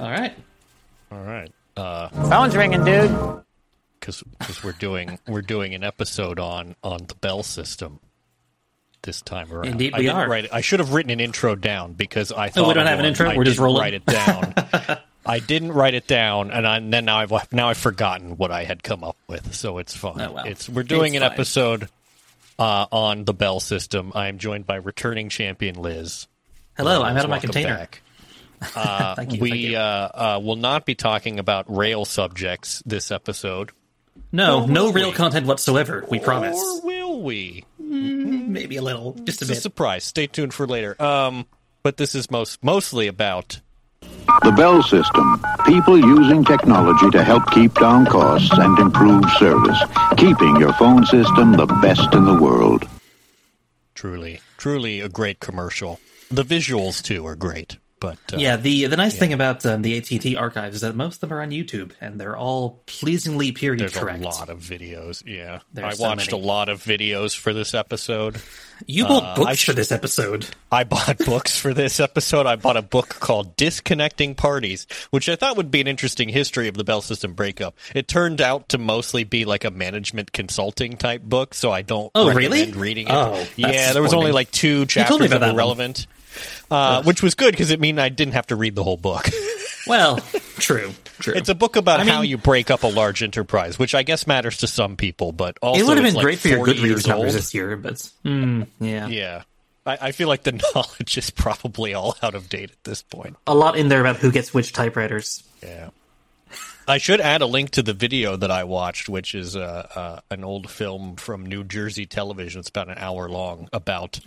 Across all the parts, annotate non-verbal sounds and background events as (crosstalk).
All right. All right. Uh, Phone's ringing, dude. because we're doing we're doing an episode on on the bell system this time around. Indeed we didn't are. Write it. I should have written an intro down because I thought Oh, we don't of have an one. intro? I We're just rolling? Write it down. (laughs) I didn't write it down, and, I, and then now I've now I've forgotten what I had come up with. So it's fine. Oh, well. It's we're doing It's an fine. episode uh, on the bell system. I am joined by returning champion Liz. Hello, Uh, I'm out of my container. back. Uh, (laughs) Thank you. we thank. Uh, uh, will not be talking about rail subjects this episode. no, or no real we? content whatsoever. We promise. Or will we? Maybe a little, just a It's a bit. surprise. Stay tuned for later. Um, but this is most mostly about The Bell System. People using technology to help keep down costs and improve service. Keeping your phone system the best in the world. truly, truly a great commercial. The visuals too are great, but uh, Yeah, the the nice thing about um, the AT&T archives is that most of them are on YouTube, and they're all pleasingly period there's correct. a lot of videos. Yeah, There's I so watched many. a lot of videos for this episode. You bought Uh, books I for this episode. I bought books for this episode. I bought a book called Disconnecting Parties, which I thought would be an interesting history of the Bell System breakup. It turned out to mostly be like a management consulting type book, so I don't Oh, recommend really? reading it. Oh, yeah, there was only like two chapters that that were one. Uh, which was good because it mean I didn't have to read the whole book. (laughs) Well, true, true. it's a book about I mean- how you break up a large enterprise, which I guess matters to some people, but also it would have been like great for your 40 Goodreads numbers this year, but mm, yeah. Yeah. I, I feel like the (laughs) knowledge is probably all out of date at this point. a lot in there about who gets which typewriters. Yeah. I should add a link to the video that I watched, which is uh, uh, an old film from New Jersey television. It's about an hour long about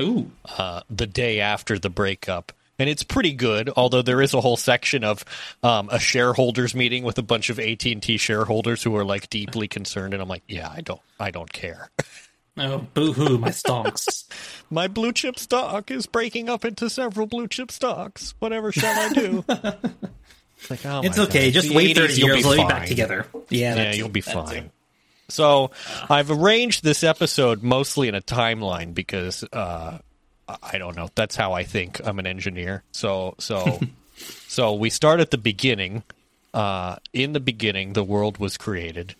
uh, the day after the breakup. And it's pretty good, although there is a whole section of um, a shareholders meeting with a bunch of AT and T shareholders who are like deeply concerned. And I'm like, yeah, I don't, I don't care. (laughs) oh, boo hoo, my stonks. (laughs) My blue chip stock is breaking up into several blue chip stocks. Whatever shall I do? (laughs) It's like, oh it's okay. God. just The wait 80s, thirty you'll years, be we'll be back together. Yeah, Yeah, you'll be that too. fine. So I've arranged this episode mostly in a timeline because uh, I- I don't know. That's how I think. I'm an engineer. So so (laughs) so we start at the beginning. Uh, in the beginning, the world was created.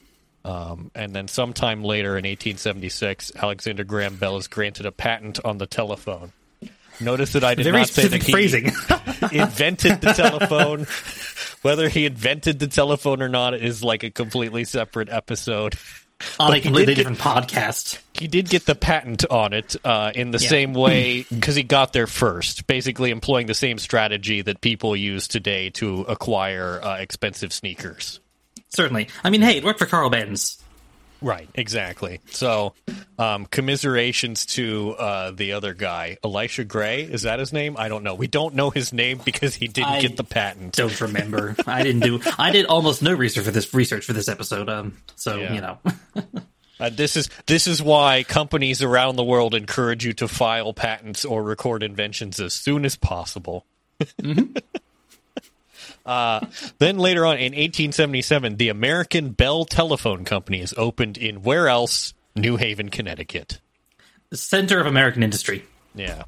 Um, and then sometime later in 1876, Alexander Graham Bell is granted a patent on the telephone. Notice that I did Very not say that specific he phrasing. (laughs) (laughs) invented the telephone. Whether he invented the telephone or not is like a completely separate episode. on a completely did get- different podcast. He did get the patent on it uh, in the Yeah. same way (clears throat) because he got there first, basically employing the same strategy that people use today to acquire uh, expensive sneakers. Certainly. I mean, hey, it worked for Carl Benz. Right, exactly. So, um, commiserations to uh, the other guy, Elisha Gray. Is that his name? I don't know. We don't know his name because he didn't I get the patent. Don't remember. I didn't do. I did almost no research for this research for this episode. Um, so Yeah. you know, (laughs) Uh, this is this is why companies around the world encourage you to file patents or record inventions as soon as possible. Uh, then later on in 1877, the American Bell Telephone Company is opened in where else? New Haven, Connecticut. the center of American industry. Yeah.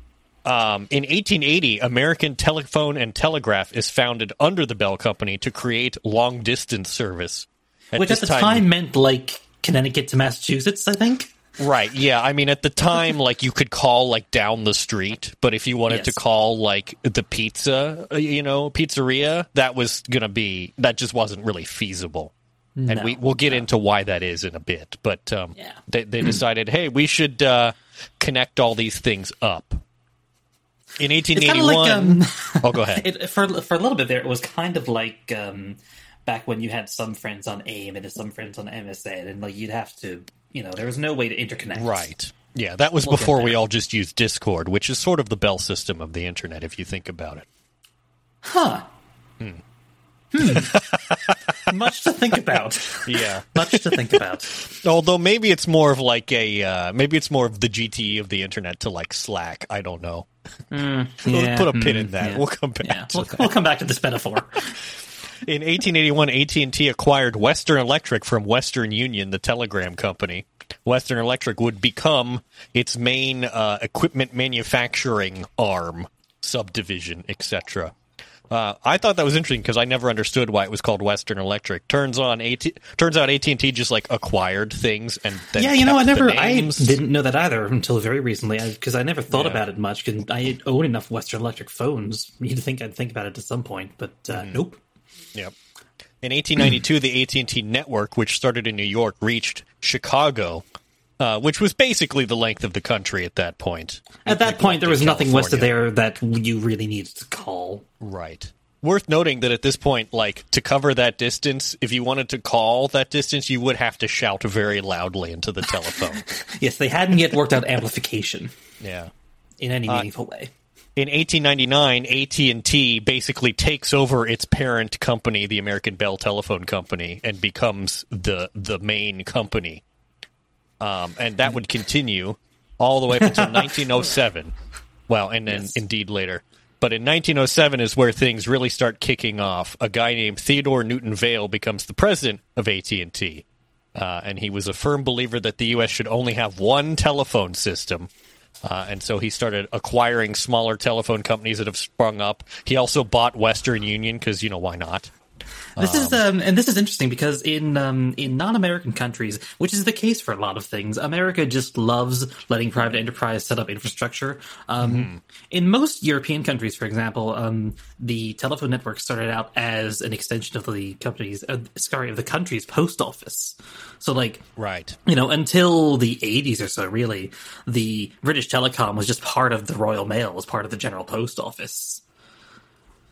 Um, in 1880, American Telephone and Telegraph is founded under the Bell Company to create long distance service. which at the time, meant like Connecticut to Massachusetts, I think. Right. Yeah. I mean, at the time, like you could call like down the street, but if you wanted to call like the pizza, uh, you know, pizzeria, that was gonna be that just wasn't really feasible. And we we'll get into why that is in a bit, but um, Yeah. they they decided, hey, we should uh, connect all these things up. In It's kind 1881, of like um, (laughs) oh, go ahead. it, for for a little bit there, it was kind of like um, back when you had some friends on AIM and some friends on MSN, and like you'd have to, you know, there was no way to interconnect. Right. Yeah, that was We'll before we all just used Discord, which is sort of the bell system of the internet, if you think about it. Huh. Hmm. (laughs) Much to think about. Yeah. Much to think about. Although maybe it's more of like a uh, maybe it's more of the GTE of the internet to like Slack. I don't know. Yeah, We'll put a pin in mm, that. yeah. We'll come back Yeah, to we'll, that. we'll come back to this metaphor. In 1881, AT&T acquired Western Electric from Western Union, the telegram company. Western Electric would become its main uh, equipment manufacturing arm, subdivision, etc. Uh, I thought that was interesting because I never understood why it was called Western Electric. Turns on AT, turns out AT and T just like acquired things and then yeah, you know, I never, I didn't know that either until very recently because I, never thought Yeah. about it much. Because I own enough Western Electric phones. You'd think I'd think about it at some point, but uh, Mm. nope. Yep. In 1892, the AT&T network, which started in New York, reached Chicago, uh, which was basically the length of the country at that point. At that point, there was nothing west of there that you really needed to call. Right. Worth noting that at this point, like to cover that distance, if you wanted to call that distance, you would have to shout very loudly into the telephone. (laughs) Yes, they hadn't yet worked out amplification yeah. in Uh, any meaningful way. In 1899, AT&T basically takes over its parent company, the American Bell Telephone Company, and becomes the the main company. Um, and that would continue all the way up until (laughs) 1907. Well, and then Yes. indeed later. But in 1907 is where things really start kicking off. A guy named Theodore Newton Vail becomes the president of AT&T. Uh, and he was a firm believer that the U.S. should only have one telephone system. Uh, and so he started acquiring smaller telephone companies that have sprung up. He also bought Western Union because, you know, why not? This is um, and this is interesting because in um, in non-American countries, which is the case for a lot of things, America just loves letting private enterprise set up infrastructure. Um, In most European countries, for example, um, the telephone network started out as an extension of the company's, uh, sorry, of the country's post office. So, like, Right. you know, until the 80s or so, really, the British Telecom was just part of the Royal Mail, was part of the General Post Office.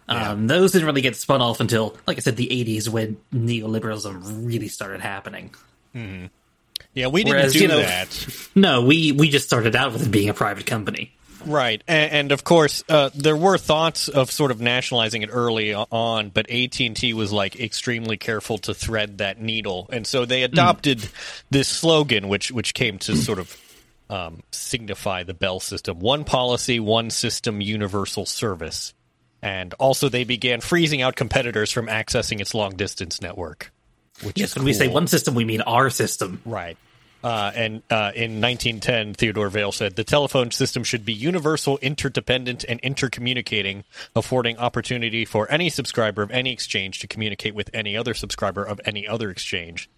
Um, those didn't really get spun off until, like I said, the 80s when neoliberalism really started happening. Yeah, we didn't Whereas, do you know- that. (laughs) No, we, we just started out with it being a private company. Right, and, and of course, uh, there were thoughts of sort of nationalizing it early on, but AT and T was like extremely careful to thread that needle, and so they adopted this slogan, which which came to sort of um, signify the Bell system: one policy, one system, universal service. And also, they began freezing out competitors from accessing its long distance network. Which Yes, when we say one system, we mean our system. Right. Uh, and uh, in 1910, Theodore Vail said the telephone system should be universal, interdependent, and intercommunicating, affording opportunity for any subscriber of any exchange to communicate with any other subscriber of any other exchange.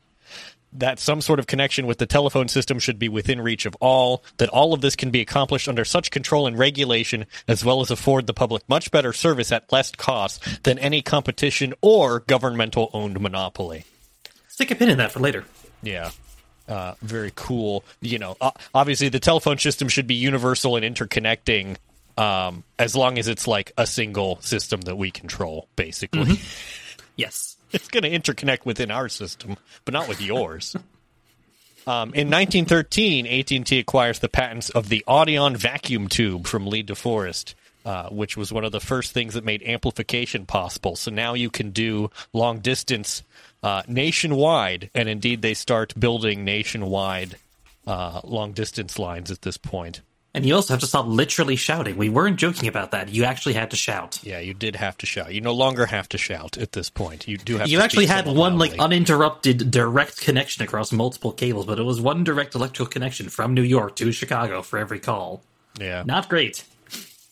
That some sort of connection with the telephone system should be within reach of all, that all of this can be accomplished under such control and regulation, as well as afford the public much better service at less cost than any competition or governmental owned monopoly. Stick a pin in that for later. Yeah. Uh, very cool. You know, obviously the telephone system should be universal and interconnecting um, as long as it's like a single system that we control, basically. Yes. (laughs) It's going to interconnect within our system, but not with yours. Um, in 1913, AT&T acquires the patents of the Audion vacuum tube from Lee DeForest, uh, which was one of the first things that made amplification possible. So now you can do long distance uh, nationwide, and indeed they start building nationwide uh, long distance lines at this point. And you also have to stop literally shouting. We weren't joking about that. You actually had to shout. Yeah, you did have to shout. You no longer have to shout at this point. You do have. You to actually had one like uninterrupted direct connection across multiple cables, but it was one direct electrical connection from New York to Chicago for every call. yeah. Not great.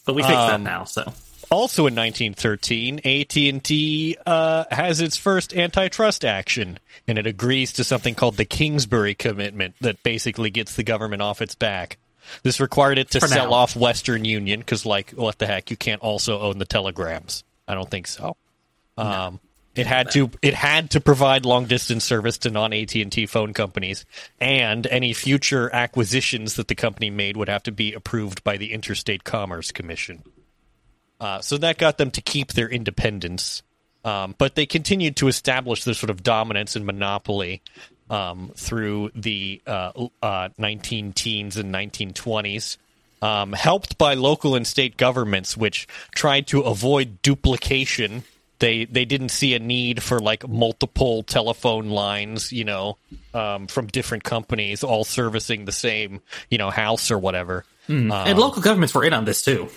But we fixed Um, that now, so. Also in 1913, AT&T uh, has its first antitrust action, and it agrees to something called the Kingsbury Commitment that basically gets the government off its back. This required it to For sell now. off Western Union because, like, what the heck, you can't also own the telegrams. I don't think so. Um, it had to it had to provide long distance service to non AT and T phone companies, and any future acquisitions that the company made would have to be approved by the Interstate Commerce Commission. Uh, so that got them to keep their independence, um, but they continued to establish their sort of dominance and monopoly um, through the uh, uh, 19 teens and 1920s. Um, helped by local and state governments, which tried to avoid duplication. They they didn't see a need for like multiple telephone lines, you know, um, from different companies all servicing the same, you know, house or whatever. and local governments were in on this too.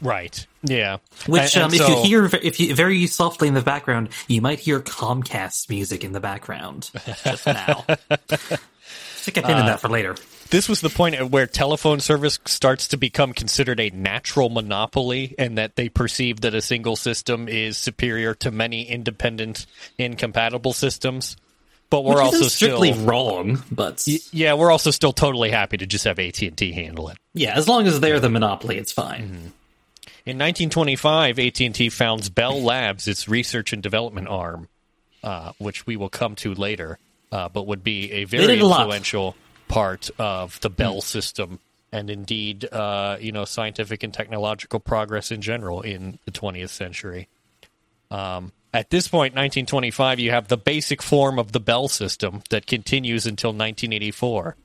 Right. Yeah. Which, And- um, and if you hear, if you very softly in the background, you might hear Comcast music in the background just now. (laughs) Stick a pin Uh, in that for later. this was the point at where telephone service starts to become considered a natural monopoly and that they perceive that a single system is superior to many independent incompatible systems but we're Which also strictly still wrong, but yeah we're also still totally happy to just have AT&T handle it yeah, as long as they're the monopoly, it's fine. In 1925 AT&T founds Bell Labs its research and development arm uh, which we will come to later uh, but would be a very did a influential part of the Bell system and indeed, uh, you know, scientific and technological progress in general in the 20th century. Um, at this point, 1925, you have the basic form of the Bell system that continues until 1984.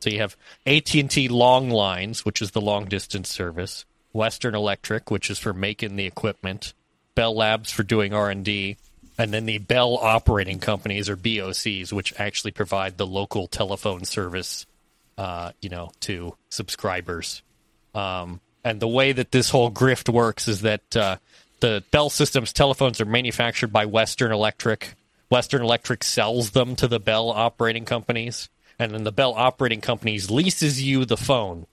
So you have AT&T Long Lines, which is the long distance service, Western Electric, which is for making the equipment, Bell Labs for doing R&D, and then the Bell operating companies or BOCs, which actually provide the local telephone service, uh, you know, to subscribers. Um, and the way that this whole grift works is that uh, the Bell Systems telephones are manufactured by Western Electric. Western Electric sells them to the Bell operating companies, and then the Bell operating companies leases you the phone.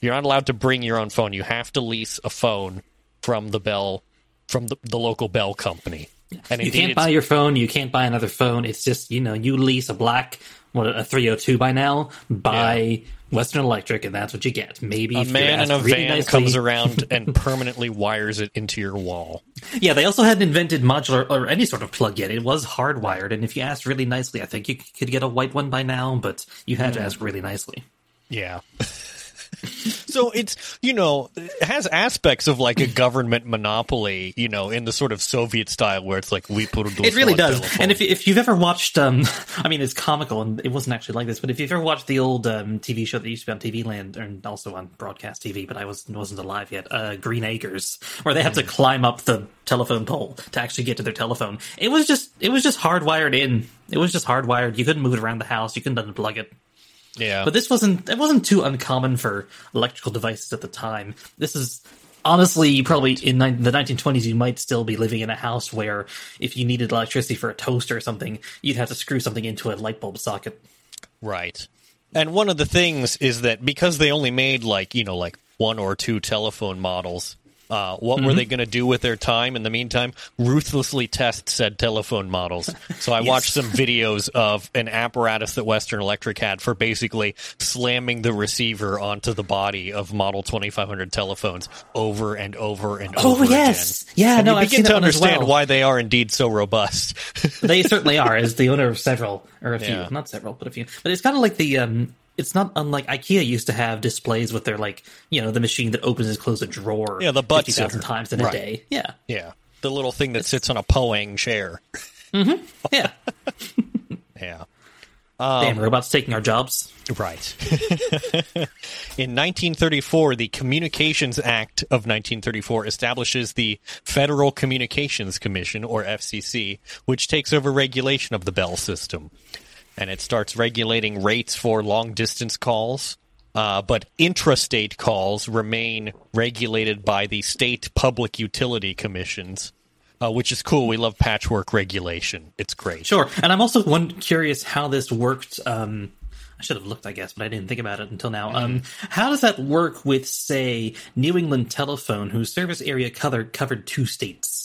You're not allowed to bring your own phone. You have to lease a phone from the Bell, from the, the local Bell company. And You can't buy your phone. You can't buy another phone. It's just you know you lease a black what a 302 by now by Western Electric, and that's what you get. Maybe a if you're man in a really van nicely- comes around (laughs) and permanently wires it into your wall. Yeah, they also hadn't invented modular or any sort of plug yet. It was hardwired, and if you asked really nicely, I think you could get a white one by now, but you had Hmm. to ask really nicely. Yeah. (laughs) so it's you know it has aspects of like a government monopoly, you know, in the sort of Soviet style where it's like we put It really does. And if if you've ever watched, um, (laughs) I mean, it's comical, and it wasn't actually like this, but if you've ever watched the old um, TV show that used to be on TV Land and also on broadcast TV, but I was wasn't alive yet, uh, Green Acres, where they had to climb up the telephone pole to actually get to their telephone. It was just it was just hardwired in. It was just hardwired. You couldn't move it around the house. You couldn't unplug it. Yeah, But this wasn't it wasn't too uncommon for electrical devices at the time. This is honestly probably in ni- the 1920s you might still be living in a house where if you needed electricity for a toaster or something, you'd have to screw something into a light bulb socket. right. And one of the things is that because they only made like you know like one or two telephone models. Uh, what were they going to do with their time in the meantime? Ruthlessly test said telephone models. (laughs) So I watched some videos of an apparatus that Western Electric had for basically slamming the receiver onto the body of Model 2500 telephones over and over and Oh, over Oh yes. again. Yeah, and no, you I've begin to that one as understand well. why they are indeed so robust. They certainly (laughs) are, as the owner of several or a few, Yeah. not several, but a few. But it's kind of like the um. It's not unlike IKEA used to have displays with their like you know the machine that opens and closes a drawer Yeah, the butt fifty thousand times in a Right. day. Yeah, yeah, the little thing that sits on a Poang chair. Mm-hmm. yeah. (laughs) Yeah. Damn, um, robots taking our jobs. Right. (laughs) In 1934, the Communications Act of 1934 establishes the Federal Communications Commission, or FCC, which takes over regulation of the Bell system. And it starts regulating rates for long distance calls. Uh, but intrastate calls remain regulated by the state public utility commissions, uh, which is cool. We love patchwork regulation. It's great. Sure, and I'm also one curious how this worked. Um, I should have looked, I guess, but I didn't think about it until now. Um, how does that work with, say, New England Telephone, whose service area covered covered two states?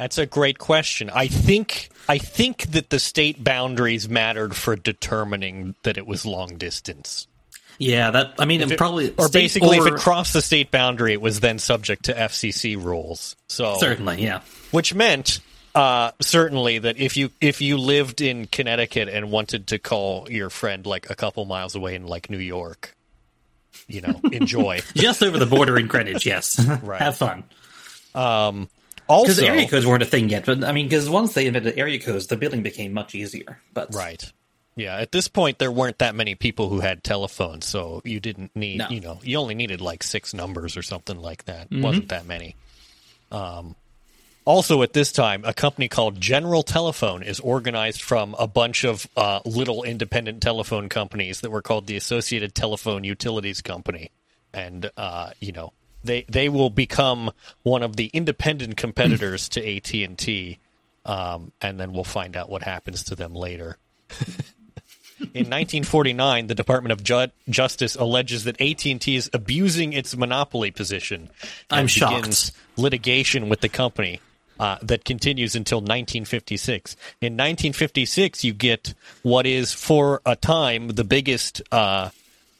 That's a great question. I think I think that the state boundaries mattered for determining that it was long distance. Yeah, that I mean, it- probably or basically, if it crossed the state boundary, it was then subject to FCC rules. So, certainly, yeah. which meant uh, certainly that if you if you lived in Connecticut and wanted to call your friend like a couple miles away in like New York, you know, enjoy. (laughs) Just over the border in Greenwich, yes. (laughs) Right. Have fun. Also, Because area codes weren't a thing yet, but I mean, because once they invented area codes, the billing became much easier. But Right. Yeah, at this point there weren't that many people who had telephones, so you didn't need, No. you know, you only needed like six numbers or something like that. Mm-hmm. Wasn't that many. Um also at this time, a company called General Telephone is organized from a bunch of uh, little independent telephone companies that were called the Associated Telephone Utilities Company. And uh, you know, they they will become one of the independent competitors to AT and T, um, and then we'll find out what happens to them later. (laughs) In 1949, the Department of Ju- Justice alleges that AT&T is abusing its monopoly position. and I'm shocked. begins litigation with the company uh, that continues until 1956. In 1956, you get what is, for a time, the biggest uh,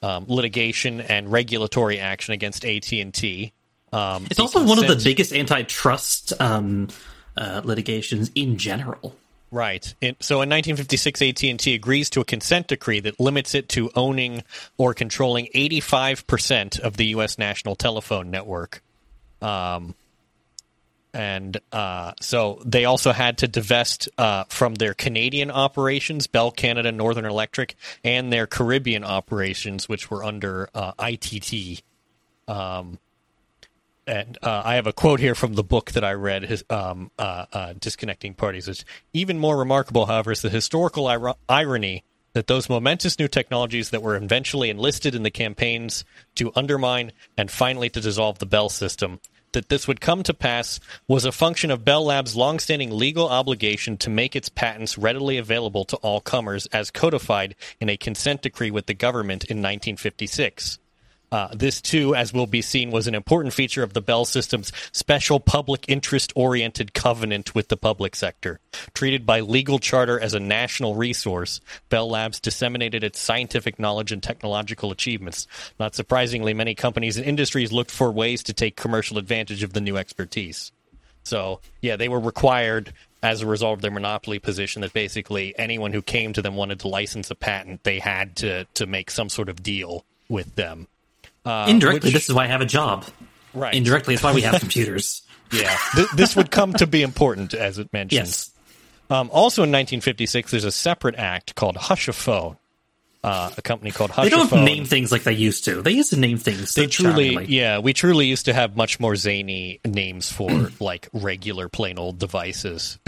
um, litigation and regulatory action against AT&T. Um, It's also one of the biggest antitrust um, uh, litigations in general. Right. In, so in 1956, AT&T agrees to a consent decree that limits it to owning or controlling 85% of the U.S. national telephone network. Um, and uh, so they also had to divest uh, from their Canadian operations, Bell Canada, Northern Electric, and their Caribbean operations, which were under uh, ITT. Um, and uh, I have a quote here from the book that I read, his, um, uh, uh, Disconnecting Parties. It's even more remarkable, however, is the historical ir- irony that those momentous new technologies that were eventually enlisted in the campaigns to undermine and finally to dissolve the Bell system, that this would come to pass was a function of Bell Labs' longstanding legal obligation to make its patents readily available to all comers as codified in a consent decree with the government in 1956. Uh, this, too, as will be seen, was an important feature of the Bell system's special public interest oriented covenant with the public sector. Treated by legal charter as a national resource, Bell Labs disseminated its scientific knowledge and technological achievements. Not surprisingly, many companies and industries looked for ways to take commercial advantage of the new expertise. So, yeah, they were required as a result of their monopoly position that basically anyone who came to them wanted to license a patent, they had to, to make some sort of deal with them. Uh, Indirectly, which- this is why I have a job. Right. Indirectly, it's why we have (laughs) computers. Yeah. (laughs) Th- this would come to be important, as it mentions. Yes. Um, also in 1956, there's a separate act called Hushaphone. Uh, a company called Hushaphone. They don't name things like they used to. They used to name things. They truly, charmingly. yeah, we truly used to have much more zany names for (clears throat) like regular plain old devices. (laughs)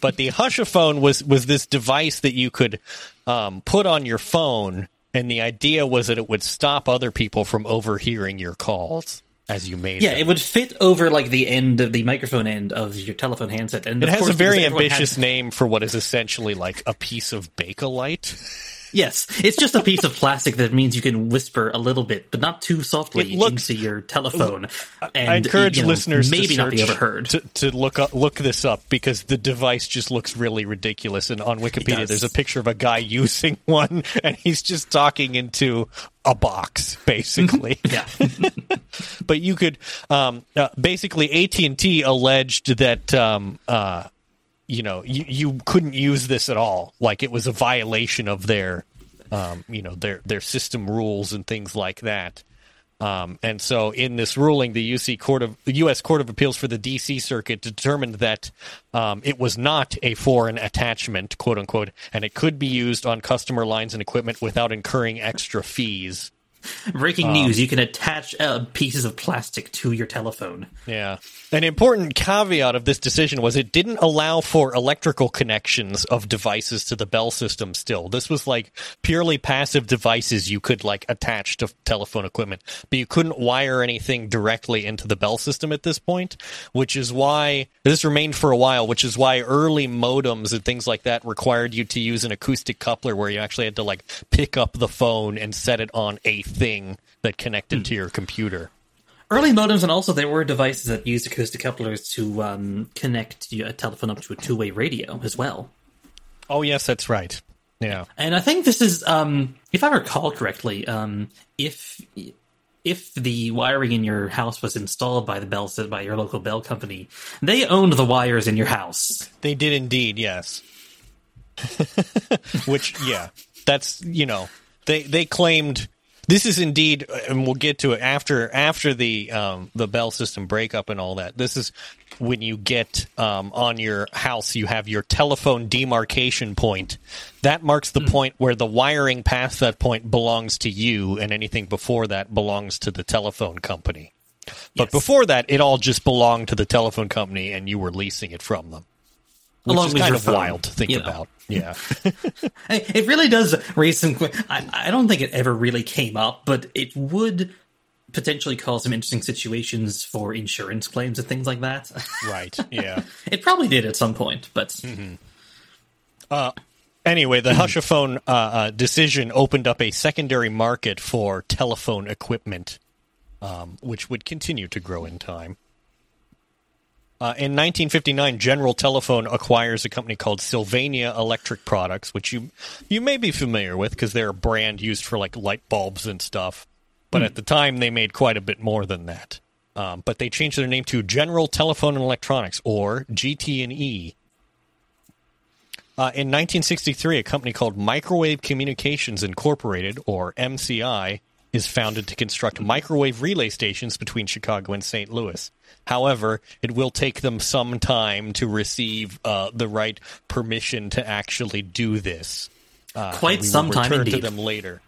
but the Hushaphone was was this device that you could um, put on your phone, and the idea was that it would stop other people from overhearing your calls as you made Yeah, them. it would fit over like the end of the microphone end of your telephone handset, and It has course, a very ambitious has- name for what is essentially like a piece of Bakelite. Yes, it's just a piece of plastic that means you can whisper a little bit, but not too softly It looks- into your telephone. And I encourage you know, listeners maybe to not be overheard. to, to look up, look this up because the device just looks really ridiculous. And on Wikipedia, there's a picture of a guy (laughs) using one, and he's just talking into a box, basically. (laughs) yeah, (laughs) but you could um, uh, basically AT and T alleged that um, uh, you know you, you couldn't use this at all, like it was a violation of their um, you know their their system rules and things like that. Um, and so, in this ruling, the UC Court of the U.S. Court of Appeals for the D.C. Circuit determined that um, it was not a foreign attachment, quote unquote, and it could be used on customer lines and equipment without incurring extra fees. Breaking Um, news: you can attach uh, pieces of plastic to your telephone. Yeah. An important caveat of this decision was it didn't allow for electrical connections of devices to the Bell system still. This was like purely passive devices you could like attach to telephone equipment, but you couldn't wire anything directly into the Bell system at this point, which is why this remained for a while, which is why early modems and things like that required you to use an acoustic coupler where you actually had to like pick up the phone and set it on a thing that connected to your computer. Early modems, and also there were devices that used acoustic couplers to um, connect a telephone up to a two-way radio as well. Oh yes, that's right. Yeah. And I think this is, um, if I recall correctly, um, if if the wiring in your house was installed by the Bell by your local Bell company, they owned the wires in your house. They did indeed, yes. (laughs) Which, yeah, that's you know they they claimed this is indeed, and we'll get to it after after the um, the Bell system breakup and all that. This is when you get um, on your house, you have your telephone demarcation point. That marks the point where the wiring past that point belongs to you, and anything before that belongs to the telephone company. But Yes. before that, it all just belonged to the telephone company, and you were leasing it from them. Which Along is with kind of phone, wild to think you know. about. (laughs) Yeah. It really does raise some. I, I don't think it ever really came up, but it would potentially cause some interesting situations for insurance claims and things like that. Right. (laughs) Yeah. it probably did at some point, but Anyway, the Hushaphone uh, uh, decision opened up a secondary market for telephone equipment, um, which would continue to grow in time. Uh, in 1959, General Telephone acquires a company called Sylvania Electric Products, which you you may be familiar with because they're a brand used for like light bulbs and stuff. But at the time, they made quite a bit more than that. Um, but they changed their name to General Telephone and Electronics, or GT&E, uh, in 1963, a company called Microwave Communications Incorporated, or MCI, is founded to construct microwave relay stations between Chicago and St. Louis. However, it will take them some time to receive uh, the right permission to actually do this. Uh, Quite and we will some time return to them later.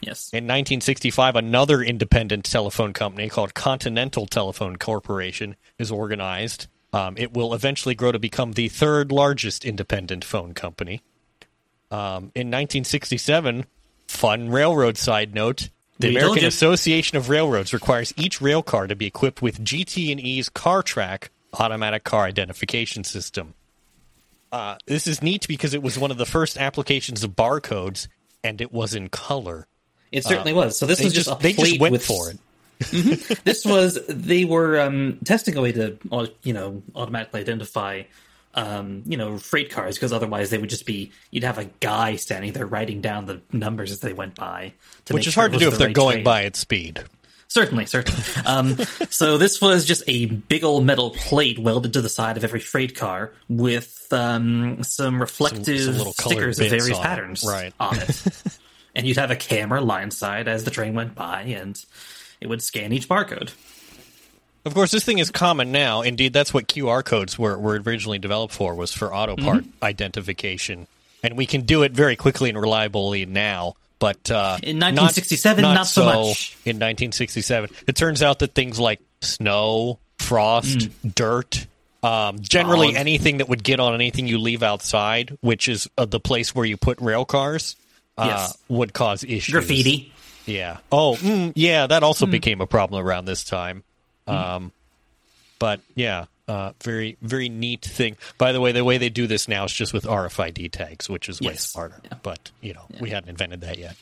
yes. In 1965, another independent telephone company called Continental Telephone Corporation is organized. Um, it will eventually grow to become the third largest independent phone company. Um, in 1967, fun railroad side note: the We American you. Association of Railroads requires each rail car to be equipped with GT&E's KarTrak automatic car identification system. Uh, this is neat because it was one of the first applications of barcodes, and it was in color. It certainly was. So this was just, just a they plate just went with for it. (laughs) this was they were um, testing a way to uh, you know automatically identify um, you know freight cars because otherwise they would just be you'd have a guy standing there writing down the numbers as they went by to Which is sure hard to do if the they're right going by at speed. Certainly, certainly. Um, (laughs) so this was just a big old metal plate welded to the side of every freight car with um, some reflective some colored stickers of various patterns Right. on it. (laughs) and you'd have a camera line side as the train went by, and it would scan each barcode. Of course, this thing is common now. Indeed, that's what QR codes were, were originally developed for, was for auto part Mm-hmm. identification. And we can do it very quickly and reliably now. But uh, In not- 1967, not so much. In 1967, it turns out that things like snow, frost, dirt, um, generally Fog. anything that would get on anything you leave outside, which is uh, the place where you put rail cars, uh, Yes. would cause issues. Graffiti. Yeah. Oh, mm, yeah. That also became a problem around this time. Um, but yeah, uh, very very neat thing. By the way, the way they do this now is just with RFID tags, which is way Yes. smarter. Yeah. But you know, we hadn't invented that yet.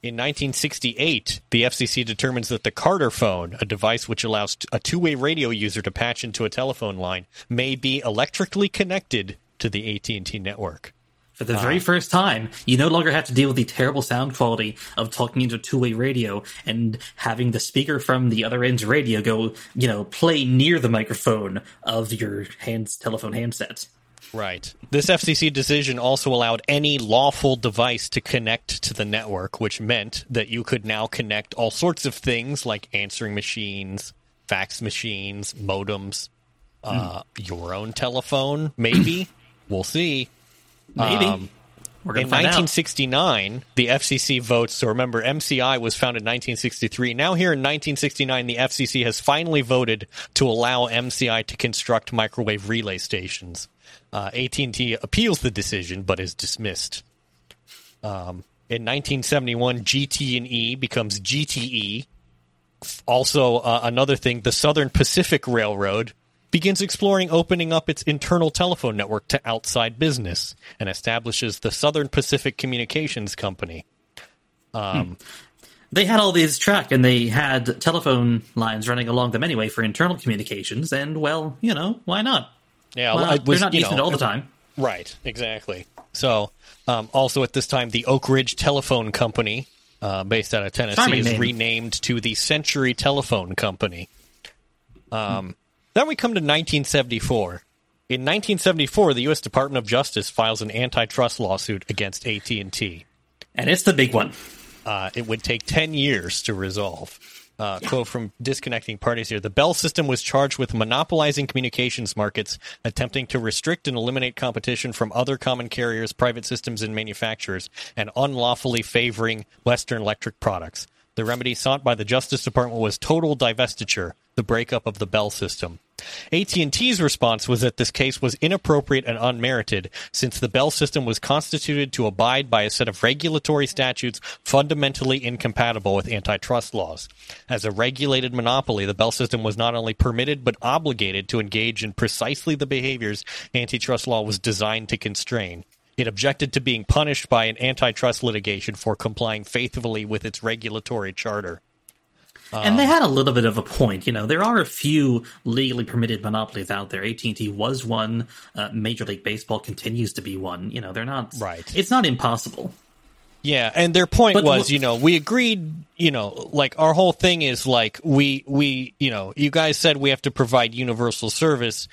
In 1968, the FCC determines that the Carterfone, a device which allows a two-way radio user to patch into a telephone line, may be electrically connected to the AT&T network. For the very first time, you no longer have to deal with the terrible sound quality of talking into a two-way radio and having the speaker from the other end's radio go, you know, play near the microphone of your hands telephone handset. Right. This FCC decision also allowed any lawful device to connect to the network, which meant that you could now connect all sorts of things like answering machines, fax machines, modems, uh, your own telephone, maybe. (clears throat) we'll see. Maybe. Um, In to find out. 1969, the FCC votes. So remember, MCI was founded in 1963. Now, here in 1969, the FCC has finally voted to allow MCI to construct microwave relay stations. Uh, AT&T appeals the decision, but is dismissed. Um, in 1971, GT&E becomes GTE. Also, uh, another thing, the Southern Pacific Railroad begins exploring opening up its internal telephone network to outside business and establishes the Southern Pacific Communications Company. they had all these track and they had telephone lines running along them anyway for internal communications, and well, you know, why not? Yeah, not? was- They're not using know, it all the time. Right, exactly. So, um, also at this time, the Oak Ridge Telephone Company, uh, based out of Tennessee, Charming is name. renamed to the Century Telephone Company. Um, Then we come to 1974. In 1974, the U.S. Department of Justice files an antitrust lawsuit against AT&T. And it's the big one. Uh, it would take 10 years to resolve. Uh, Quote from disconnecting parties here. The Bell system was charged with monopolizing communications markets, attempting to restrict and eliminate competition from other common carriers, private systems, and manufacturers, and unlawfully favoring Western electric products. The remedy sought by the Justice Department was total divestiture, the breakup of the Bell system. AT&T's response was that this case was inappropriate and unmerited since the Bell system was constituted to abide by a set of regulatory statutes fundamentally incompatible with antitrust laws. As a regulated monopoly, the Bell system was not only permitted but obligated to engage in precisely the behaviors antitrust law was designed to constrain. It objected to being punished by an antitrust litigation for complying faithfully with its regulatory charter. and they had a little bit of a point. You know, there are a few legally permitted monopolies out there. AT and T was one. Uh, Major League Baseball continues to be one. You know, they're not Right. It's not impossible. Yeah, and their point But was, you know, we agreed, you know, like our whole thing is like we we, you know, you guys said we have to provide universal service,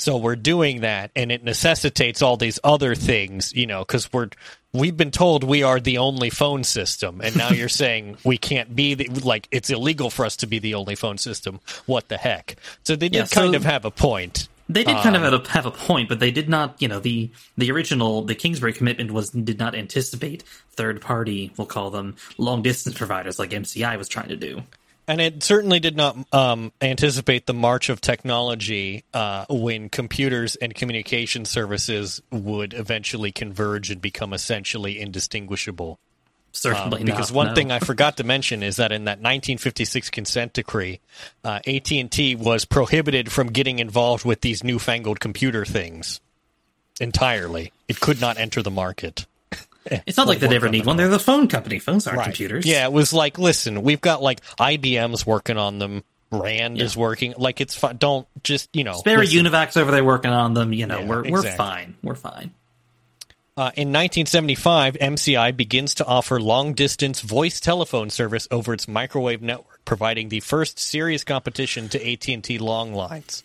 so we're doing that and it necessitates all these other things, you know, cuz we're we've been told we are the only phone system and now you're (laughs) saying we can't be the, like it's illegal for us to be the only phone system. What the heck? So they did Yeah, kind of have a point. They did kind of Um, have a, have a point, but they did not. You know, the the original the Kingsbury commitment was did not anticipate third party. We'll call them long distance providers like MCI was trying to do. And it certainly did not um, anticipate the march of technology uh, when computers and communication services would eventually converge and become essentially indistinguishable. Certainly Um, because not, one no. thing I forgot to mention is that in that 1956 consent decree, uh, AT&T was prohibited from getting involved with these newfangled computer things entirely. It could not enter the market. (laughs) it's not like they'd ever need one. They're the phone company. Phones aren't computers. Yeah, it was like, listen, we've got like IBM's working on them. Rand Yeah. is working. Like it's fine. Don't just you know. Spare listen. Univacs over there working on them. You know, Yeah, we're we're fine. We're fine. Uh, in 1975, MCI begins to offer long distance voice telephone service over its microwave network, providing the first serious competition to AT&T long lines.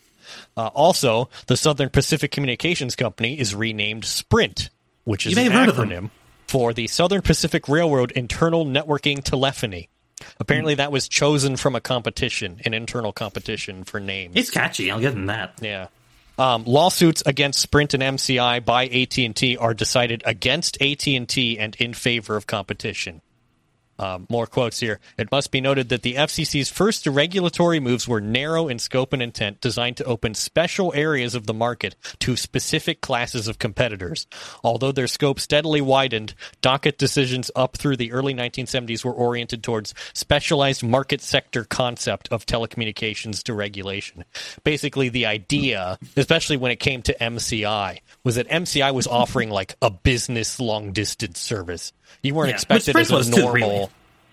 Uh, also, the Southern Pacific Communications Company is renamed Sprint, which is You may an have heard of them. For the Southern Pacific Railroad Internal Networking Telephony. Apparently, that was chosen from a competition, an internal competition for names. It's catchy. I'll give them that. Yeah. Um, lawsuits against Sprint and MCI by AT&T are decided against AT&T and in favor of competition. Um, more quotes here. It must be noted that the FCC's first regulatory moves were narrow in scope and intent, designed to open special areas of the market to specific classes of competitors. Although their scope steadily widened, docket decisions up through the early 1970s were oriented towards specialized market sector concept of telecommunications deregulation. Basically, the idea, especially when it came to MCI, was that MCI was offering like a business long distance service. You weren't Yeah, expected as a was too, normal. really.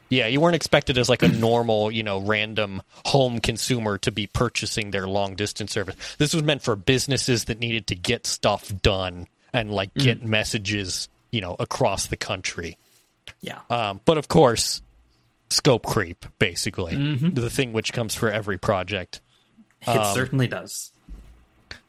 Yeah, you weren't expected as like a normal, you know, random home consumer to be purchasing their long distance service. This was meant for businesses that needed to get stuff done and like Mm. get messages, you know, across the country. Yeah. Um, but of course, scope creep, basically, the thing which comes for every project. it um, certainly does.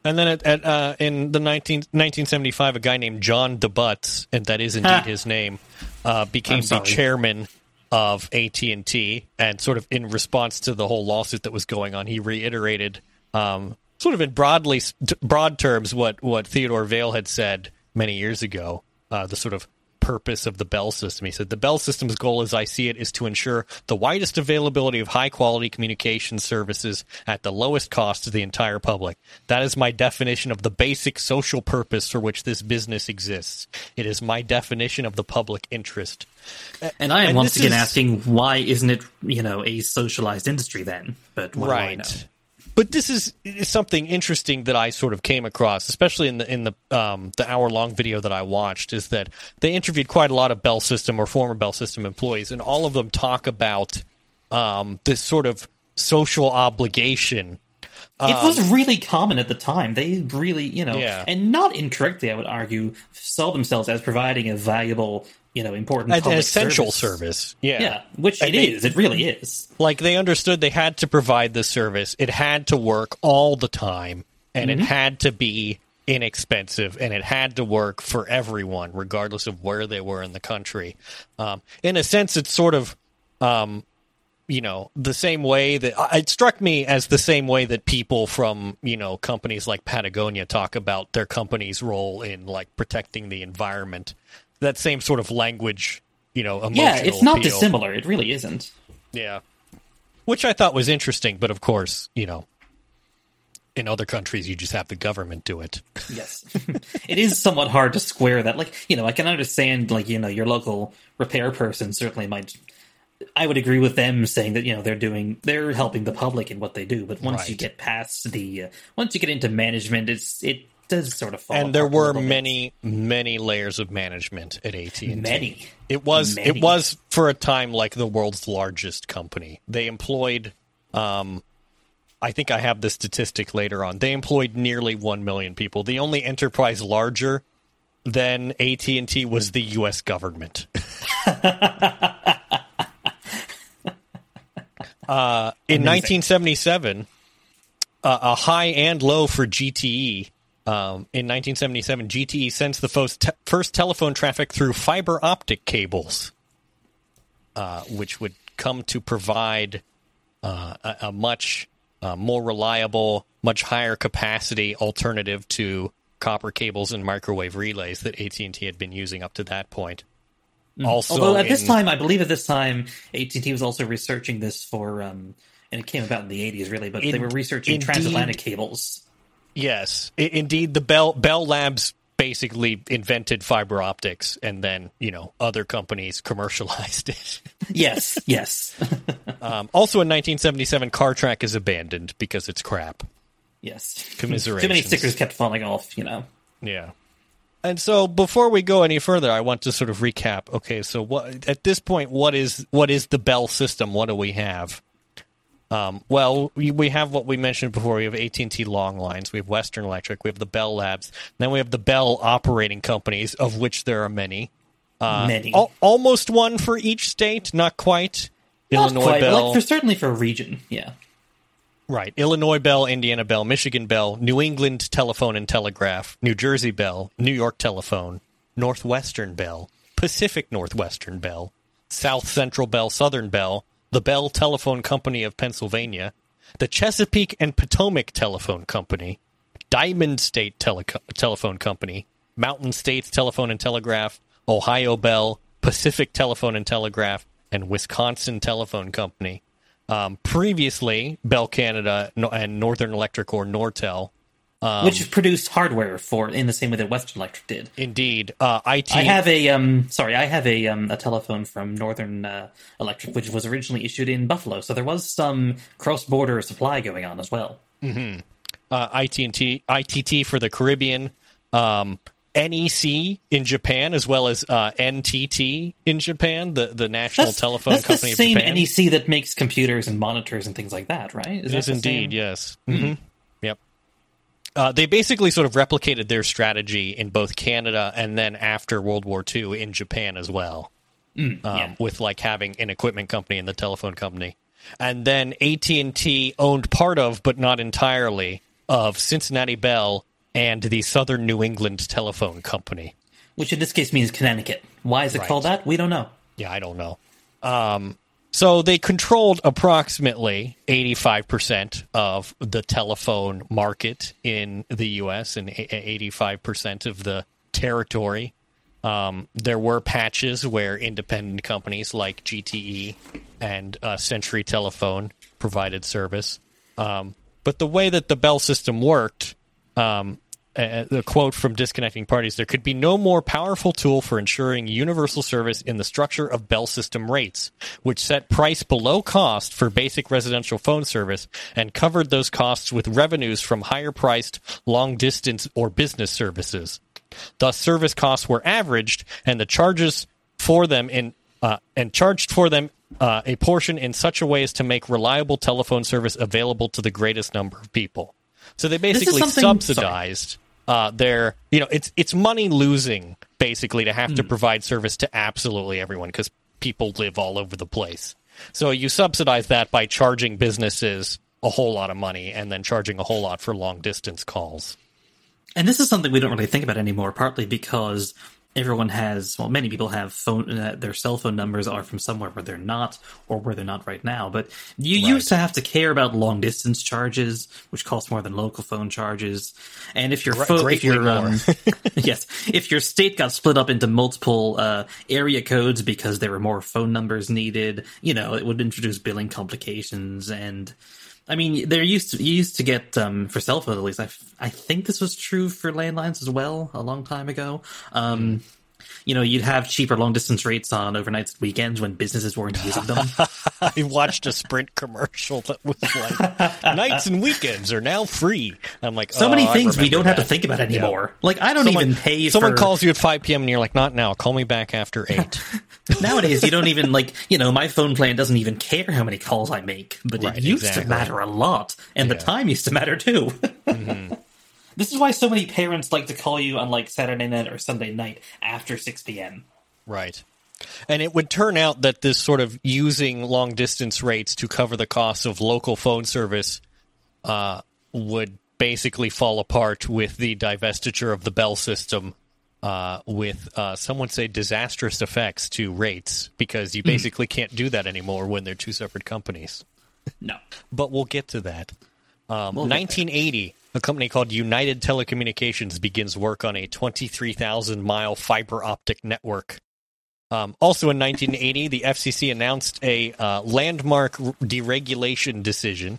And then at, at uh, in the 19, 1975, a guy named John DeButts, and that is indeed (laughs) his name, uh, became the chairman of AT and T. And sort of in response to the whole lawsuit that was going on, he reiterated, um, sort of in broadly broad terms, what what Theodore Vail had said many years ago. Uh, the sort of purpose of the Bell system. He said the Bell system's goal, as I see it, is to ensure the widest availability of high quality communication services at the lowest cost to the entire public. That is my definition of the basic social purpose for which this business exists. It is my definition of the public interest. And I am and once again is- asking, why isn't it, you know, a socialized industry then? But what do I know? But this is, something interesting that I sort of came across, especially in the in the um, the hour long video that I watched, is that they interviewed quite a lot of Bell System or former Bell System employees, and all of them talk about um, this sort of social obligation. It was really common at the time. They really, you know, Yeah. and not incorrectly, I would argue, saw themselves as providing a valuable, you know, important An essential service. service, yeah, Yeah, which And it they- is. It really is. like they understood they had to provide this service. It had to work all the time, and Mm-hmm. it had to be inexpensive, and it had to work for everyone, regardless of where they were in the country. Um, in a sense, it's sort of, um, you know, the same way that it struck me as the same way that people from you know companies like Patagonia talk about their company's role in like protecting the environment. That same sort of language, you know, emotional Yeah, it's not appeal. dissimilar. It really isn't. Yeah. Which I thought was interesting, but of course, you know, In other countries, you just have the government do it. Yes. (laughs) it is somewhat hard to square that. Like, you know, I can understand, like, you know, your local repair person certainly might. I would agree with them saying that, you know, they're doing, they're helping the public in what they do. But once you get past the, uh, once you get into management, it's, it does sort of fall and there were little bit. many, many layers of management at AT and T. Many. It was Many. it was for a time like the world's largest company. They employed, um, I think I have the statistic later on. They employed nearly one million people. The only enterprise larger than AT and T was the U.S. government. (laughs) uh, in 1977, uh, a high and low for GTE. Um, in 1977, GTE sends the first, te- first telephone traffic through fiber optic cables, uh, which would come to provide uh, a, a much uh, more reliable, much higher capacity alternative to copper cables and microwave relays that AT&T had been using up to that point. Also, Although at this time, I believe at this time, AT&T was also researching this for, um, and it came about in the 80s, really, but they were researching indeed. transatlantic cables. Yes, I- indeed. The Bell Bell Labs basically invented fiber optics, and then you know other companies commercialized it. (laughs) Yes, yes, (laughs) Um, also, in 1977, KarTrak is abandoned because it's crap. yes. Commiserations. Too many stickers kept falling off, you know. Yeah. And so, before we go any further, I want to sort of recap. Okay, so what at this point, what is what is the Bell system? What do we have? Um, well, we, we have what we mentioned before. We have AT and T long lines. We have Western Electric. We have the Bell Labs. Then we have the Bell operating companies, of which there are many. Many. Al- almost one for each state, not quite. Not Illinois quite, Bell, like for certainly for a region, yeah. right? Illinois Bell, Indiana Bell, Michigan Bell, New England Telephone and Telegraph, New Jersey Bell, New York Telephone, Northwestern Bell, Pacific Northwestern Bell, South Central Bell, Southern Bell, the Bell Telephone Company of Pennsylvania, the Chesapeake and Potomac Telephone Company, Diamond State Teleco- Telephone Company, Mountain States Telephone and Telegraph, Ohio Bell, Pacific Telephone and Telegraph, and Wisconsin Telephone Company. Um, previously, Bell Canada and Northern Electric or Nortel. Um, Which produced hardware for in the same way that Western Electric did. Indeed, uh, IT. I have a um sorry, I have a um a telephone from Northern uh, Electric which was originally issued in Buffalo. So there was some cross-border supply going on as well. uh, IT&T, ITT for the Caribbean, um, NEC in Japan, as well as uh, NTT in Japan, the, the National That's, Telephone that's Company the same of Japan. NEC that makes computers and monitors and things like that, right? Is It is indeed, yes. hmm Yep. Uh, they basically sort of replicated their strategy in both Canada and then after World War II in Japan as well, um, yeah. with like having an equipment company and the telephone company, and then AT and T owned part of, but not entirely, of Cincinnati Bell and the Southern New England Telephone Company. Which in this case means Connecticut. Why is it Right. called that? We don't know. Yeah, I don't know. Um, so they controlled approximately 85% of the telephone market in the U.S. and 85% of the territory. Um, there were patches where independent companies like GTE and uh, Century Telephone provided service. Um, but the way that the Bell system worked, um, uh, the quote from Disconnecting Parties there could be no more powerful tool for ensuring universal service in the structure of Bell system rates, which set price below cost for basic residential phone service and covered those costs with revenues from higher priced long distance or business services. Thus, service costs were averaged, and the charges for them in uh, and charged for them uh, a portion in such a way as to make reliable telephone service available to the greatest number of people. So they basically subsidized uh, their, you know, it's it's money losing basically to have Hmm. to provide service to absolutely everyone because people live all over the place. So you subsidize that by charging businesses a whole lot of money and then charging a whole lot for long distance calls. And this is something we don't really think about anymore, partly because everyone has, well, many people have phone, uh, their cell phone numbers are from somewhere where they're not, or where they're not right now. But you used to have to care about long distance charges, which cost more than local phone charges. And if your phone, if your, um, (laughs) (laughs) yes, if your state got split up into multiple uh, area codes because there were more phone numbers needed, you know, it would introduce billing complications and I mean, there used to used to get um, for cell phones at least. I, I think this was true for landlines as well a long time ago. Um, you know, you'd have cheaper long distance rates on overnights and weekends when businesses weren't using them. (laughs) I watched a Sprint commercial that was like, nights and weekends are now free. I'm like, so oh, many things we don't have to think about anymore. Like I don't Someone, even pay. For Someone for, calls you at 5 p.m. and you're like, not now. Call me back after 8. (laughs) (laughs) nowadays. You don't even like. You know, my phone plan doesn't even care how many calls I make, but Right, it used exactly. to matter a lot, and the time used to matter too. Mm-hmm. This is why so many parents like to call you on like Saturday night or Sunday night after six p.m. Right. And it would turn out that this sort of using long distance rates to cover the costs of local phone service uh, would basically fall apart with the divestiture of the Bell system, uh, with uh, some would say disastrous effects to rates because you basically can't do that anymore when they're two separate companies. No. But we'll get to that. Um, We'll get 1980, a company called United Telecommunications begins work on a 23,000 mile fiber optic network. Um, also in 1980, the FCC announced a uh, landmark deregulation decision.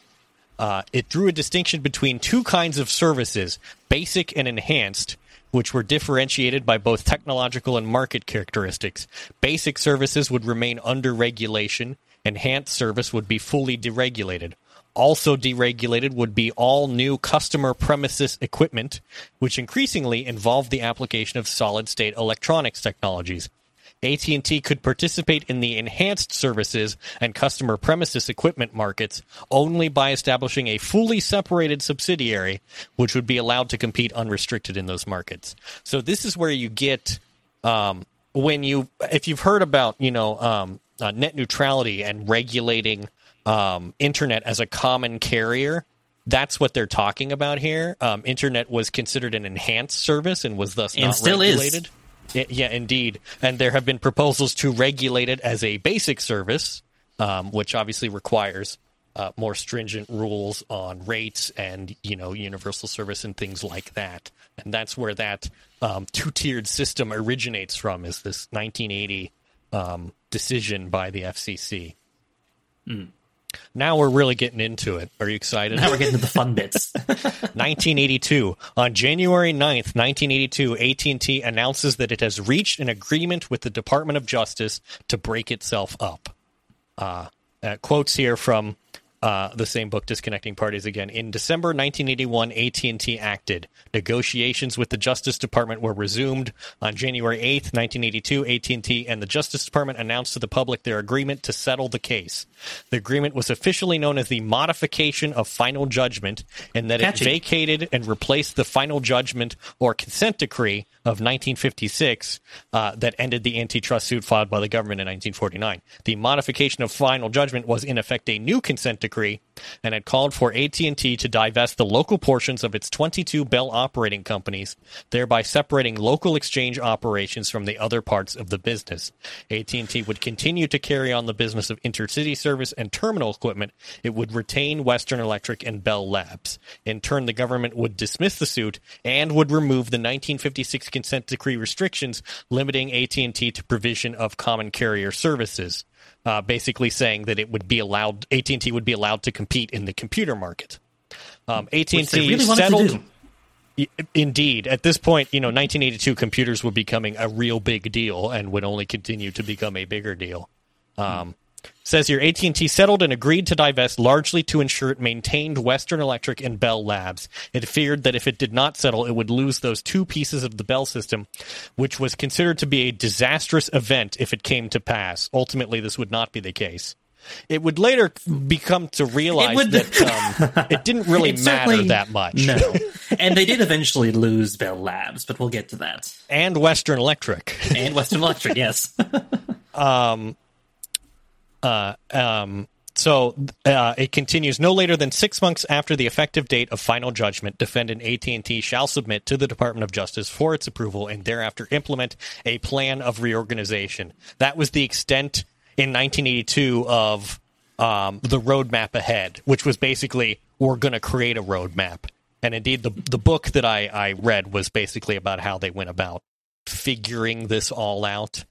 Uh, it drew a distinction between two kinds of services, basic and enhanced, which were differentiated by both technological and market characteristics. Basic services would remain under regulation, enhanced service would be fully deregulated. Also deregulated would be all new customer premises equipment, which increasingly involved the application of solid state electronics technologies. AT&T could participate in the enhanced services and customer premises equipment markets only by establishing a fully separated subsidiary which would be allowed to compete unrestricted in those markets. So this is where you get um, when you if you've heard about, you know, um, uh, net neutrality and regulating um, internet as a common carrier, that's what they're talking about here. Um, internet was considered an enhanced service and was thus And not still is. regulated. Y- Yeah, indeed. And there have been proposals to regulate it as a basic service, um, which obviously requires uh, more stringent rules on rates and you know universal service and things like that. And that's where that um, two-tiered system originates from. Is this 1980 um, decision by the FCC? Now we're really getting into it. Are you excited? Now we're getting to the fun bits. (laughs) (laughs) 1982. On January 9th, 1982, AT&T announces that it has reached an agreement with the Department of Justice to break itself up. Uh, uh, quotes here from uh, the same book, Disconnecting Parties again. In December 1981, AT&T acted. Negotiations with the Justice Department were resumed. On January 8, 1982, AT&T and the Justice Department announced to the public their agreement to settle the case. The agreement was officially known as the Modification of Final Judgment, and that Catchy. it vacated and replaced the final judgment or consent decree of 1956 uh, that ended the antitrust suit filed by the government in 1949. The modification of final judgment was in effect a new consent decree and had called for AT&T to divest the local portions of its 22 Bell operating companies, thereby separating local exchange operations from the other parts of the business. AT&T would continue to carry on the business of intercity service and terminal equipment. It would retain Western Electric and Bell Labs. In turn, the government would dismiss the suit and would remove the 1956 consent decree restrictions limiting AT&T to provision of common carrier services. Uh, basically saying that it would be allowed AT&T would be allowed to compete in the computer market. Um, AT&T Which they really settled to do. Y- Indeed. At this point, you know, 1982 computers were becoming a real big deal and would only continue to become a bigger deal. Um, says here, AT&T settled and agreed to divest largely to ensure it maintained Western Electric and Bell Labs. It feared that if it did not settle, it would lose those two pieces of the Bell system, which was considered to be a disastrous event if it came to pass. Ultimately, this would not be the case. It would later become to realize would- that um, it didn't really (laughs) It matter that much. No. and they did eventually lose Bell Labs, but we'll get to that. And Western Electric. And Western Electric, (laughs) yes. Um, so uh, it continues. No later than six months after the effective date of final judgment, defendant AT&T shall submit to the Department of Justice for its approval and thereafter implement a plan of reorganization. That was the extent in 1982 of um, the roadmap ahead, which was basically we're going to create a roadmap. And indeed, the the book that I, I read was basically about how they went about figuring this all out.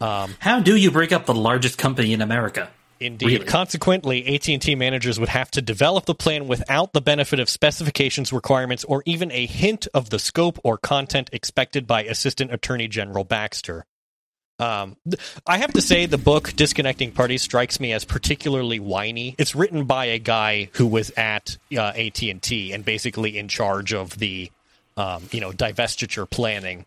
Um, How do you break up the largest company in America? Indeed. Really. Consequently, AT&T managers would have to develop the plan without the benefit of specifications, requirements, or even a hint of the scope or content expected by Assistant Attorney General Baxter. Um, I have to say, the book "Disconnecting Parties" strikes me as particularly whiny. It's written by a guy who was at uh, AT and T and basically in charge of the, um, you know, divestiture planning.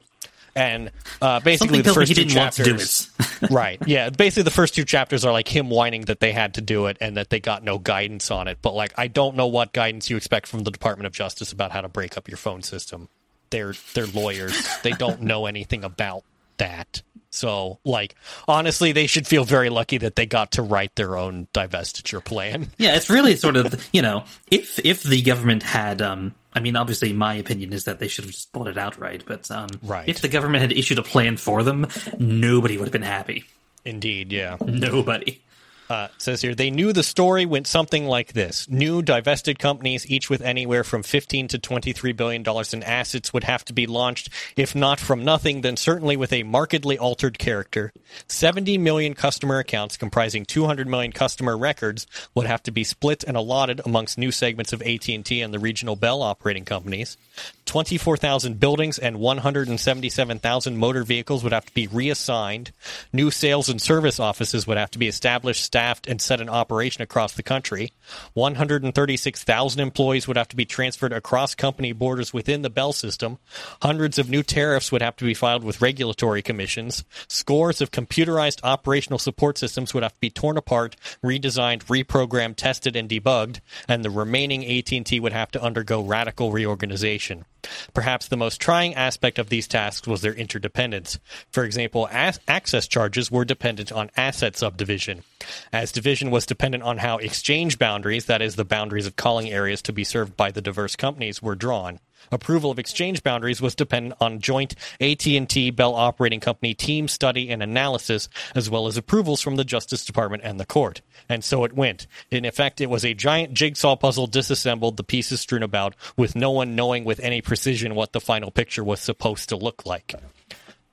And uh, basically, Something the first two didn't want to do chapters, (laughs) (laughs) right? Yeah, basically the first two chapters are like him whining that they had to do it and that they got no guidance on it. But like, I don't know what guidance you expect from the Department of Justice about how to break up your phone system. They're they're lawyers. they don't know anything about that. So, like, honestly, they should feel very lucky that they got to write their own divestiture plan. Yeah, it's really sort of you know, if if the government had, um, I mean, obviously, my opinion is that they should have just bought it outright. But um, Right. if the government had issued a plan for them, nobody would have been happy. Indeed, yeah. Nobody. Uh, says here they knew the story went something like this: new divested companies, each with anywhere from 15 to 23 billion dollars in assets, would have to be launched, if not from nothing, then certainly with a markedly altered character. 70 million customer accounts, comprising 200 million customer records, would have to be split and allotted amongst new segments of AT&T and the regional Bell operating companies. 24,000 buildings and 177,000 motor vehicles would have to be reassigned. New sales and service offices would have to be established, staffed, and set in operation across the country. 136,000 employees would have to be transferred across company borders within the Bell system. Hundreds of new tariffs would have to be filed with regulatory commissions. Scores of computerized operational support systems would have to be torn apart, redesigned, reprogrammed, tested, and debugged, and the remaining AT&T would have to undergo radical reorganization. Perhaps the most trying aspect of these tasks was their interdependence. For example, as- access charges were dependent on asset subdivision. As division was dependent on how exchange boundaries, that is, the boundaries of calling areas to be served by the diverse companies, were drawn. Approval of exchange boundaries was dependent on joint AT&T Bell Operating Company team study and analysis, as well as approvals from the Justice Department and the court. And so it went. In effect, it was a giant jigsaw puzzle disassembled, the pieces strewn about, with no one knowing with any precision what the final picture was supposed to look like.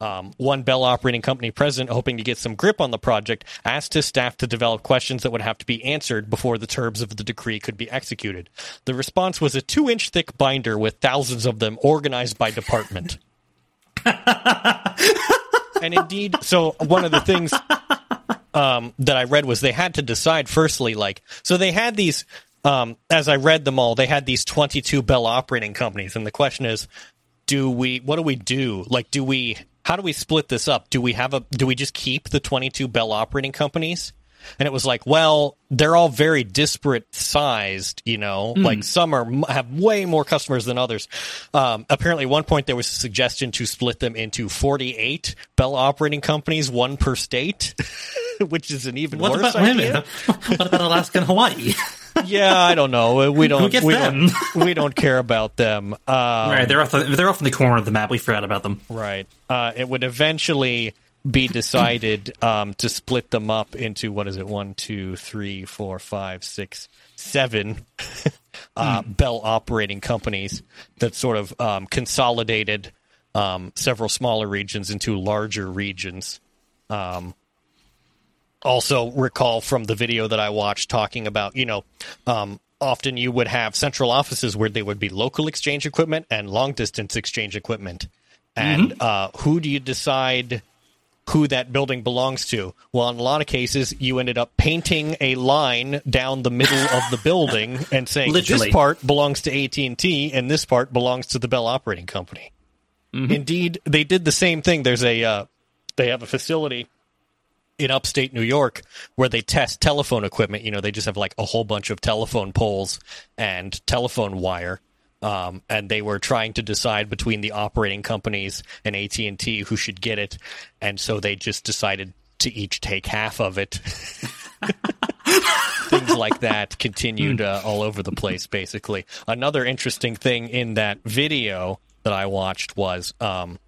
Um, one Bell operating company president, hoping to get some grip on the project, asked his staff to develop questions that would have to be answered before the terms of the decree could be executed. The response was a two inch thick binder with thousands of them organized by department. (laughs) and indeed, so one of the things um, that I read was they had to decide firstly, like, so they had these, um, as I read them all, they had these 22 Bell operating companies. And the question is, do we, what do we do? Like, do we, how do we split this up? Do we have a, do we just keep the 22 Bell operating companies? And it was like, well, they're all very disparate sized, you know, like some are have way more customers than others. Um, apparently, at one point there was a suggestion to split them into 48 Bell operating companies, one per state, (laughs) which is an even What worse about idea. (laughs) what about Alaska and Hawaii? (laughs) yeah, I don't know. We don't. we them? don't. We don't care about them. Um, (laughs) right, they're off. The, they're off in the corner of the map. We forgot about them. Right. Uh, it would eventually be decided (clears throat) um, to split them up into what is it? One, two, three, four, five, six, seven (laughs) uh, Bell operating companies that sort of um, consolidated um, several smaller regions into larger regions. Um, also, recall from the video that I watched talking about, you know, um, often you would have central offices where they would be local exchange equipment and long distance exchange equipment. And uh, who do you decide who that building belongs to? Well, in a lot of cases, you ended up painting a line down the middle of the building (laughs) and saying Literally. this part belongs to AT and T and this part belongs to the Bell Operating Company. Indeed, they did the same thing. There's a uh, they have a facility in upstate New York where they test telephone equipment. You know, they just have like a whole bunch of telephone poles and telephone wire. Um, and they were trying to decide between the operating companies and AT and T who should get it, and so they just decided to each take half of it. (laughs) Things like that continued uh, all over the place. Basically, another interesting thing in that video that I watched was um,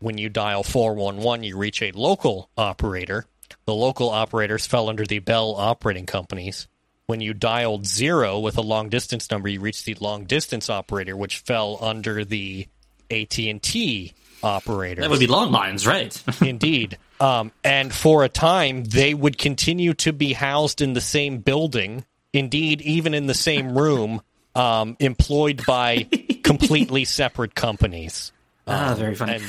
when you dial 411, you reach a local operator. The local operators fell under the Bell operating companies. When you dialed zero with a long distance number, you reached the long distance operator, which fell under the AT and T operator. That would be long lines, right? (laughs) Indeed. Um, and for a time, they would continue to be housed in the same building, indeed, even in the same room, um, employed by (laughs) completely separate companies. ah, very funny. And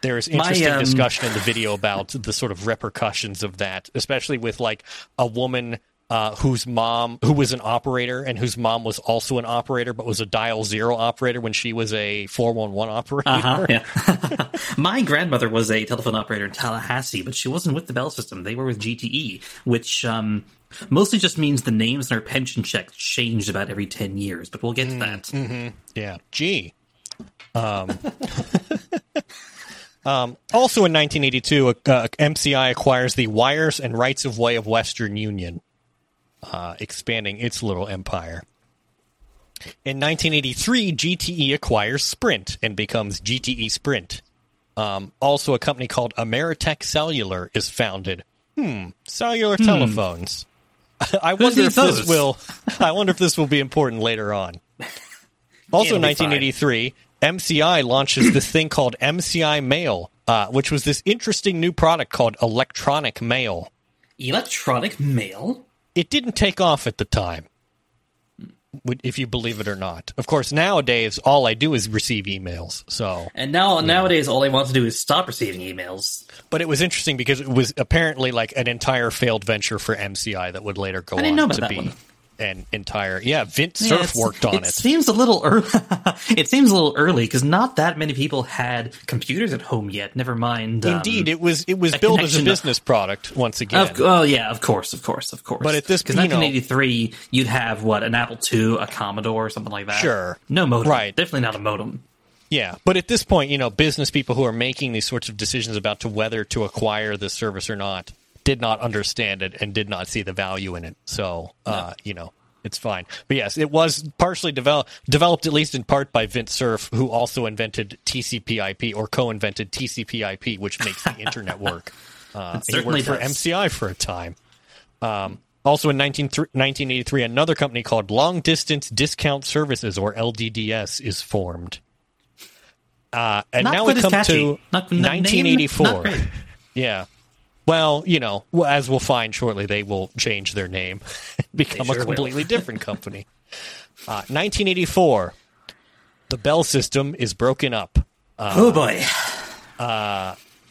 there's interesting um, discussion in the video about the sort of repercussions of that, especially with like a woman uh, whose mom, who was an operator and whose mom was also an operator, but was a dial zero operator when she was a 411 operator. Uh-huh, yeah. (laughs) (laughs) My grandmother was a telephone operator in Tallahassee, but she wasn't with the Bell system. They were with GTE, which um, mostly just means the names in her pension check changed about every 10 years, but we'll get to that. Yeah. Gee. Um, (laughs) um, also in 1982, uh, MCI acquires the wires and rights of way of Western Union, uh, expanding its little empire. In 1983, GTE acquires Sprint and becomes GTE Sprint. Um, also, a company called Ameritech Cellular is founded. Hmm, cellular telephones. (laughs) I wonder if this will. (laughs) I wonder if this will be important later on. (laughs) Also, in It'll be fine. 1983, MCI launches this thing called MCI Mail, uh, which was this interesting new product called electronic mail. Electronic mail? It didn't take off at the time, if you believe it or not. Of course, nowadays all I do is receive emails. So, And now nowadays, all I want to do is stop receiving emails. but it was interesting because it was apparently like an entire failed venture for MCI that would later go I didn't on know about to that be one. An entire. Yeah, Vint Cerf it's- worked on it. Seems a little early. (laughs) it seems a little early because not that many people had computers at home yet. Never mind. um, Indeed, it was it was built as a business product once again. Of, oh yeah, of course, of course, of course. But at this- because you know- 1983, you'd have what an Apple II, a Commodore, or something like that. Sure. no modem. Right. definitely not a modem. Yeah, but at this point, you know, business people who are making these sorts of decisions about to whether to acquire this service or not did not understand it and did not see the value in it. So, uh, you know, it's fine. But yes, it was partially developed, developed at least in part by Vint Cerf, who also invented TCP/IP or co-invented TCP/IP, which makes the internet work. (laughs) Uh, he certainly worked for. MCI for a time. Um, also in 19, 1983, another company called Long Distance Discount Services, or LDDS, is formed. Uh, and Not now we come catchy. to Not- the name, 1984. not (laughs) yeah. Well, you know, as we'll find shortly, they will change their name, (laughs) become sure a completely different company. Uh, 1984, the Bell system is broken up. oh boy,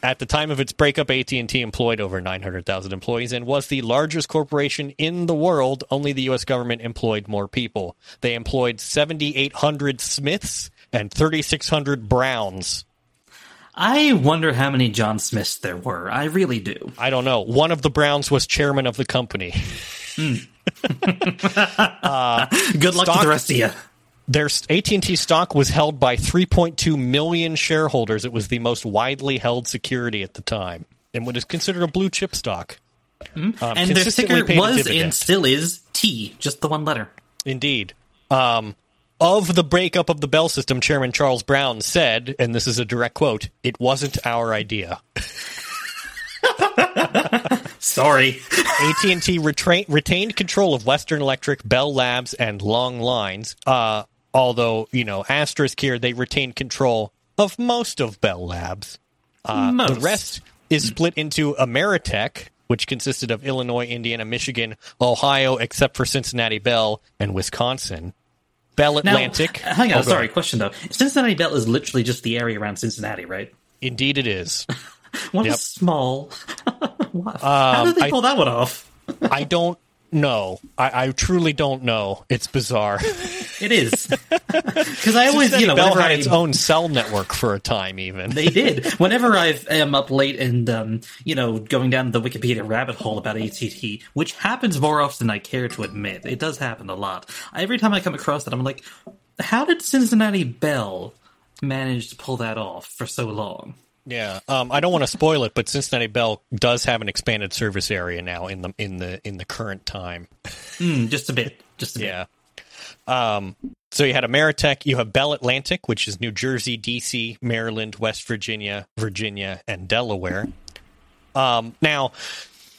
At the time of its breakup, AT&T employed over 900,000 employees and was the largest corporation in the world. Only the U.S. government employed more people. They employed 7,800 Smiths and 3,600 Browns. I wonder how many John Smiths there were. I really do. I don't know. One of the Browns was chairman of the company. (laughs) Good luck to the rest of you. Their AT&T stock was held by 3.2 million shareholders. It was the most widely held security at the time, and what is considered a blue chip stock. Um, And their sticker was and still is T, just the one letter. Indeed. Um, of the breakup of the Bell system, Chairman Charles Brown said, and this is a direct quote, "It wasn't our idea." (laughs) Sorry. AT&T retra- retained control of Western Electric, Bell Labs, and Long Lines. Uh, although, you know, asterisk here, they retained control of most of Bell Labs. Uh, Most. The rest is split into Ameritech, which consisted of Illinois, Indiana, Michigan, Ohio, except for Cincinnati Bell and Wisconsin. Bell Now, Atlantic. (laughs) hang on, Oh, sorry, ahead. question though. Cincinnati Bell is literally just the area around Cincinnati, right? Indeed, it is. (laughs) One Yep. is small. (laughs) What? How um, did they I- pull that one off? I don't know. I, I truly don't know. It's bizarre. It is (laughs) because I always, you know, Bell had I, its own cell network for a time, even. they did. (laughs) Whenever I am up late and um, you know going down the Wikipedia rabbit hole about ATT, which happens more often than I care to admit, it does happen a lot. Every time I come across that, I'm like, how did Cincinnati Bell manage to pull that off for so long? Yeah, um, I don't want to spoil it, but Cincinnati Bell does have an expanded service area now in the in the in the current time. Hmm, just a bit, just a bit. Yeah. Um, so you had Ameritech, you have Bell Atlantic, which is New Jersey, D.C., Maryland, West Virginia, Virginia, and Delaware. Um, now,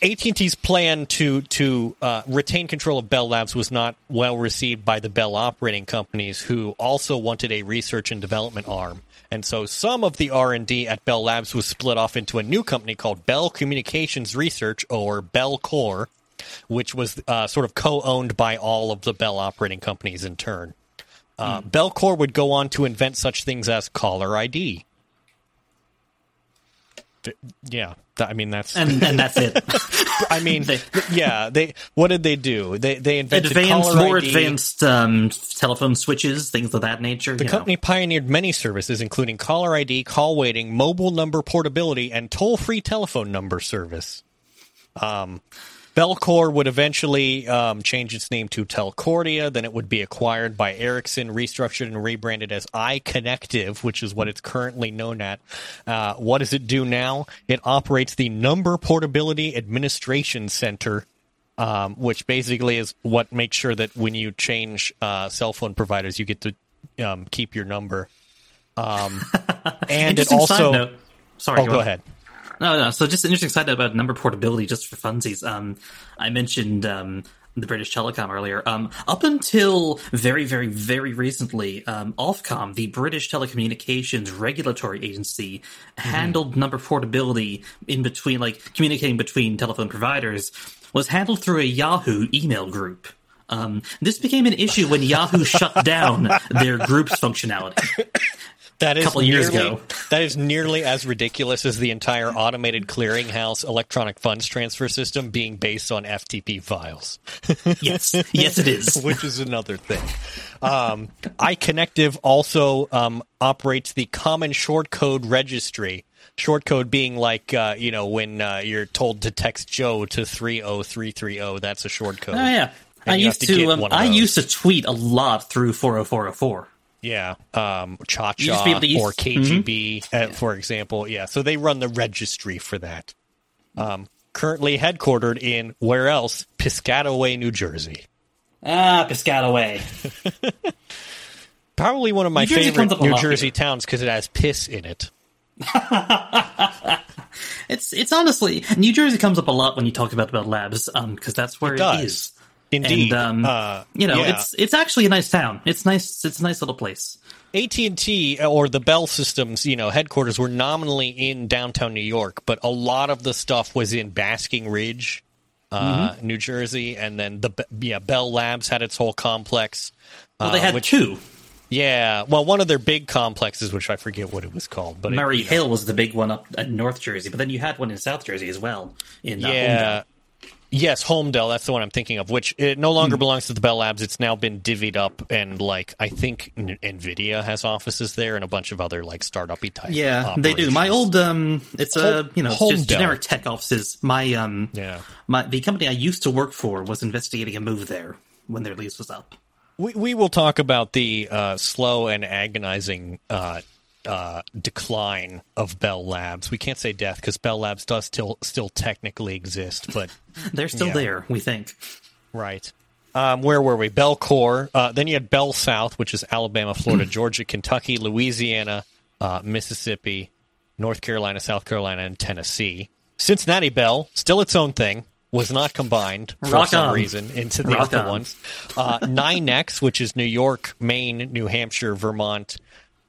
AT&T's plan to to uh, retain control of Bell Labs was not well received by the Bell operating companies, who also wanted a research and development arm. And so some of the R&D at Bell Labs was split off into a new company called Bell Communications Research, or Bellcore, which was uh, sort of co-owned by all of the Bell operating companies in turn. Uh, Hmm. Bellcore would go on to invent such things as caller ID. Th- Yeah, th- I mean that's. and and that's it. (laughs) I mean, (laughs) they- yeah. They what did they do? They they invented advanced, caller more ID. advanced um, telephone switches, things of that nature. The company pioneered many services, including caller ID, call waiting, mobile number portability, and toll-free telephone number service. Um, Bellcore would eventually um, change its name to Telcordia. Then it would be acquired by Ericsson, restructured and rebranded as iconectiv, which is what it's currently known at. Uh, what does it do now? It operates the Number Portability Administration Center, um, which basically is what makes sure that when you change uh, cell phone providers, you get to um, keep your number. Um, (laughs) and it also. note. Sorry, Oh, go on. ahead. No, no. So just an interesting side note about number portability, just for funsies. Um, I mentioned um, the British Telecom earlier. Um, up until very, very, very recently, um, Ofcom, the British Telecommunications Regulatory Agency, handled number portability in between, like communicating between telephone providers, was handled through a Yahoo email group. Um, this became an issue when Yahoo shut down (laughs) their group's functionality. That is couple years nearly, ago. That is nearly as ridiculous as the entire automated clearinghouse electronic funds transfer system being based on FTP files, (laughs) Yes, yes, it is. (laughs) which is another thing. Um, iconectiv also um, operates the Common Short Code Registry. Short code being like, uh, you know, when uh, you're told to text Joe to 30330, that's a short code. Oh yeah. And I used to to, um, I used to tweet a lot through 40404. Yeah, um, Cha You just be Cha use- or KGB, uh, for example. Yeah, so they run the registry for that. Um, currently headquartered in where else? Piscataway, New Jersey. Ah, Piscataway. (laughs) Probably one of my New favorite New Jersey here. towns because it has piss in it. (laughs) It's it's honestly New Jersey comes up a lot when you talk about about labs, um, because that's where It it is. Indeed, And um, uh, you know, yeah. it's it's actually a nice town. It's nice. It's a nice little place. AT and T or the Bell Systems, you know, headquarters were nominally in downtown New York, but a lot of the stuff was in Basking Ridge, uh, Mm-hmm. New Jersey, and then the yeah Bell Labs had its whole complex. Well, they uh, had which- two. Yeah, well, one of their big complexes, which I forget what it was called, but it- Murray know, Hill was the big one up in North Jersey, but then you had one in South Jersey as well. In uh, yeah, Holmdel. Yes, Holmdel. That's the one I'm thinking of. Which it no longer Hmm. belongs to the Bell Labs. It's now been divvied up, and like I think N- Nvidia has offices there, and a bunch of other like startup-y type. Yeah, they do. My old um, it's a you know Home just generic tech offices. My um, Yeah. my the company I used to work for was investigating a move there when their lease was up. We we will talk about the uh, slow and agonizing uh, uh, decline of Bell Labs. We can't say death because Bell Labs does still still technically exist, but (laughs) They're still Yeah. there, we think. right. Um, where were we? Bell Core. Uh, then you had Bell South, which is Alabama, Florida, (clears throat) Georgia, Kentucky, Louisiana, uh, Mississippi, North Carolina, South Carolina, and Tennessee. Cincinnati Bell, still its own thing, was not combined for Rock some on. reason into the Rock other on. ones. Uh, NYNEX, which is New York, Maine, New Hampshire, Vermont,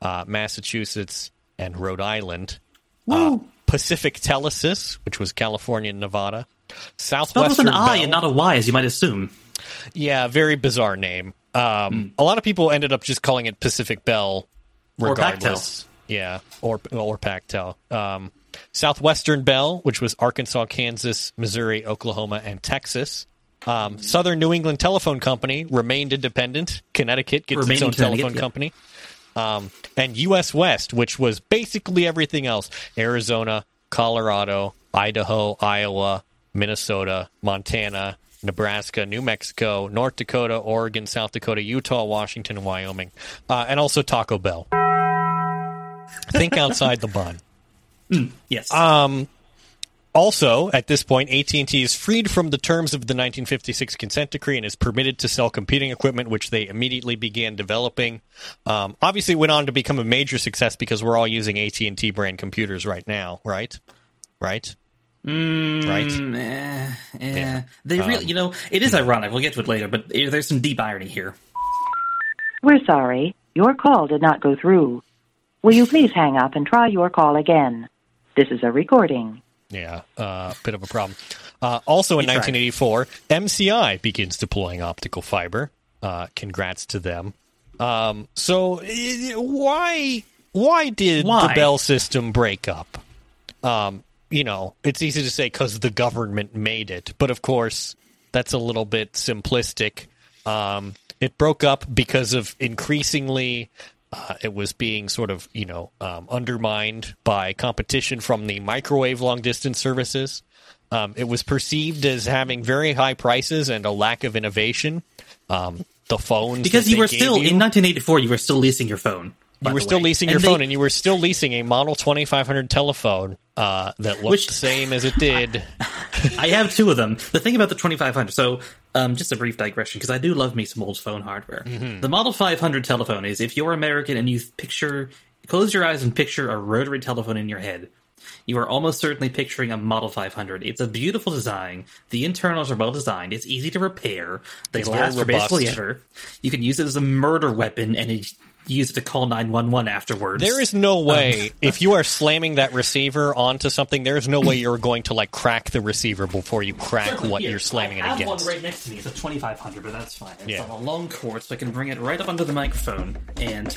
uh, Massachusetts, and Rhode Island. Uh, Pacific Telesis, which was California and Nevada. Spelled with Southwestern an I Bell. and not a Y, as you might assume. Yeah, very bizarre name. Um, A lot of people ended up just calling it Pacific Bell, Or regardless. Yeah, or or Pactel. Um, Southwestern Bell, which was Arkansas, Kansas, Missouri, Oklahoma, and Texas. Um, Southern New England Telephone Company remained independent. Connecticut gets its own telephone yeah. company. Um, and U.S. West, which was basically everything else Arizona, Colorado, Idaho, Iowa, Minnesota, Montana, Nebraska, New Mexico, North Dakota, Oregon, South Dakota, Utah, Washington, and Wyoming. Uh, and also Taco Bell. Think outside the bun. (laughs) Yes. Uh, Also, at this point, AT&T is freed from the terms of the 1956 consent decree and is permitted to sell computing equipment, which they immediately began developing. Um, obviously, it went on to become a major success because we're all using AT&T brand computers right now, right? Right? right? Mm, eh, eh. Yeah. They really, Um, you know, it is ironic. We'll get to it later, but there's some deep irony here. We're sorry. Your call did not go through. Will you please hang up and try your call again? This is a recording. Yeah, uh, bit of a problem. Uh, also in 1984, MCI begins deploying optical fiber. Uh, congrats to them. Um, so why why did the Bell system break up? Um, you know, it's easy to say because the government made it, but of course that's a little bit simplistic. Um, it broke up because of increasingly uh, it was being sort of you know um, undermined by competition from the microwave long distance services. Um, it was perceived as having very high prices and a lack of innovation. Um, the phones Because you were still, you, in 1984, you were still leasing your phone. You were still way. leasing your they- phone, and you were still leasing a Model 2500 telephone uh, that looked the same as it did. (laughs) I have two of them. The thing about the 2500, so um, just a brief digression, because I do love me some old phone hardware. Mm-hmm. The Model 500 telephone is if you're American and you picture, close your eyes and picture a rotary telephone in your head. You are almost certainly picturing a Model 500. It's a beautiful design. The internals are well designed. It's easy to repair. They It's last for basically ever. You can use it as a murder weapon and it, use it to call 911 afterwards. There is no way (laughs) if you are slamming that receiver onto something, there is no way you're going to like crack the receiver before you crack what here, you're slamming I it have against. one right next to me. It's a 2500, but that's fine. It's Yeah. on a long cord, so I can bring it right up under the microphone, and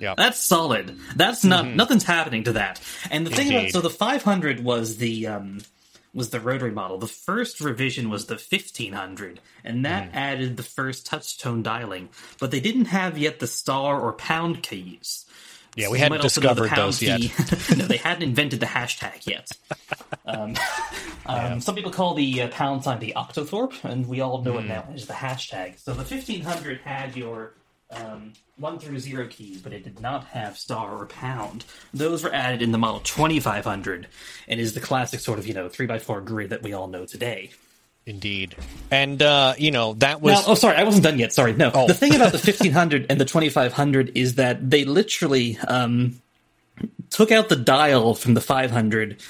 Yeah. that's solid. That's not nothing's happening to that. And the thing about Mm-hmm. So the 500 was the um, was the rotary model. The first revision was the 1500, and that Mm-hmm. added the first touch tone dialing, but they didn't have yet the star or pound keys. Yeah, we You hadn't might also know the discovered those yet. (laughs) no, they hadn't invented the hashtag yet. (laughs) Um, (laughs) um, Some people call the uh, pound sign the octothorpe, and we all know it now as the hashtag. So the 1500 had your um, 1 through 0 keys, but it did not have star or pound. Those were added in the model 2500, and is the classic sort of, you know, 3x4 grid that we all know today. Indeed. And uh, you know, that was Now, oh, sorry, I wasn't done yet. Sorry, no. Oh. The thing about the (laughs) 1500 and the 2500 is that they literally um, took out the dial from the 500,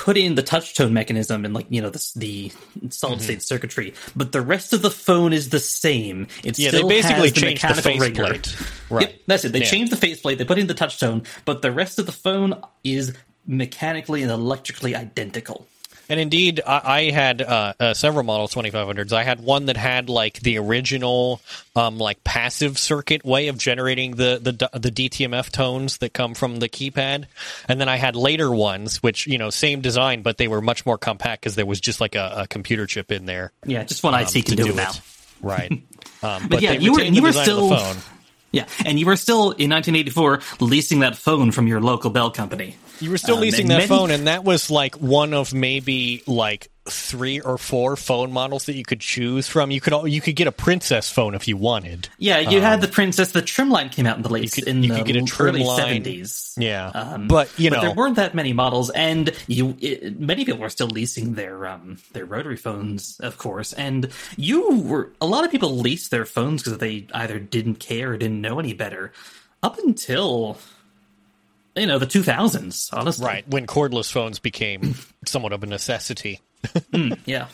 put in the touch tone mechanism and like you know the, the solid Mm-hmm. state circuitry, but the rest of the phone is the same. It Yeah, they basically has the changed the faceplate. Right. Yep, that's it. They Yeah. changed the faceplate. They put in the touch tone, but the rest of the phone is mechanically and electrically identical. And indeed, I, I had uh, uh, several Model 2500s. I had one that had like the original, um, like passive circuit way of generating the, the the DTMF tones that come from the keypad, and then I had later ones, which you know, same design, but they were much more compact because there was just like a, a computer chip in there. Yeah, just one um, IC can to do, do it now. Right. (laughs) Um, but yeah, you were- you were still- the phone. Yeah, and you were still in 1984 leasing that phone from your local Bell company. You were still Um, leasing that many- phone, and that was like one of maybe like three or four phone models that you could choose from. You could al- you could get a Princess phone if you wanted. Yeah, you had the Princess. The trim line came out in the late could- in Um, you the could get a trim early 70s. Yeah, Um, but you know, there weren't that many models, and you it, many people were still leasing their um their rotary phones, of course. And you were a lot of people leased their phones because they either didn't care or didn't know any better, up until you know the 2000s. Honestly, right when cordless phones became somewhat of a necessity. Yeah.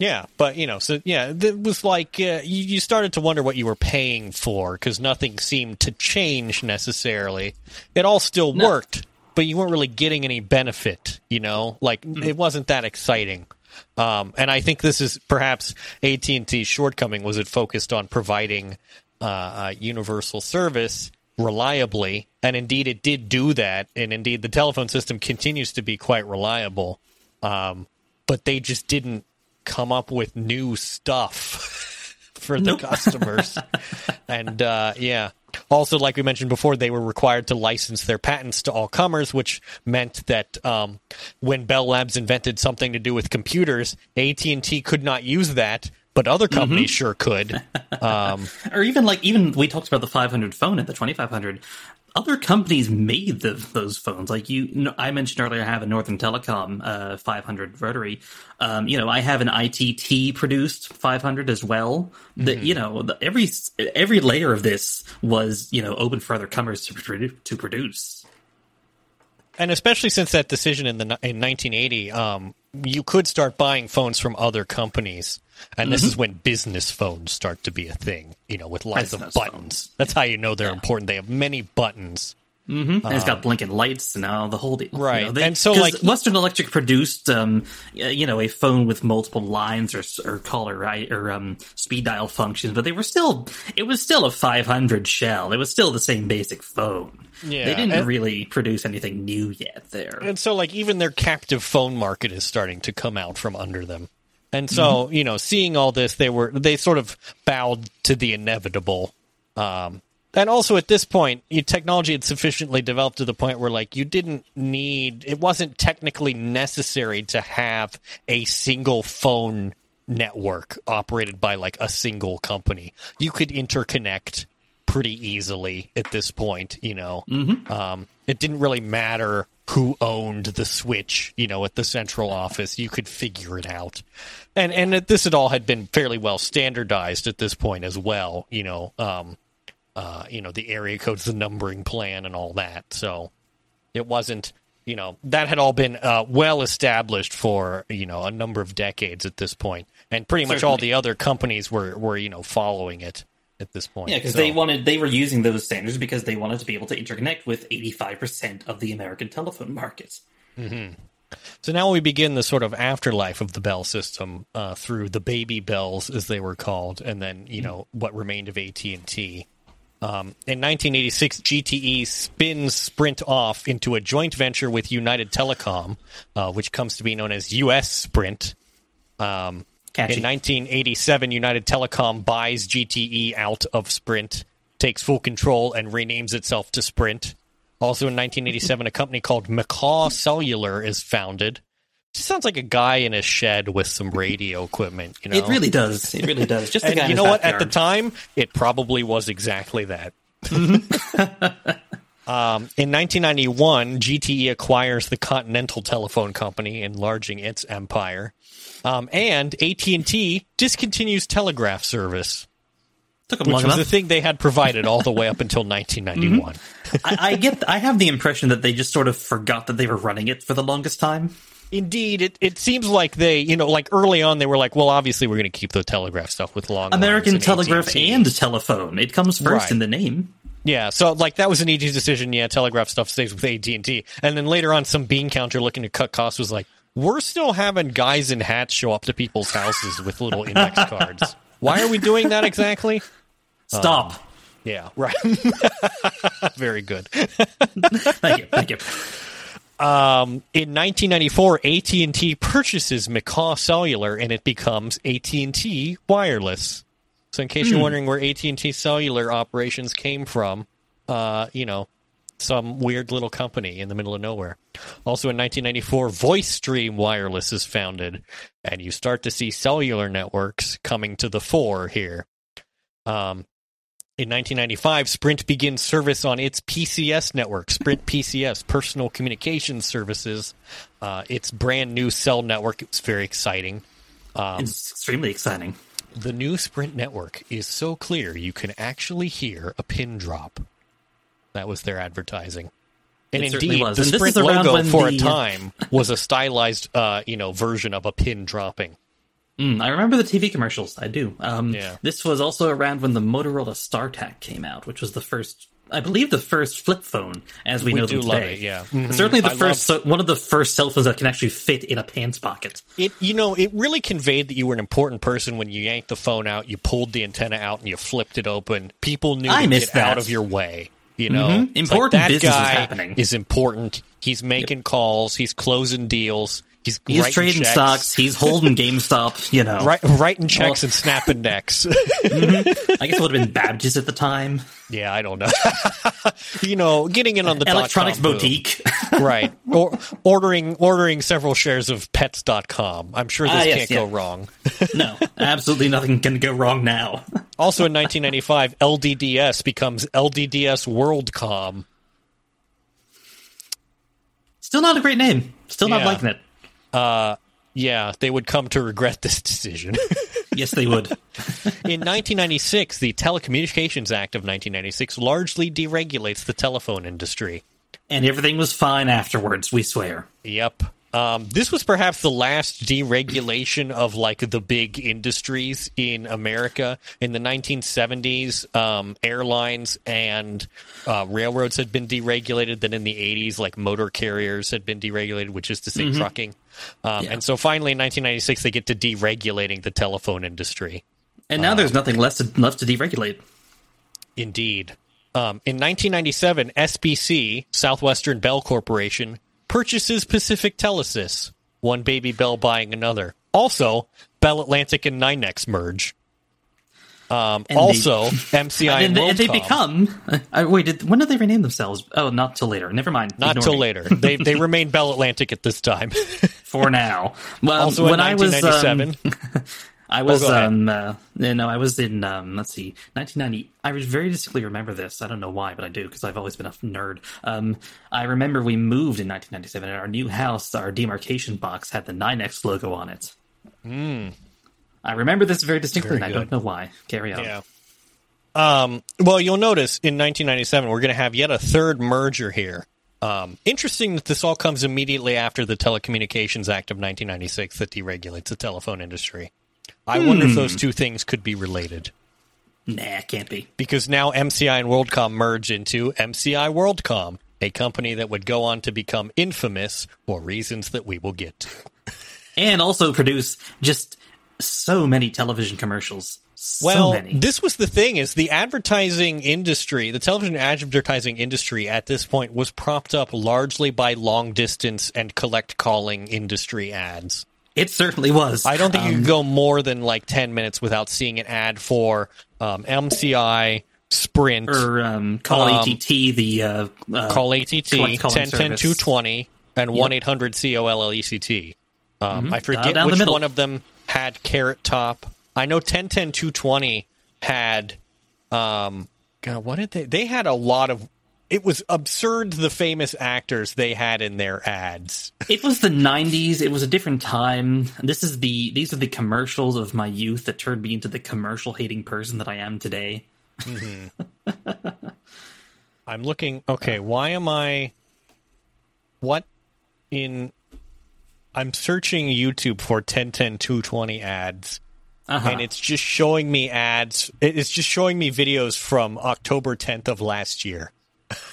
Yeah, but you know, so yeah, it was like uh, you, you started to wonder what you were paying for because nothing seemed to change necessarily. It all still No. worked, but you weren't really getting any benefit. You know, like it wasn't that exciting. Um, and I think this is perhaps AT and T's shortcoming was it focused on providing uh, uh, universal service reliably, and indeed it did do that. And indeed, the telephone system continues to be quite reliable. Um, but they just didn't come up with new stuff (laughs) for the (laughs) customers. and uh, yeah. Also, like we mentioned before, they were required to license their patents to all comers, which meant that um, when Bell Labs invented something to do with computers, AT and T could not use that, but other companies sure could. (laughs) Um, or even like even we talked about the 500 phone and the 2500 other companies made the, those phones. Like you i mentioned earlier i have a northern telecom uh, 500 rotary. Um, you know i have an itt produced 500 as well. That you know the, every every layer of this was you know open for other comers to, to produce and especially since that decision in the in 1980, um, you could start buying phones from other companies, and this is when business phones start to be a thing. You know, with lots Business of buttons. That's how you know they're important. They have many buttons. And it's got blinking lights and all the whole deal. you Right. know, they- And so, like- Western Electric produced, um, you know, a phone with multiple lines or s- or caller right or um, speed dial functions, but they were still it was still a 500 shell. It was still the same basic phone. Yeah, they didn't and- really produce anything new yet there. And so, like, even their captive phone market is starting to come out from under them. And so, you know, seeing all this, they were they sort of bowed to the inevitable. Um, and also, at this point, technology had sufficiently developed to the point where, like, you didn't need it wasn't technically necessary to have a single phone network operated by like a single company. You could interconnect pretty easily at this point. You know, um, it didn't really matter who owned the switch. You know, at the central office, you could figure it out. And and it, this had all had been fairly well standardized at this point as well. You know, um, uh, you know the area codes, the numbering plan, and all that. So it wasn't. You know that had all been uh, well established for you know a number of decades at this point, and pretty much all the other companies were were you know following it at this point. Yeah, because So- they wanted they were using those standards because they wanted to be able to interconnect with 85% of the American telephone market. So now we begin the sort of afterlife of the Bell system uh, through the baby bells, as they were called, and then you know what remained of AT and T. Um, in 1986, GTE spins Sprint off into a joint venture with United Telecom, uh, which comes to be known as US Sprint. Um, in 1987, United Telecom buys GTE out of Sprint, takes full control, and renames itself to Sprint. Also in 1987, a company called McCaw Cellular is founded. Just sounds like a guy in a shed with some radio equipment. You know, It really does. It really does. Just And you know what? At the time, it probably was exactly that. (laughs) um, in 1991, GTE acquires the Continental Telephone Company, enlarging its empire. Um, and AT&T discontinues telegraph service, Took them which long was enough. the thing they had provided all the way up until (laughs) 1991. I, I get. I have the impression that they just sort of forgot that they were running it for the longest time. Indeed, it, it seems like they, you know, like early on, they were like, well, obviously, we're going to keep the telegraph stuff with long American Telegraph AT&T. and telephone. It comes first Right. in the name. Yeah, so like that was an easy decision. Yeah, telegraph stuff stays with AT and T, and then later on, some bean counter looking to cut costs was like, we're still having guys in hats show up to people's houses with little index (laughs) cards. Why are we doing that exactly? (laughs) Stop. Um, yeah, right. (laughs) Very good. thank you. Thank you. In 1994, AT and T purchases McCaw Cellular, and it becomes AT and T Wireless. So, in case you're wondering where AT and T Cellular operations came from, uh, you know, some weird little company in the middle of nowhere. Also, in 1994, VoiceStream Wireless is founded, and you start to see cellular networks coming to the fore here. Um, in 1995, Sprint begins service on its PCS network, Sprint PCS, Personal Communications Services. Uh, its brand new cell network. It's very exciting. it's extremely exciting. The new Sprint network is so clear you can actually hear a pin drop. That was their advertising. And It indeed, was. the And this Sprint logo for a time was a stylized, uh, you know, version of a pin dropping. Mm, I remember the TV commercials. I do. Um, Yeah. This was also around when the Motorola StarTAC came out, which was the first, I believe, the first flip phone as we, We know do them love today. it, yeah. Mhm. Certainly the I first, so, one of the first cell phones that can actually fit in a pants pocket. It you know it really conveyed that you were an important person when you yanked the phone out, you pulled the antenna out, and you flipped it open. People knew I to get that. out of your way. You know, Mhm. Important like, that business is happening. is important. He's making calls. He's closing deals. He's He's trading checks, stocks. He's holding (laughs) GameStop. You know, Write, writing checks Well- and snapping necks. (laughs) I guess it would have been Babbage's at the time. yeah, I don't know. (laughs) you know, getting in on the Electronics boutique. right? Or ordering ordering several shares of Pets.com. I'm sure this Ah, yes, can't yeah. go wrong. no, absolutely nothing can go wrong now. Also in 1995, LDDS becomes LDDS WorldCom. Still not a great name. Still not Yeah. liking it. Yeah, they would come to regret (laughs) this decision. (laughs) Yes, they would. (laughs) in 1996, the Telecommunications Act of 1996 largely deregulates the telephone industry. And everything was fine afterwards, we swear. Yep. Um, this was perhaps the last deregulation of like the big industries in America. In the 1970s, um, airlines and uh, railroads had been deregulated. Then in the 80s, like motor carriers had been deregulated, which is to say trucking. Um, Yeah. And so finally in 1996, they get to deregulating the telephone industry. And now there's nothing less to, left to deregulate. Indeed. Um, in 1997, SBC, Southwestern Bell Corporation, purchases Pacific Telesis, one baby bell buying another. Also, Bell Atlantic and NYNEX merge. Um, also, (laughs) MCI and, and, they, they become. Uh, wait, did, when did they rename themselves? Oh, not till later. Never mind. Not till me. later. (laughs) They they remain Bell Atlantic at this time. (laughs) For now. Well, also when I was. 1997. Um, I was, go ahead. um, uh, you know, I was in, um, let's see, 1990. I was very distinctly remember this. I don't know why, but I do because I've always been a nerd. Um, I remember we moved in 1997 and our new house, our demarcation box had the NYNEX logo on it. I remember this very distinctly Hmm. Very and I don't know why. Carry on. Yeah. Um, well, you'll notice in 1997 we're going to have yet a third merger here. Um, interesting that this all comes immediately after the Telecommunications Act of 1996 that deregulates the telephone industry. I wonder if those two things could be related Nah, can't be. because now MCI and WorldCom merge into MCI WorldCom, a company that would go on to become infamous for reasons that we will get to. And also produce just so many television commercials. So Well, many. this was the thing is the advertising industry, the television advertising industry at this point was propped up largely by long distance and collect calling industry ads. it certainly was. I don't think you Um, could go more than like 10 minutes without seeing an ad for um, MCI, Sprint, or um, call Um, ATT the uh, uh, Call ATT, calling 1010 service. 220, and 1 800 COLLECT. Um, I forget Mm-hmm. down the which one of them had Carrot Top. I know 1010 220 had. Um, God, what did they? They had a lot of. It was absurd the famous actors they had in their ads. It was the '90s. It was a different time. This is the these are the commercials of my youth that turned me into the commercial hating person that I am today. (laughs) I'm looking. Okay, why am I? What in? I'm searching YouTube for 1010 220 ads. Uh-huh. and it's just showing me ads. It's just showing me videos from October 10th of last year.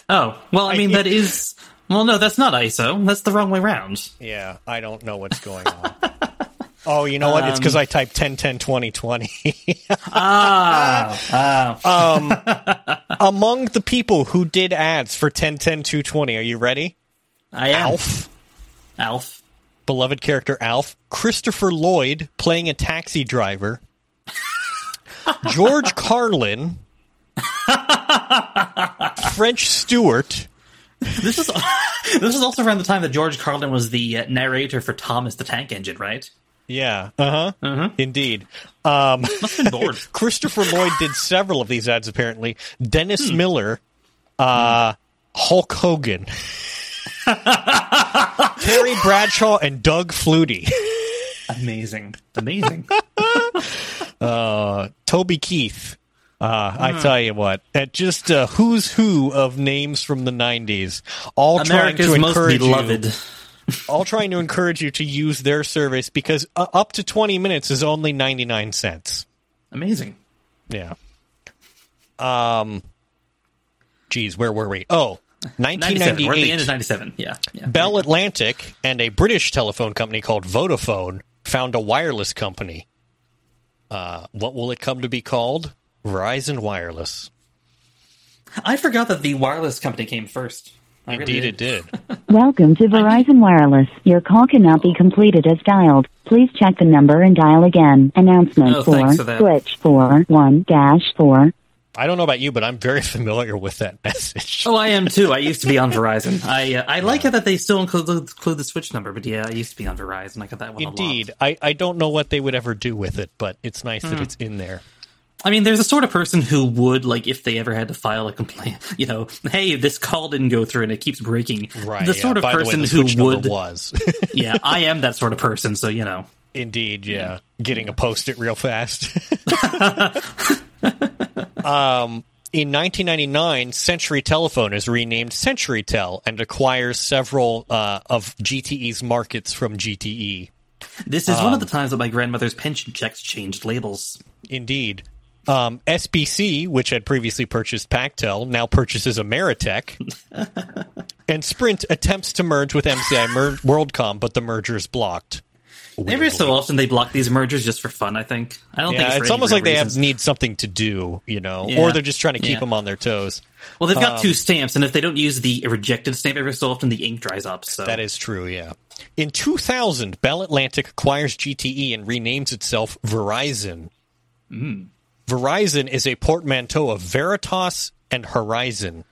oh well, I mean that is well, no, that's not ISO. That's the wrong way round. Yeah, I don't know what's going on. (laughs) oh, you know what? It's because I typed 1010 2020. (laughs) Ah, ah, (laughs) Among the people who did ads for 1010 220, are you ready? I am Alf, Alf. Beloved character Alf, Christopher Lloyd playing a taxi driver, (laughs) George Carlin, French Stewart. This is (laughs) this is also around the time that George Carlin was the uh, narrator for Thomas the Tank Engine, right? Yeah, uh huh, indeed. Um, Must have been bored. (laughs) Christopher Lloyd did several of these ads. Apparently, Dennis Miller, uh, Hulk Hogan, Terry Bradshaw, and Doug Flutie. Amazing, amazing. (laughs) uh, Toby Keith. Uh, I tell you what, at just uh, who's who of names from the '90s, all America's trying to most encourage beloved. you, (laughs) all trying to encourage you to use their service because uh, up to 20 minutes is only 99 cents. Amazing. Yeah. Um. Geez, where were we? Oh, 97. We're at the end of 97. Yeah. yeah. Bell Atlantic and a British telephone company called Vodafone found a wireless company. Uh, what will it come to be called? Verizon Wireless. I forgot that the wireless company came first. I really Indeed, it did. (laughs) Welcome to Verizon Wireless. Your call cannot be completed as dialed. Please check the number and dial again. Announcement Oh, for for that. switch four one dash four. I don't know about you, but I'm very (laughs) familiar with that message. Oh, I am too. I used to be on (laughs) Verizon. I uh, I like it that they still include, include the switch number, but yeah, I used to be on Verizon. I got that one a lot. Indeed. I, I don't know what they would ever do with it, but it's nice Hmm. that it's in there. I mean, there's a sort of person who would like if they ever had to file a complaint. (laughs) You know, hey, this call didn't go through and it keeps breaking. Right. The yeah. sort of By person way, who would. was. yeah, I am that sort of person. So you know. Indeed, yeah. Getting a post it real fast. Um, in 1999, Century Telephone is renamed CenturyTel and acquires several uh, of GTE's markets from GTE. This is one of the times that my grandmother's pension checks changed labels. Indeed. Um, SBC, which had previously purchased Pactel, now purchases Ameritech. (laughs) and Sprint attempts to merge with MCI Mer- WorldCom, but the merger is blocked. Every so often they block these mergers just for fun. I think. I don't think it's, it's almost real like they have need something to do, you know, Yeah. or they're just trying to keep Yeah. them on their toes. Well, they've got Um, two stamps, and if they don't use the rejected stamp every so often, the ink dries up. So That is true, yeah. In 2000, Bell Atlantic acquires GTE and renames itself Verizon. Verizon is a portmanteau of Veritas and Horizon.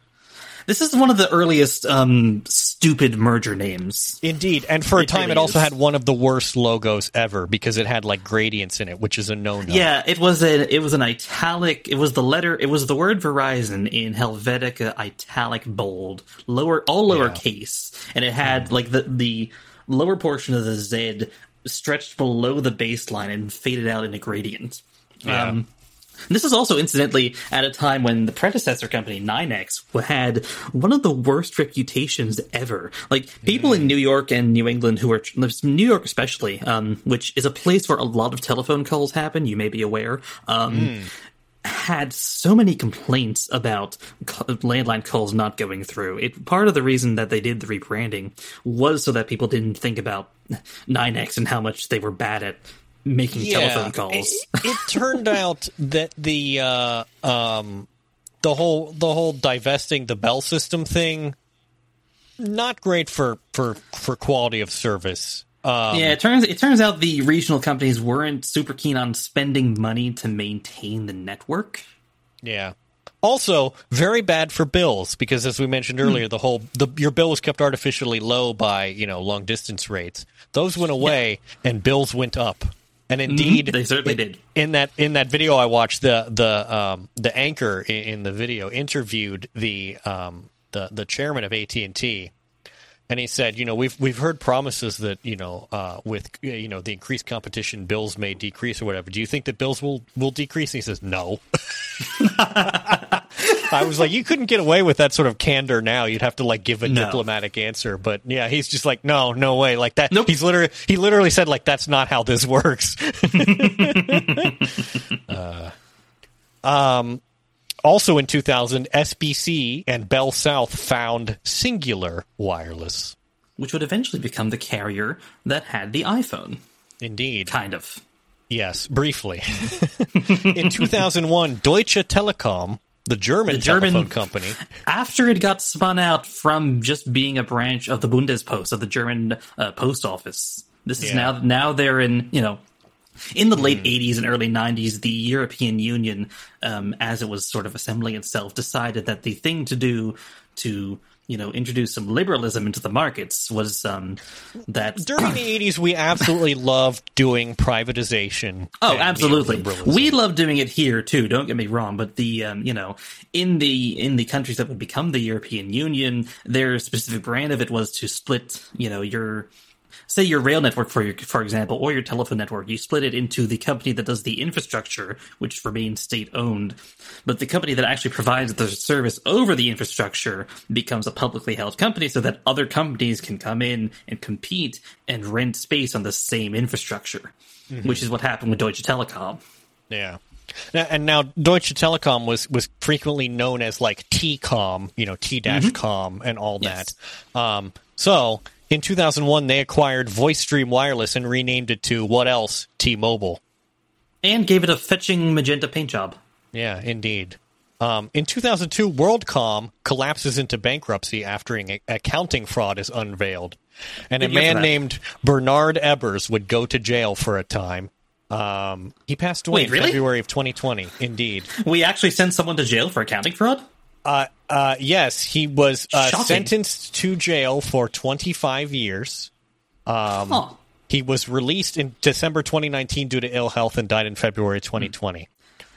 This is one of the earliest um, stupid merger names. Indeed, and for a It time, really it also is. had one of the worst logos ever because it had like gradients in it, which is a no-no. Yeah, it was a it was an italic. It was the letter. It was the word Verizon in Helvetica italic bold, lower all lowercase, and it had like the the lower portion of the Z stretched below the baseline and faded out in a gradient. Yeah. Um, this is also incidentally at a time when the predecessor company NYNEX had one of the worst reputations ever. Like people in New York and New England who are New York especially, um, which is a place where a lot of telephone calls happen. You may be aware. Um, Had so many complaints about landline calls not going through. It part of the reason that they did the rebranding was so that people didn't think about NYNEX and how much they were bad at making telephone calls. It, it turned out that the uh, um, the whole the whole divesting the Bell system thing not great for for for quality of service. Um, yeah, it turns it turns out the regional companies weren't super keen on spending money to maintain the network. Yeah. Also, very bad for bills because, as we mentioned earlier, the whole the your bill was kept artificially low by you know long distance rates. Those went away, and bills went up. And indeed, They certainly did. in that in that video I watched, the the um, the anchor in, in the video interviewed the um, the the chairman of AT and T, and he said, you know, we've we've heard promises that you know uh, with you know the increased competition, bills may decrease or whatever. Do you think that bills will will decrease? And he says, no. (laughs) I was like, you couldn't get away with that sort of candor now. You'd have to like give a No. diplomatic answer. But yeah, he's just like, no, no way. Like that. Nope. He's literally he literally said like that's not how this works. Uh, (laughs) (laughs) um, also in 2000, SBC and Bell South found Cingular Wireless. Which would eventually become the carrier that had the iPhone, Indeed. kind of. Yes, briefly. (laughs) in 2001, Deutsche Telekom, the German, The German- company, After it got spun out from just being a branch of the Bundespost of the German uh, post office, this is Yeah. now now they're in you know in the late 80s and early 90s the european union um, as it was sort of assembling itself decided that the thing to do to you know introduce some liberalism into the markets was um, that during the (coughs) 80s, we absolutely loved doing privatization. Oh, and, you know, absolutely. we love doing it here too. Don't get me wrong, but the um, you know in the in the countries that would become the European Union, their specific brand of it was to split. You know your say your rail network for your for example or your telephone network you split it into the company that does the infrastructure which remains state owned but the company that actually provides the service over the infrastructure becomes a publicly held company so that other companies can come in and compete and rent space on the same infrastructure which is what happened with Deutsche Telekom Yeah. And now Deutsche Telekom was, was frequently known as like T-Com, you know, T-Com com and all Yes. that. Um, so in 2001, they acquired VoiceStream Wireless and renamed it to what else? T-Mobile. and gave it a fetching magenta paint job Yeah, indeed. Um, in 2002, WorldCom collapses into bankruptcy after an accounting fraud is unveiled. And a man named Bernard Ebbers would go to jail for a time. Um, he passed away Wait, in really? February of 2020. Indeed. we actually sent someone to jail for accounting fraud Uh, uh, yes, he was uh, sentenced to jail for 25 years. Um, huh. He was released in December 2019 due to ill health and died in February 2020.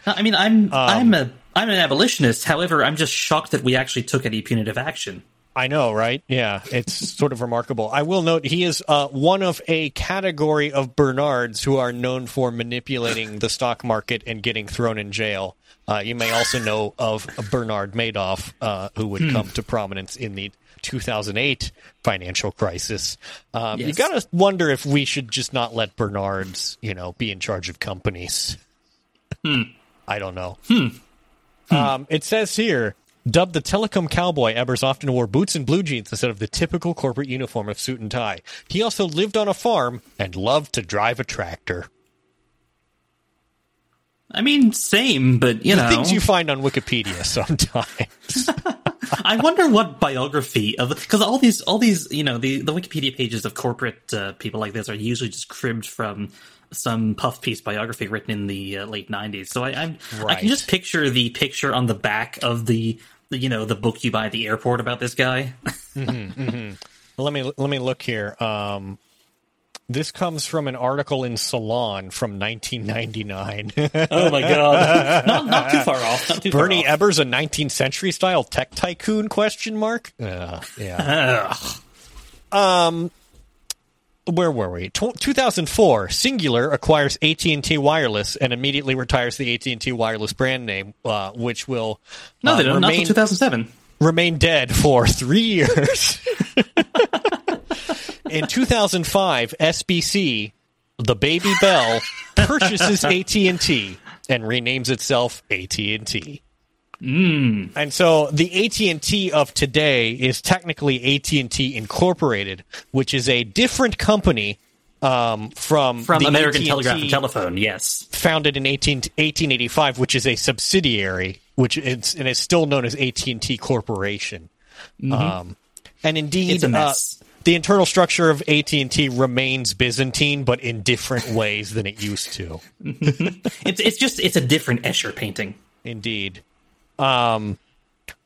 I mean, I'm Um, I'm a I'm an abolitionist. However, I'm just shocked that we actually took any punitive action. I know, right? Yeah, it's sort of remarkable. I will note he is uh, one of a category of Bernards who are known for manipulating the stock market and getting thrown in jail. Uh, you may also know of Bernard Madoff, uh, who would come to prominence in the 2008 financial crisis. Um, You got to wonder if we should just not let Bernards, you know, be in charge of companies. I don't know. Um, it says here, dubbed the telecom cowboy, Ebbers often wore boots and blue jeans instead of the typical corporate uniform of suit and tie. He also lived on a farm and loved to drive a tractor. I mean, same, but you The know, things you find on Wikipedia (laughs) sometimes. (laughs) I wonder what biography of because all these, all these, you know, the the Wikipedia pages of corporate uh, people like this are usually just cribbed from some puff piece biography written in the uh, late '90s. So I, I'm, I can just picture the picture on the back of the, you know, the book you buy at the airport about this guy. (laughs) let me let me look here. Um, this comes from an article in Salon from 1999. oh my god, (laughs) not not too far off. Too Bernie far off. Ebbers, a 19th century style tech tycoon? Question mark. Uh, yeah. (laughs) Ugh. Where were we? Tw 2004, Cingular acquires AT&T Wireless and immediately retires the AT&T Wireless brand name, uh, which will no, uh, they don't. Not remain, till 2007. remain dead for three years. (laughs) In 2005, SBC, the Baby Bell, purchases AT&T and renames itself AT&T. And so the AT&T of today is technically AT&T Incorporated, which is a different company um, from From the American AT&T Telegraph and Telephone, yes. founded in 18, 1885, which is a subsidiary, which is and is still known as AT&T Corporation. Um, and indeed, Mm-hmm. It's a mess. Uh, the internal structure of AT&T remains Byzantine, but in different ways than it used to. (laughs) It's it's just it's a different Escher painting. Indeed. Um,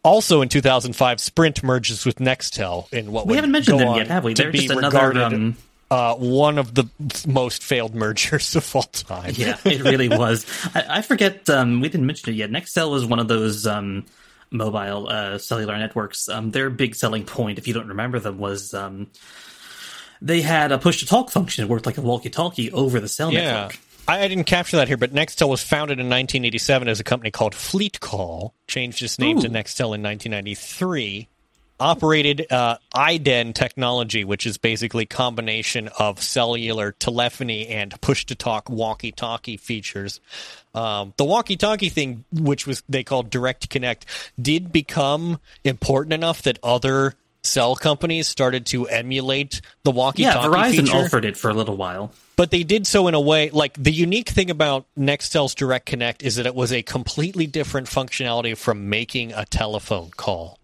also in 2005, Sprint merges with Nextel in what We haven't mentioned them yet, have we? They're just another, regarded, um, uh, one of the most failed mergers (laughs) of all time. Yeah, it really was. I, I forget. Um, we didn't mention it yet. Nextel was one of those um, mobile uh, cellular networks. Um, their big selling point, if you don't remember them, was um, they had a push to talk function. It worked like a walkie-talkie over the cell Yeah. network. I, didn't capture that here, but Nextel was founded in 1987 as a company called Fleet Call, changed its name to Nextel in 1993. Operated uh, iDEN technology, which is basically combination of cellular telephony and push-to-talk walkie-talkie features. Um, the walkie-talkie thing, which was they called Direct Connect, did become important enough that other cell companies started to emulate the walkie-talkie Yeah, Verizon feature offered it for a little while. but they did so in a way like the unique thing about Nextel's Direct Connect is that it was a completely different functionality from making a telephone call.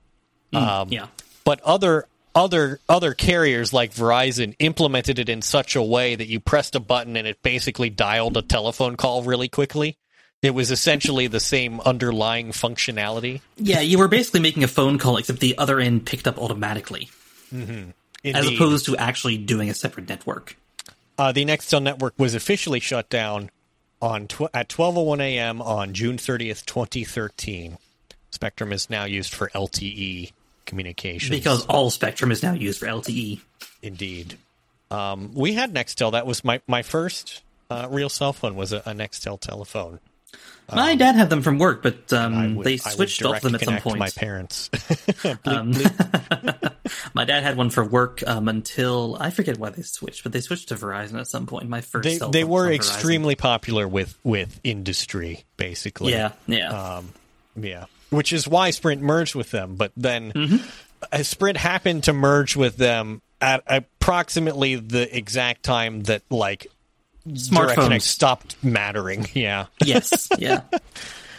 Um, yeah. But other other other carriers like Verizon implemented it in such a way that you pressed a button and it basically dialed a telephone call really quickly. It was essentially the same underlying functionality. Yeah, you were basically making a phone call, except the other end picked up automatically, as opposed to actually doing a separate network. Uh, the Nextel network was officially shut down on tw- at 12:01 a.m. on June 30th, 2013. Spectrum is now used for LTE communications. Because all spectrum is now used for. LTE. indeed, um, we had Nextel. That was my my first uh, real cell phone was a, a Nextel telephone. My dad had them from work, but um, would- they switched off them at some point. My parents. (laughs) (laughs) (laughs) My dad had one for work um, until I forget why they switched, but they switched to Verizon at some point. My first they cell they were on Verizon. extremely popular with with industry, basically. Yeah, yeah. Um, yeah, which is why Sprint merged with them. But then Mm-hmm. uh, Sprint happened to merge with them at approximately the exact time that like Smartphones. stopped mattering. (laughs) Yeah, yes, yeah.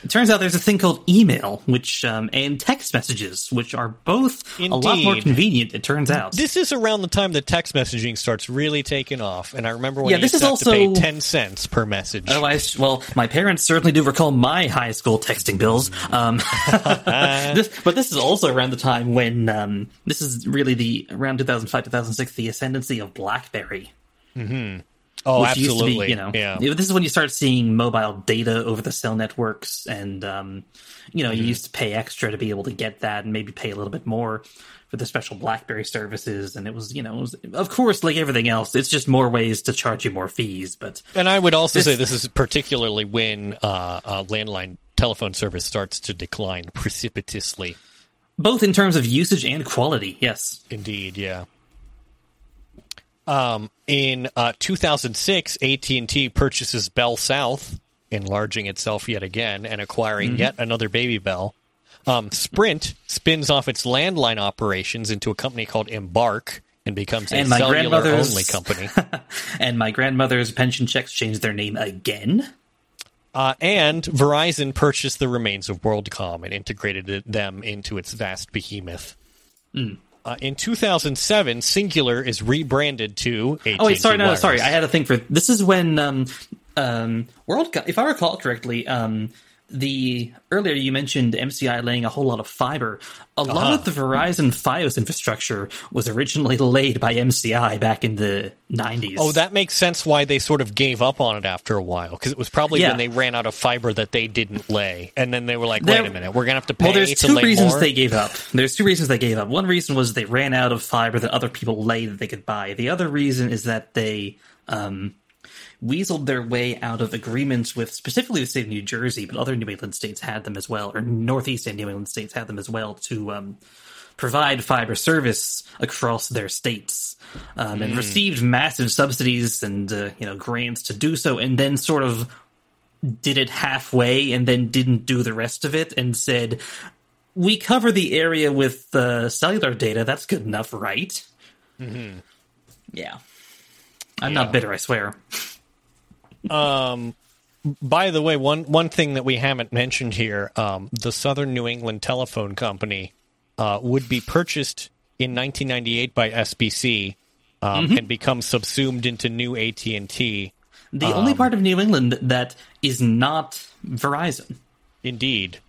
It turns out there's a thing called email, which um, and text messages, which are both a lot more convenient. It turns out. this is around the time that text messaging starts really taking off. And I remember when Yeah, you this is to have to also- pay ten cents per message. Oh, I, well, my parents certainly do recall my high school texting bills. Um, (laughs) (laughs) this, but this is also around the time when um, this is really the around 2005, 2006, the ascendancy of BlackBerry. Oh, which used to be, absolutely. you know, Yeah. this is when you start seeing mobile data over the cell networks, and um, you know, you Mm-hmm. used to pay extra to be able to get that, and maybe pay a little bit more for the special BlackBerry services. And it was, you know, was, of course, like everything else, it's just more ways to charge you more fees. But And I would also This- say this is particularly when uh, uh, landline telephone service starts to decline precipitously. both in terms of usage and quality, yes. Indeed, yeah. Um, in uh, 2006, AT&T purchases Bell South, enlarging itself yet again and acquiring Mm-hmm. yet another baby Bell. Um, Sprint spins off its landline operations into a company called Embarq and becomes a And my cellular grandmother's- only company. (laughs) And my grandmother's pension checks changed their name again. Uh, and Verizon purchased the remains of WorldCom and integrated them into its vast behemoth. Hmm. Uh, in 2007, Cingular is rebranded to AT&T Oh wait, sorry, no, Wireless. sorry. I had a thing for this is when um um World Cup, if I recall correctly, um the earlier you mentioned MCI laying a whole lot of fiber. A lot Uh-huh. of the Verizon FiOS infrastructure was originally (laughs) laid by MCI back in the 90s. Oh, that makes sense why they sort of gave up on it after a while because it was probably Yeah. when they ran out of fiber that they didn't lay, and then they were like, There- "Wait a minute, we're gonna have to pay Well, there's to two lay reasons more." they gave up. There's two reasons they gave up. One reason was they ran out of fiber that other people lay that they could buy. The other reason is that they um, weaseled their way out of agreements with specifically the state of New Jersey, but other New England states had them as well, or Northeast and New England states had them as well to um, provide fiber service across their states, um, and received massive subsidies and uh, you know grants to do so, and then sort of did it halfway and then didn't do the rest of it and said, "We cover the area with uh, cellular data. That's good enough, right?" Mm-hmm. Yeah, I'm not bitter. I swear. By the way, one one thing that we haven't mentioned here, um, the Southern New England Telephone Company uh, would be purchased in 1998 by SBC um, Mm-hmm. and become subsumed into new AT and T. The only part of New England that is not Verizon. Indeed.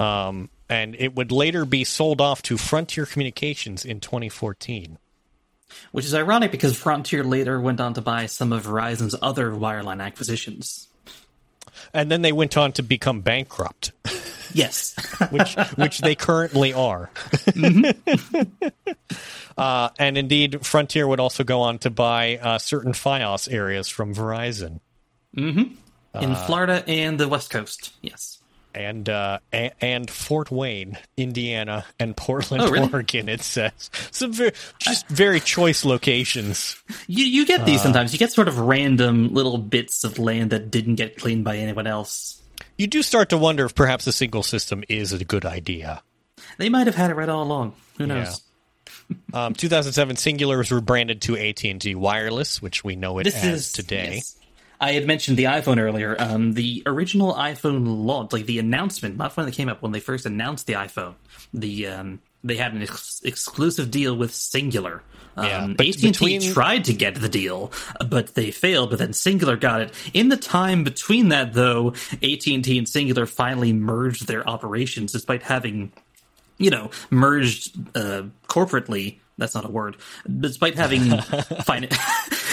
Um, and it would later be sold off to Frontier Communications in 2014. Which is ironic because Frontier later went on to buy some of Verizon's other wireline acquisitions. And then they went on to become bankrupt, Yes. (laughs) which which they currently are. (laughs) uh, and indeed, Frontier would also go on to buy uh, certain FiOS areas from Verizon. in Florida and the West Coast. Yes. And uh, a- and Fort Wayne, Indiana, and (laughs) Portland, Oh, really? Oregon. It says some very, just very choice locations. You you get Uh. these sometimes. You get sort of random little bits of land that didn't get cleaned by anyone else. You do start to wonder if perhaps a single system is a good idea. They might have had it right all along. Who knows? Um, 2007, Cingular was rebranded to AT and T Wireless, which we know it This as is today. yes. I had mentioned the iPhone earlier. Um, the original iPhone launch, like the announcement, not when they came up, when they first announced the iPhone, the um, they had an ex- exclusive deal with Cingular. Um, Yeah, but AT&T between- tried to get the deal, but they failed. But then Cingular got it. In the time between that, though, AT&T and Cingular finally merged their operations, despite having you know, merged uh, corporately. That's not a word. Despite having, (laughs) fin-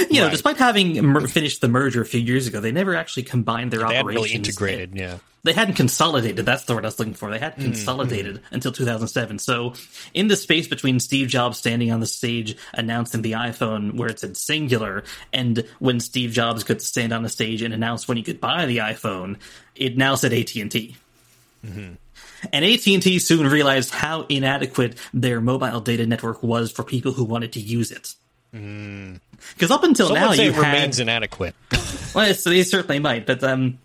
you know, Right. despite having mer- finished the merger a few years ago, they never actually combined their They operations. really integrated. Yeah. They hadn't consolidated. That's the word I was looking for. They hadn't consolidated until 2007. So, in the space between Steve Jobs standing on the stage announcing the iPhone, where it said Cingular, and when Steve Jobs could stand on the stage and announce when you could buy the iPhone, it now said AT and T. Mm-hmm. And AT&T soon realized how inadequate their mobile data network was for people who wanted to use it. Because up until Some now, you it had remains inadequate. (laughs) well, so they certainly might, but um,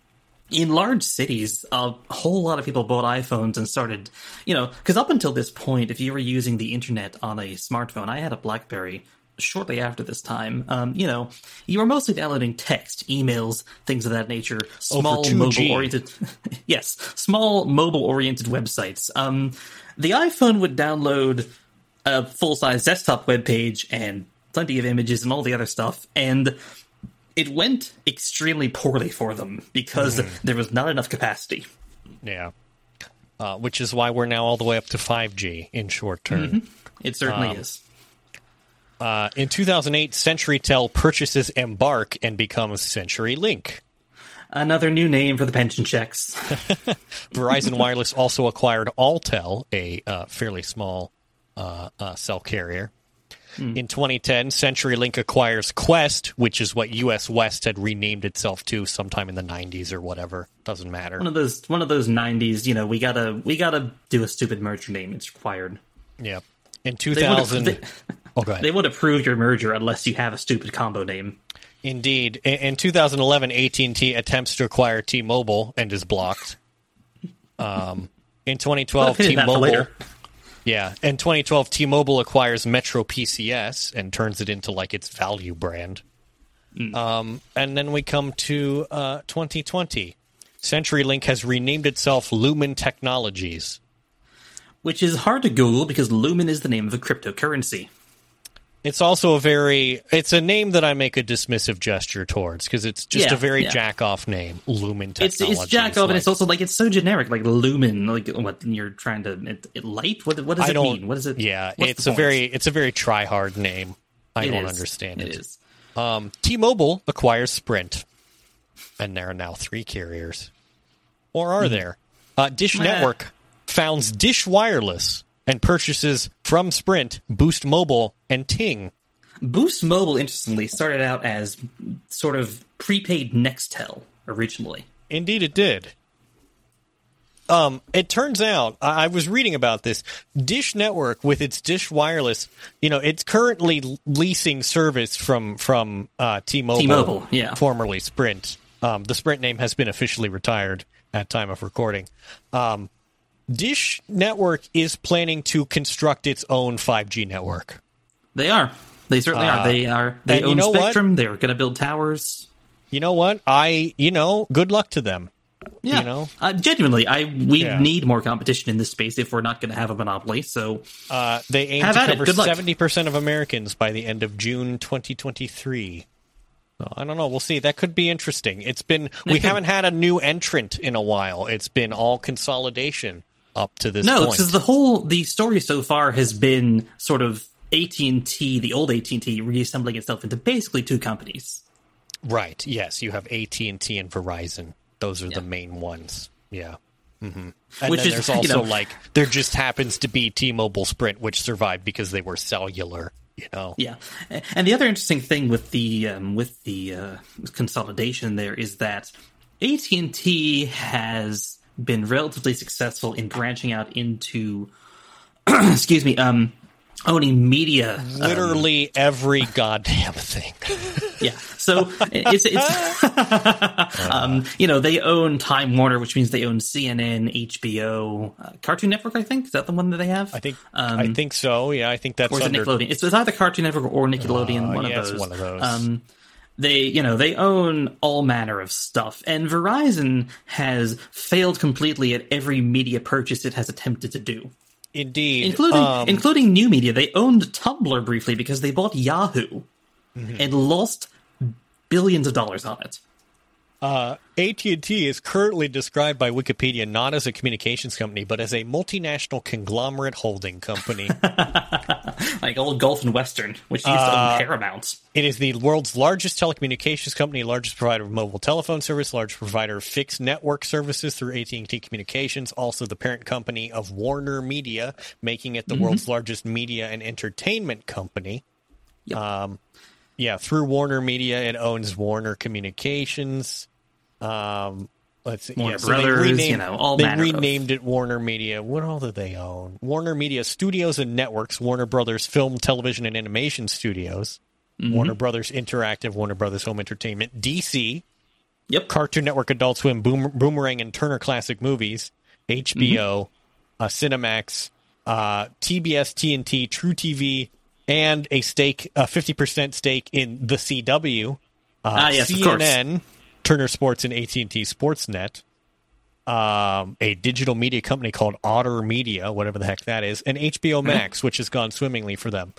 in large cities, a whole lot of people bought iPhones and started, you know, because up until this point, if you were using the internet on a smartphone, I had a BlackBerry shortly after this time. Um, you know, you were mostly downloading text, emails, things of that nature, small 2G. mobile oriented, (laughs) yes, small mobile oriented websites. Um, the iPhone would download a full size desktop web page and plenty of images and all the other stuff, and it went extremely poorly for them because there was not enough capacity. yeah. Uh, which is why we're now all the way up to 5G in short term. It certainly Um, is. Uh, in 2008, CenturyTel purchases Embarq and becomes CenturyLink. Another new name for the pension checks. (laughs) Verizon Wireless also acquired Alltel, a uh, fairly small uh, uh, cell carrier. In 2010, CenturyLink acquires Qwest, which is what US West had renamed itself to sometime in the 90s or whatever. Doesn't matter. one of those one of those '90s. You know, we gotta we gotta do a stupid merger name. It's required. Yeah. In They would 2000. they, oh, they would approve your merger unless you have a stupid combo name. Indeed. In, in 2011, AT&T attempts to acquire T-Mobile and is blocked. Um, in 2012, Pin that for T-Mobile. Later. Yeah, and 2012, T-Mobile acquires Metro PCS and turns it into like its value brand. Hmm. Um, and then we come to uh, 2020. CenturyLink has renamed itself Lumen Technologies. Which is hard to Google because Lumen is the name of a cryptocurrency. It's also a very it's a name that I make a dismissive gesture towards because it's just Yeah, a very yeah. jack off name, Lumen It's it's jack off, and it's also like it's so generic, like lumen. Like what you're trying to it, it light? What what does I it mean? What is it? Yeah, it's a point? very it's a very try hard name. I It don't is. understand it. It is. Um, T-Mobile acquires Sprint, and there are now three carriers. Or are there? Uh, Dish Meh. Network founds Dish Wireless and purchases from Sprint Boost Mobile and Ting. Boost Mobile, interestingly, started out as sort of prepaid Nextel originally. Indeed, it did. Um, it turns out I I was reading about this. Dish Network with its Dish Wireless, you know, it's currently leasing service from from uh, T-Mobile, T-Mobile, yeah. formerly Sprint. Um, the Sprint name has been officially retired at time of recording. Um, Dish Network is planning to construct its own 5G network. They are. They certainly are. They are. They Uh, and you own know what? Spectrum. They're going to build towers. You know what? I, you know, good luck to them. Yeah. You know? uh, genuinely, I we Yeah. need more competition in this space if we're not going to have a monopoly. So Uh, they aim to cover seventy percent of Americans by the end of June 2023. So, I don't know. We'll see. That could be interesting. It's been we haven't had a new entrant in a while. It's been all consolidation up to this no, because the whole the story so far has been sort of AT and T, the old AT and T, reassembling itself into basically two companies. right? Yes, you have AT and T and Verizon. Those are the main ones. Yeah. hmm And Which then is, there's you also know- like there just happens to be T-Mobile Sprint, which survived because they were cellular. You know. Yeah, and the other interesting thing with the um, with the uh, consolidation there is that AT and T has been relatively successful in branching out into, (clears throat) excuse me, um, owning media. um, Literally every goddamn thing. (laughs) yeah, so it's it's (laughs) um, you know they own Time Warner, which means they own CNN, HBO, uh, Cartoon Network. I think is that the one that they have. I think Um, I think so. Yeah, I think that's or is it Nickelodeon? It's, it's either Cartoon Network or Nickelodeon. Uh, one, yeah, of those. one of those. Um, they, you know, they own all manner of stuff, and Verizon has failed completely at every media purchase it has attempted to do, Indeed. including Um, including new media. They owned Tumblr briefly because they bought Yahoo Mm-hmm. and lost billions of dollars on it. AT&T is currently described by Wikipedia not as a communications company, but as a multinational conglomerate holding company. (laughs) Like old Gulf and Western, which used to Uh, own Paramount. it is the world's largest telecommunications company, largest provider of mobile telephone service, largest provider of fixed network services through AT&T Communications, also the parent company of Warner Media, making it the world's largest media and entertainment company. Yep. Um, yeah, through Warner Media, it owns Warner Communications. Um, let's see, Warner yeah, so Brothers, renamed, you know, all they manner of- renamed it Warner Media. What all do they own? Warner Media Studios and Networks, Warner Brothers Film, Television, and Animation Studios, Mm-hmm. Warner Brothers Interactive, Warner Brothers Home Entertainment, DC, Yep. Cartoon Network, Adult Swim, Boom, Boomerang, and Turner Classic Movies, HBO, Mm-hmm. uh, Cinemax, uh, TBS, TNT, truTV, and a stake, a fifty percent stake in the CW, uh, Ah, yes. CNN, Turner Sports, and AT and T Sportsnet. Um, a digital media company called Otter Media, whatever the heck that is, and HBO Max, which has gone swimmingly for them.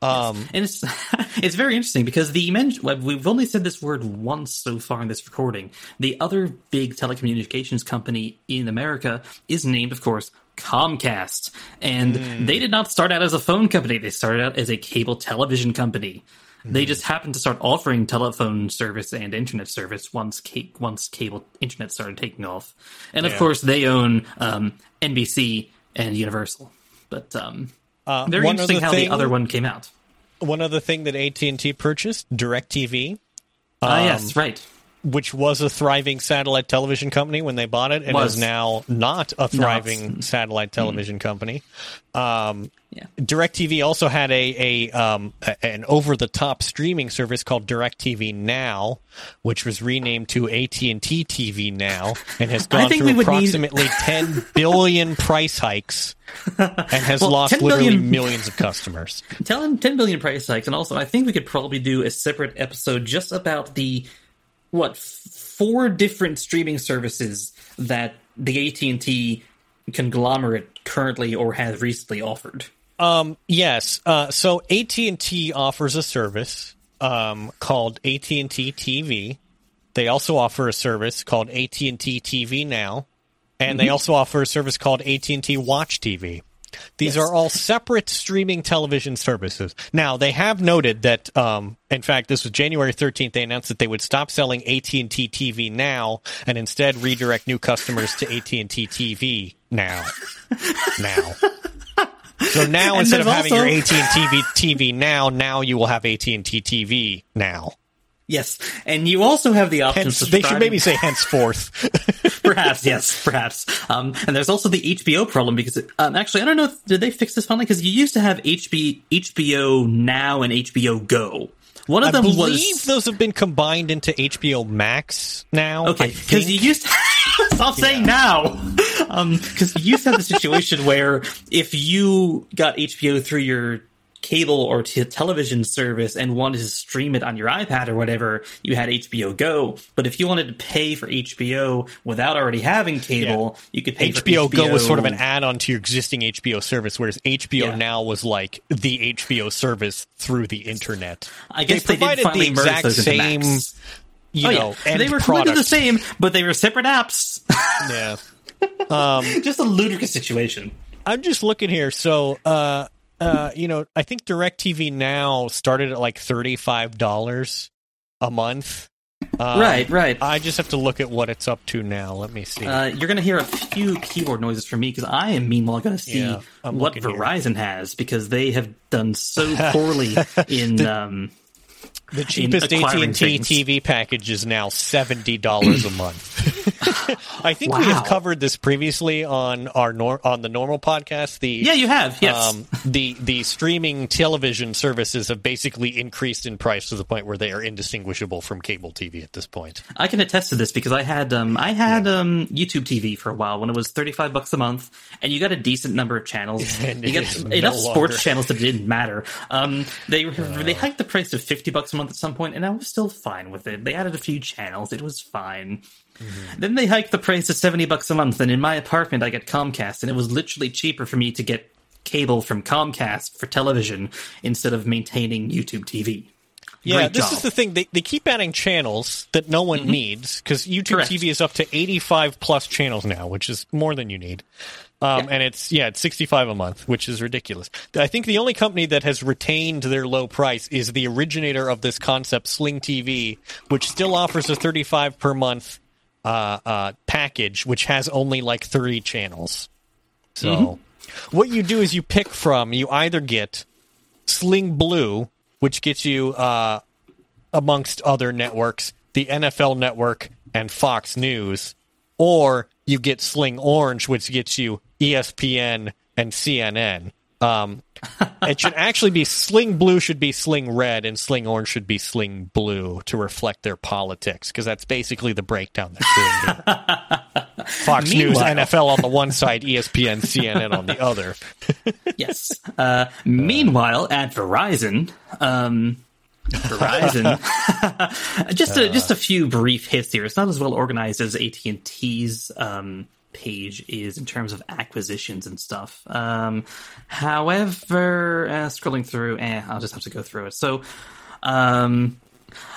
Um, And it's (laughs) it's very interesting because the men- we've only said this word once so far in this recording. The other big telecommunications company in America is named, of course, Comcast. And they did not start out as a phone company. They started out as a cable television company. They just happened to start offering telephone service and internet service once ca- once cable internet started taking off. And of Yeah. course, they own um, NBC and Universal. But um, Uh, very interesting how thing- the other one came out. One other thing that AT and T purchased, DirecTV, Ah, Um, yes, right. Which was a thriving satellite television company when they bought it, and Was. is now not a thriving satellite television company. Um, Yeah. DirecTV also had a, a um, a- an over the top streaming service called DirecTV Now, which was renamed to AT and T TV Now, and has gone through would need- approximately (laughs) ten billion price hikes, and has Well, lost literally billion- millions of customers. Tell him 10 billion price hikes, and also I think we could probably do a separate episode just about the what four different streaming services that the AT and T conglomerate currently or has recently offered. Um, yes. Uh, so AT and T offers a service um, called AT and T TV. They also offer a service called AT and T TV Now, and they also offer a service called AT and T Watch TV. These Yes. are all separate streaming television services. Now they have noted that, um, in fact, this was January 13th. They announced that they would stop selling AT and T TV Now and instead redirect new customers to AT and T TV Now. (laughs) now. So now And instead of having also- your AT and T TV now, now you will have AT and T TV now. Yes, and you also have the option. Hence, they should maybe say henceforth. (laughs) perhaps yes, perhaps. Um, and there's also the HBO problem because um, actually I don't know if, did they fix this finally because you used to have HB, HBO Now and HBO Go. One of I them believe was those have been combined into HBO Max now. Okay, because you used to (laughs) stop saying now, because you used to have the situation where if you got HBO through your cable or t- television service and wanted to stream it on your iPad or whatever, you had HBO Go. But if you wanted to pay for HBO without already having cable, you could pay for HBO Go was sort of an add-on to your existing HBO service, whereas HBO Yeah. Now was like the HBO service through the internet. I guess they, provided the exact same, you Oh, know, yeah. they were product. literally the same, but they were separate apps. Yeah. (laughs) Just a ludicrous situation. I'm just looking here. So, uh, uh, you know, I think DirecTV Now started at like thirty-five dollars a month. Um, right, right. I just have to look at what it's up to now. Let me see. Uh, you're going to hear a few keyboard noises from me because I am meanwhile going to see Yeah, what looking here. Verizon has because they have done so (laughs) poorly in. um, the cheapest AT&T things. TV package is now seventy dollars a month. (laughs) (laughs) I think we have covered this previously on our nor- on the normal podcast. The yeah, you have. Yes. um, the the streaming television services have basically increased in price to the point where they are indistinguishable from cable TV at this point. I can attest to this because I had um, I had um, YouTube TV for a while when it was thirty five bucks a month, and you got a decent number of channels. (laughs) And you got enough no sports longer. channels that it didn't matter. Um, they they hiked the price to fifty bucks a month at some point, and I was still fine with it. They added a few channels; it was fine. Then they hiked the price to seventy bucks a month, and in my apartment I get Comcast, and it was literally cheaper for me to get cable from Comcast for television instead of maintaining YouTube TV. Yeah, Great this job. Mm-hmm. is the thing. They, they keep adding channels that no one needs because YouTube Correct. TV is up to 85 plus channels now, which is more than you need. Um, Yeah. And it's, yeah, it's 65 a month, which is ridiculous. I think the only company that has retained their low price is the originator of this concept, Sling TV, which still offers a 35 per month uh, uh, package, which has only like 30 channels. So Mm-hmm. what you do is you pick from, you either get Sling Blue, which gets you, uh, amongst other networks, the NFL network and Fox News, or you get Sling Orange, which gets you ESPN and CNN. Um, it should actually be Sling Blue should be Sling Red, and Sling Orange should be Sling Blue to reflect their politics, because that's basically the breakdown they're doing here. (laughs) Fox News, NFL on the one side, ESPN, CNN on the other. (laughs) yes. Uh, meanwhile, at Verizon, um, Verizon, (laughs) just a, just a few brief hits here. It's not as well organized as AT and T's um, page is in terms of acquisitions and stuff. Um, however, uh, scrolling through, eh, I'll just have to go through it. So. Um,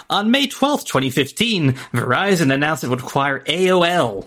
on May 12th, 2015, Verizon announced it would acquire AOL.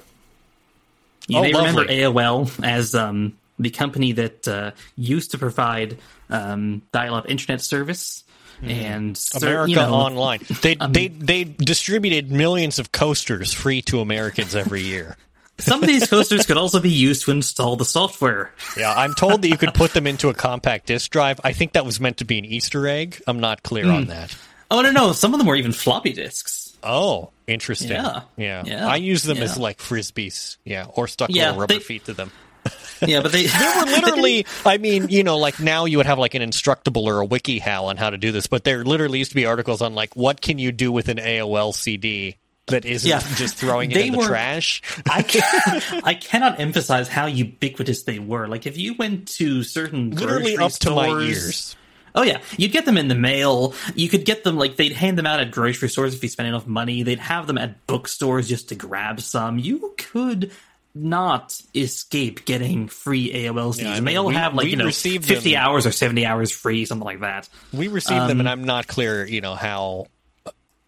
You Oh, may remember. AOL as um, the company that uh, used to provide um, dial-up internet service and cer- Hmm. America you know, Online. They they they distributed millions of coasters free to Americans every year. Some of these coasters could also be used to install the software. Yeah, I'm told that you could put them into a compact disk drive. I think that was meant to be an Easter egg. I'm not clear on Hmm. that. Oh no, no, some of them were even floppy disks. Oh, interesting. Yeah. yeah. Yeah. I use them as like frisbees. Yeah, or stuck Yeah, little rubber they- feet to them. (laughs) Yeah, but they (laughs) They were literally, I mean, you know, like now you would have like an Instructable or a wiki how on how to do this, but there literally used to be articles on like what can you do with an AOL CD that isn't Yeah. just throwing it They in the trash. (laughs) I can I cannot emphasize how ubiquitous they were. Like if you went to certain Literally up to my stores- ears. Oh yeah, you'd get them in the mail. You could get them like they'd hand them out at grocery stores if you spent enough money. They'd have them at bookstores just to grab some. You could not escape getting free AOL CDs. I mean, all we- have like you know fifty them- hours or seventy hours free, something like that. We received them, Um, and I'm not clear, you know, how,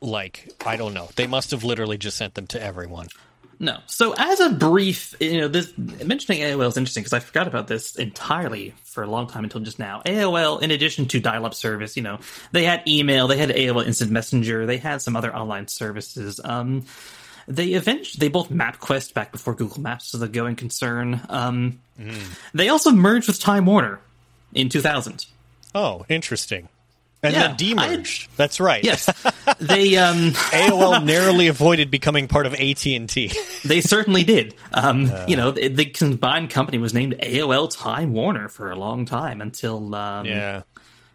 like, I don't know. They must have literally just sent them to everyone. No. So as a brief, you know, this mentioning AOL is interesting because I forgot about this entirely for a long time until just now. AOL, in addition to dial-up service, you know, they had email, they had AOL Instant Messenger, they had some other online services. Um, they eventually they both MapQuest back before Google Maps was a going concern. Um, They also merged with Time Warner in 2000. Oh, interesting. And Yeah, then demerged. That's right. Yes, (laughs) they um, AOL narrowly avoided becoming part of AT&T. They certainly did. Um, you know, the, the combined company was named AOL Time Warner for a long time until um, yeah.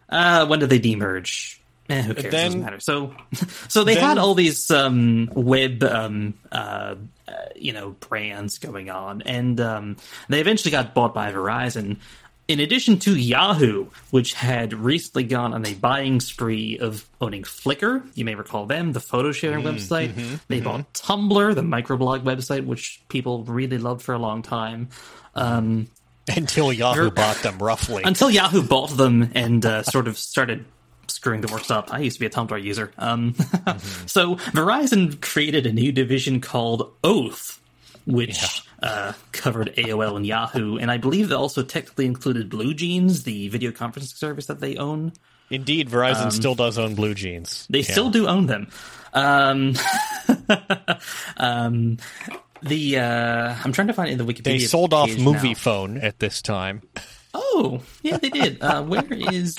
uh, when did they demerge? Eh, who cares? Then- Doesn't matter. So, (laughs) so they then- had all these um, web, um, uh, uh, you know, brands going on, and um, they eventually got bought by Verizon. In addition to Yahoo, which had recently gone on a buying spree of owning Flickr, you may recall them, the photo sharing Mm-hmm, website. they bought Tumblr, the microblog website, which people really loved for a long time. Um, Until Yahoo bought them roughly. until Yahoo bought them and uh, sort of started screwing the works up. I used to be a Tumblr user. Um, (laughs) so Verizon created a new division called Oath, which uh, covered AOL and Yahoo, and I believe that also technically included Blue Jeans, the video conferencing service that they own. Indeed, Verizon still does own blue jeans. Um, They Yeah. still do own them. Um, (laughs) um, the uh, I'm trying to find it in the Wikipedia. They sold off movie now. phone at this time. (laughs) Oh, yeah, they did. Uh, where is?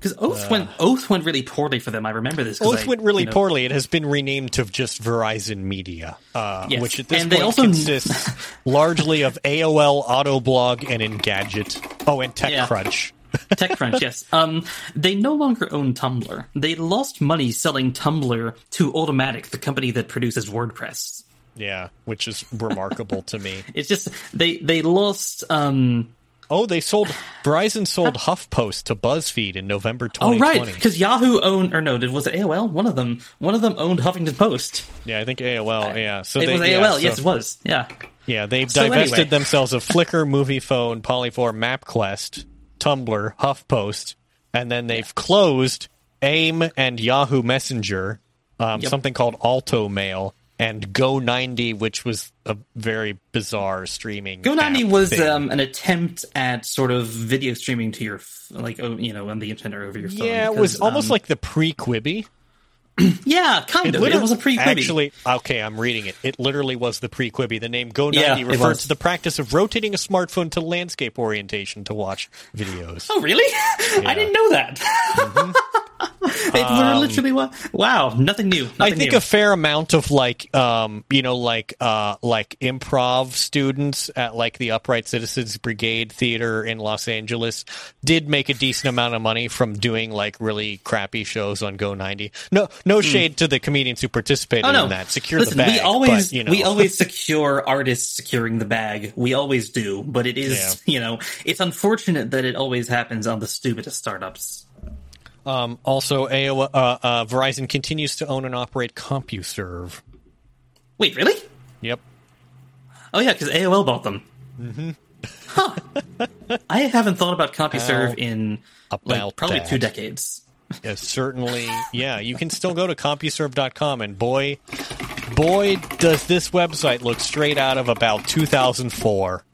Because Oath went Oath went really poorly for them. I remember this. Oath I, went really you know- poorly. It has been renamed to just Verizon Media, uh, Yes. which at this And they point also- consists (laughs) largely of AOL, Autoblog, and Engadget. Oh, and Yeah. TechCrunch. (laughs) TechCrunch, yes. Um, they no longer own Tumblr. They lost money selling Tumblr to Automattic, the company that produces WordPress. Yeah, which is remarkable to me. (laughs) It's just they they lost. Um, Oh, they sold Verizon sold HuffPost to BuzzFeed in November oh 2020. right, because Yahoo owned or no, did was it AOL? One of them, one of them owned Huffington Post. Yeah, I think AOL. Yeah, so it they, was yeah, AOL. so- yes, it was. Yeah. Yeah, they've So divested anyway. themselves of Flickr, Moviefone, Polyvore, MapQuest, Tumblr, HuffPost, and then they've closed AIM and Yahoo Messenger, um, Yep. something called Alto Mail, and Go90, which was a very bizarre streaming. GoNinety app was thing. um, an attempt at sort of video streaming to your, like, oh, you know, on the internet or over your phone. yeah, it was almost um, like the pre-Quibi. (clears throat) yeah, kind of. It was a pre quibi Actually, okay, I'm reading it. It literally was the pre-Quibi. The name Go90 Yeah, it referred to the practice of rotating a smartphone to landscape orientation to watch videos. Oh, really? (laughs) I didn't know that. It literally was. Wow, nothing new. Um, I think new. a fair amount of like um you know like uh like improv students at like the Upright Citizens Brigade Theater in Los Angeles did make a decent amount of money from doing like really crappy shows on Go 90. No no shade to the comedians who participated Hmm. Oh no! in that. Secure Listen, the bag. we always but, you know. we always secure artists securing the bag. We always do, but it is you know it's unfortunate that it always happens on the stupidest startups. Um also AOL, uh, uh Verizon continues to own and operate CompuServe. Wait, really? Yep. Oh yeah, because AOL bought them. Mm-hmm. Huh. (laughs) I haven't thought about CompuServe How in like probably that? two decades. Yeah, certainly. Yeah, you can still go to CompuServe.com, and boy, boy, does this website look straight out of about 2004.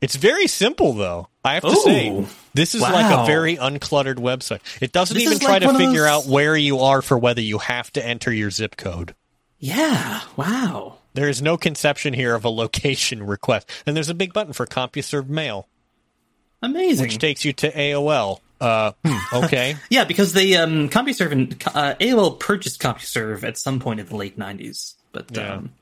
It's very simple, though. I have to Ooh. say, this is like a very uncluttered website. It doesn't This even try like to figure those- out where you are for whether you have to enter your zip code. Yeah. Wow. There is no conception here of a location (laughs) request, and there's a big button for CompuServe Mail, Amazing. which takes you to AOL. Uh, hmm, okay. (laughs) yeah, because they um CompuServe and uh, AOL purchased CompuServe at some point in the late '90s. But Yeah. um,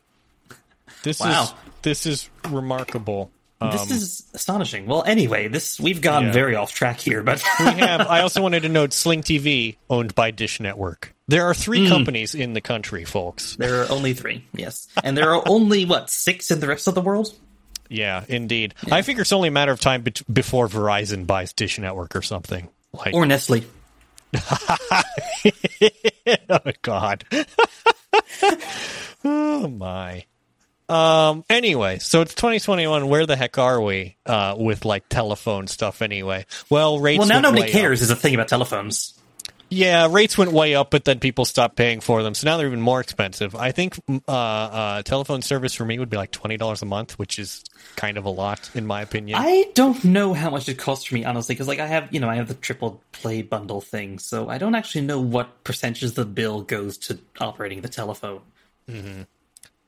This (laughs) Wow. is this is remarkable. This um, is astonishing. Well, anyway, this we've gone Yeah. very off track here, but (laughs) we have. I also wanted to note Sling TV, owned by Dish Network. There are three hmm. companies in the country, folks. there are only three. Yes, and there are only what six in the rest of the world. Yeah, indeed. I figure it's only a matter of time bet- before Verizon buys Dish Network or something. Like, Or Nestle. (laughs) oh God. (laughs) oh my. Um. Anyway, so it's 2021. Where the heck are we uh, with like telephone stuff? Anyway, well, rates. Well, now went nobody cares up. is a thing about telephones. Yeah, rates went way up, but then people stopped paying for them, so now they're even more expensive. I think uh, uh, telephone service for me would be like twenty dollars a month, which is kind of a lot in my opinion. I don't know how much it costs for me, honestly, because like I have, you know, I have the triple play bundle thing, so I don't actually know what percentage of the bill goes to operating the telephone.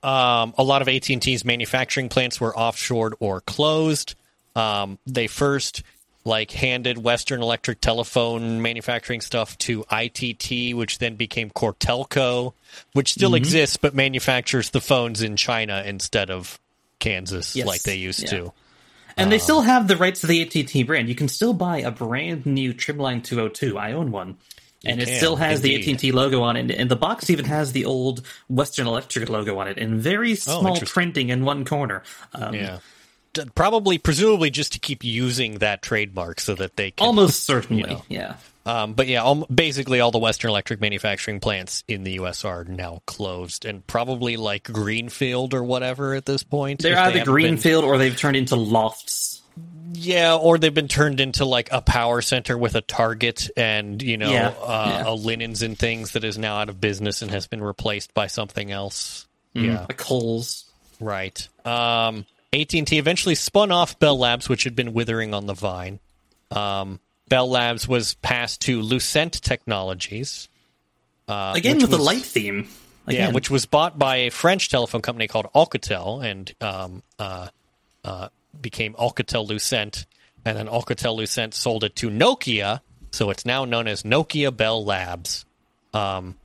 Um, a lot of AT and T's manufacturing plants were offshored or closed. Um, they first like handed Western Electric telephone manufacturing stuff to ITT, which then became Cortelco, which still Mm-hmm. exists but manufactures the phones in China instead of Kansas Yes. like they used Yeah. to. And they still have the rights to the AT&T brand. You can still buy a brand new Trimline 202. I own one. And it can, still has indeed. the AT&T logo on it, and the box even has the old Western Electric logo on it in very small Oh, printing in one corner. Um, Yeah. Probably, presumably, just to keep using that trademark so that they can. Almost certainly, know. yeah. Um, but yeah, al- basically all the Western Electric manufacturing plants in the U.S. are now closed, and probably like Greenfield or whatever at this point. They're if they either been- greenfield or they've turned into lofts. Yeah, or they've been turned into like a power center with a Target and you know Yeah, uh, yeah. a linens and things that is now out of business and has been replaced by something else. Yeah, The coals. right. Um, AT&T eventually spun off Bell Labs, which had been withering on the vine. Um, Bell Labs was passed to Lucent Technologies. Uh, Again which with the light theme. Yeah, which was bought by a French telephone company called Alcatel and um, uh, uh, became Alcatel Lucent. And then Alcatel Lucent sold it to Nokia, so it's now known as Nokia Bell Labs. Um,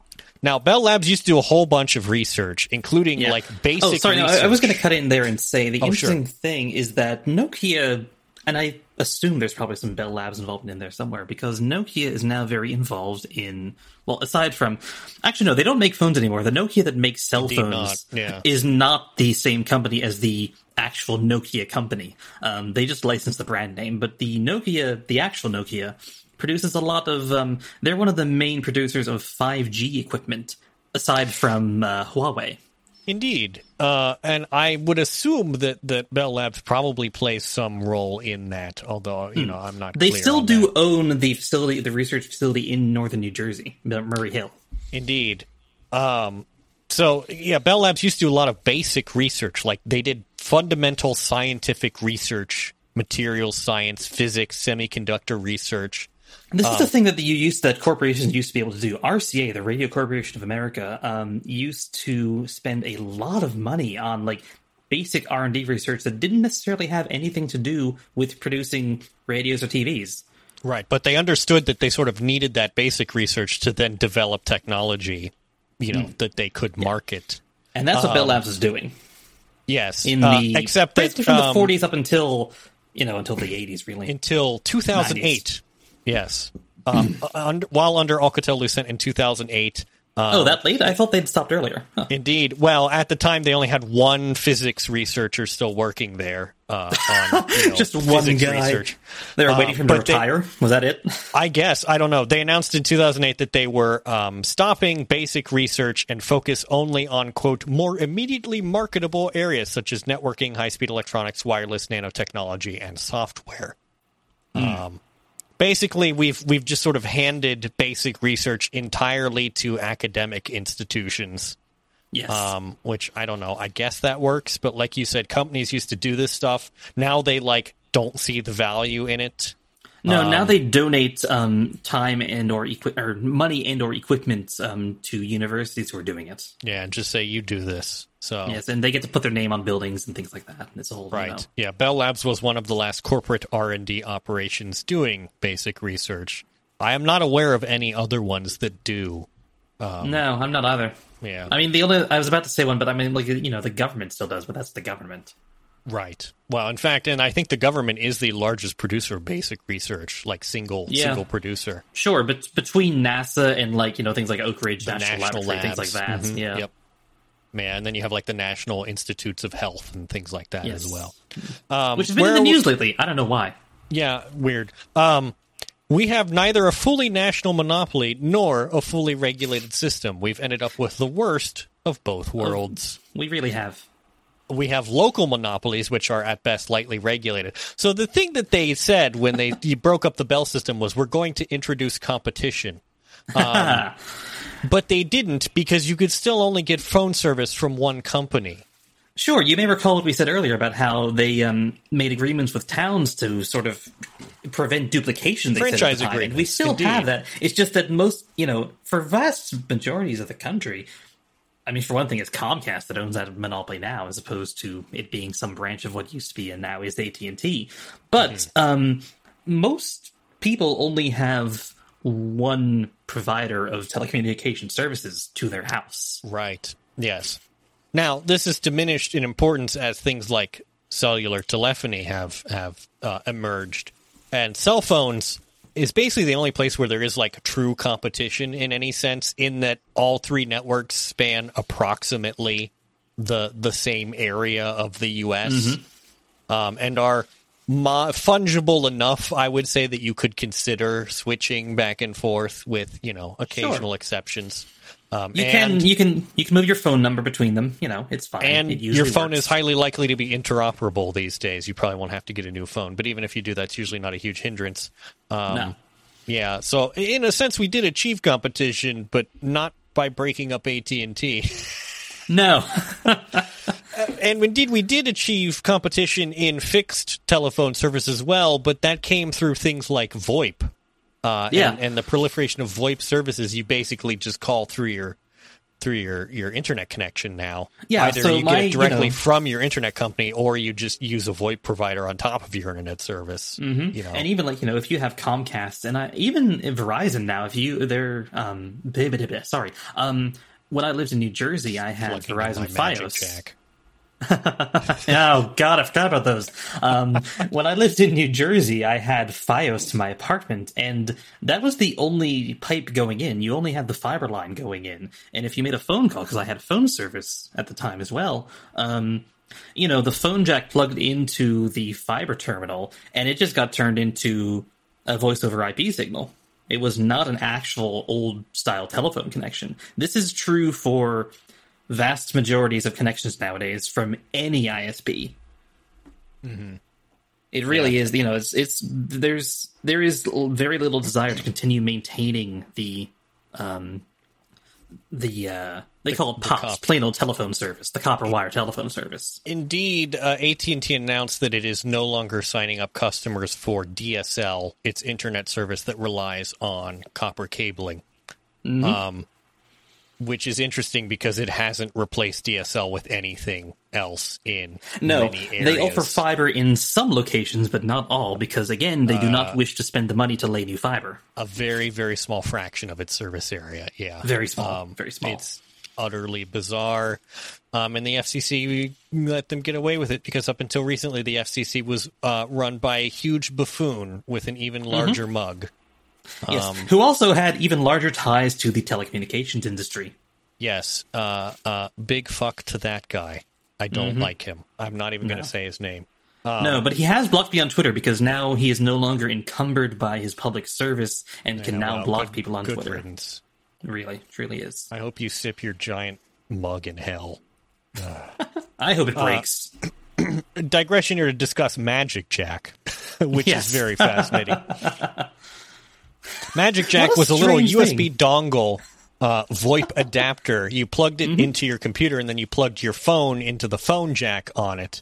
now, Bell Labs used to do a whole bunch of research, including Yeah. like basic. Oh, sorry. No, I, I was going to cut in there and say the Oh, interesting sure. thing is that Nokia, and I assume there's probably some Bell Labs involvement in there somewhere because Nokia is now very involved in. Well, aside from, actually, no, they don't make phones anymore. The Nokia that makes cell Indeed phones not, yeah. is not the same company as the actual Nokia company. Um, they just license the brand name, but the Nokia, the actual Nokia, produces a lot of. Um, they're one of the main producers of 5G equipment, aside from uh, Huawei. Indeed, uh, and I would assume that that Bell Labs probably plays some role in that. Although you know, I'm not. Hmm. They still do that. own the facility, the research facility in northern New Jersey, Murray Hill. Indeed. Um, so yeah, Bell Labs used to do a lot of basic research. Like they did fundamental scientific research, materials science, physics, semiconductor research. This is the thing that you used that corporations used to be able to do. RCA, the Radio Corporation of America, um, used to spend a lot of money on like basic R and D research that didn't necessarily have anything to do with producing radios or TVs. Right, but they understood that they sort of needed that basic research to then develop technology, you know, that they could market. And that's what Bell Labs is doing Yes, in uh, the except that basically from um, the 40s up until you know until the 80s, really. until 2008. Yes, um, (clears throat) under, while under Alcatel Lucent in 2008. Uh, oh, that late? I thought they'd stopped earlier. Huh. Indeed. Well, at the time, they only had one physics researcher still working there uh, on you (laughs) know, Just one guy. research. They were waiting for him to but they- retire. Was that it? (laughs) I guess I don't know. They announced in 2008 that they were um, stopping basic research and focus only on quote more immediately marketable areas such as networking, high-speed electronics, wireless, nanotechnology, and software. Um, basically, we've we've just sort of handed basic research entirely to academic institutions Yes. Um, which I don't know. I guess that works, but like you said, companies used to do this stuff. Now they like don't see the value in it. No, Um, now they donate um, time and or equi- or money and or equipment um, to universities who are doing it. Yeah, and just say you do this. So Yes, and they get to put their name on buildings and things like that. It's a whole you know. Yeah. Bell Labs was one of the last corporate R and D operations doing basic research. I am not aware of any other ones that do. no, I'm not either. Yeah. I mean, the only I was about to say one, but I mean, like you know, the government still does, but that's the government. Right. Well, in fact, and I think the government is the largest producer of basic research, like single Yeah. single producer. Sure, but between NASA and like you know things like Oak Ridge The National, national Laboratory, things like that. Mhm. Yeah. Yep. Man, and then you have like the National Institutes of Health and things like that Yes. as well. Um, Which has been in the are we- news lately. I don't know why. Yeah, weird. Um, we have neither a fully national monopoly nor a fully regulated system. We've ended up with the worst of both worlds. We really have. We have local monopolies, which are at best lightly regulated. So the thing that they said when they (laughs) you broke up the Bell system was we're going to introduce competition. Um, (laughs) but they didn't because you could still only get phone service from one company. Sure, you may recall what we said earlier about how they um, made agreements with towns to sort of prevent duplication. They Franchise time, we still indeed. have that. It's just that most, you know, for vast majorities of the country, I mean, for one thing, it's Comcast that owns that monopoly now, as opposed to it being some branch of what used to be and now is AT and T. But Mm-hmm. um, most people only have one provider of telecommunication services to their house. Right. Yes. Now, this is diminished in importance as things like cellular telephony have have uh, emerged, and cell phones is basically the only place where there is like true competition in any sense. In that all three networks span approximately the the same area of the U.S. Um, and are mo- fungible enough, I would say, that you could consider switching back and forth with you know occasional exceptions. Um, You and- can you can you can move your phone number between them. You know, it's fine. and It your phone works. is highly likely to be interoperable these days. You probably won't have to get a new phone, but even if you do, that's usually not a huge hindrance. Um, No. Yeah, so in a sense, we did achieve competition, but not by breaking up AT and T. (laughs) No, And indeed, we did achieve competition in fixed telephone service as well, but that came through things like VoIP. Uh, Yeah. and, and the proliferation of VoIP services, you basically just call through your through your, your internet connection now. Yeah, Either so you my- get it you directly know- from your internet company, or you just use a VoIP provider on top of your internet service. Mm-hmm. You know, and even like you know, if you have Comcast and I, even Verizon now, if you they're um, sorry, um, when I lived in New Jersey, I had Verizon FiOS. (laughs) Oh God, I forgot about those. Um, when I lived in New Jersey, I had FiOS to my apartment, and that was the only pipe going in. You only had the fiber line going in, and if you made a phone call, because I had a phone service at the time as well, um, you know, the phone jack plugged into the fiber terminal, and it just got turned into a voice over IP signal. It was not an actual old style telephone connection. This is true for vast majorities of connections nowadays from any ISP. It really is, you know, it's it's there's there is very little desire to continue maintaining the um the uh they call it POTS, plain old telephone service, the copper wire telephone service. Indeed, uh, AT&T announced that it is no longer signing up customers for DSL, its internet service that relies on copper cabling. Mm-hmm. Um, which is interesting because it hasn't replaced DSL with anything else in No, many areas. they offer fiber in some locations, but not all, because again, they do Uh, not wish to spend the money to lay new fiber. a very, very small fraction of its service area. Yeah, Very small, very small. It's utterly bizarre, um, and the FCC let them get away with it because up until recently, the FCC was uh, run by a huge buffoon with an even Mm-hmm. larger mug. Yes, Um, who also had even larger ties to the telecommunications industry. Yes, uh, uh, big fuck to that guy. I don't Mm-hmm. like him. I'm not even going to say his name. no, but he has blocked me on Twitter because now he is no longer encumbered by his public service and can now block good- people on Twitter. riddance. Really, truly is. I hope you sip your giant mug in hell. (laughs) I Uh, hope it breaks. (clears throat) digression here to discuss Magic Jack, (laughs) which Yes. is very fascinating. (laughs) Magic Jack was a little USB thing. dongle uh, VoIP (laughs) adapter. You plugged it into your computer, and then you plugged your phone into the phone jack on it.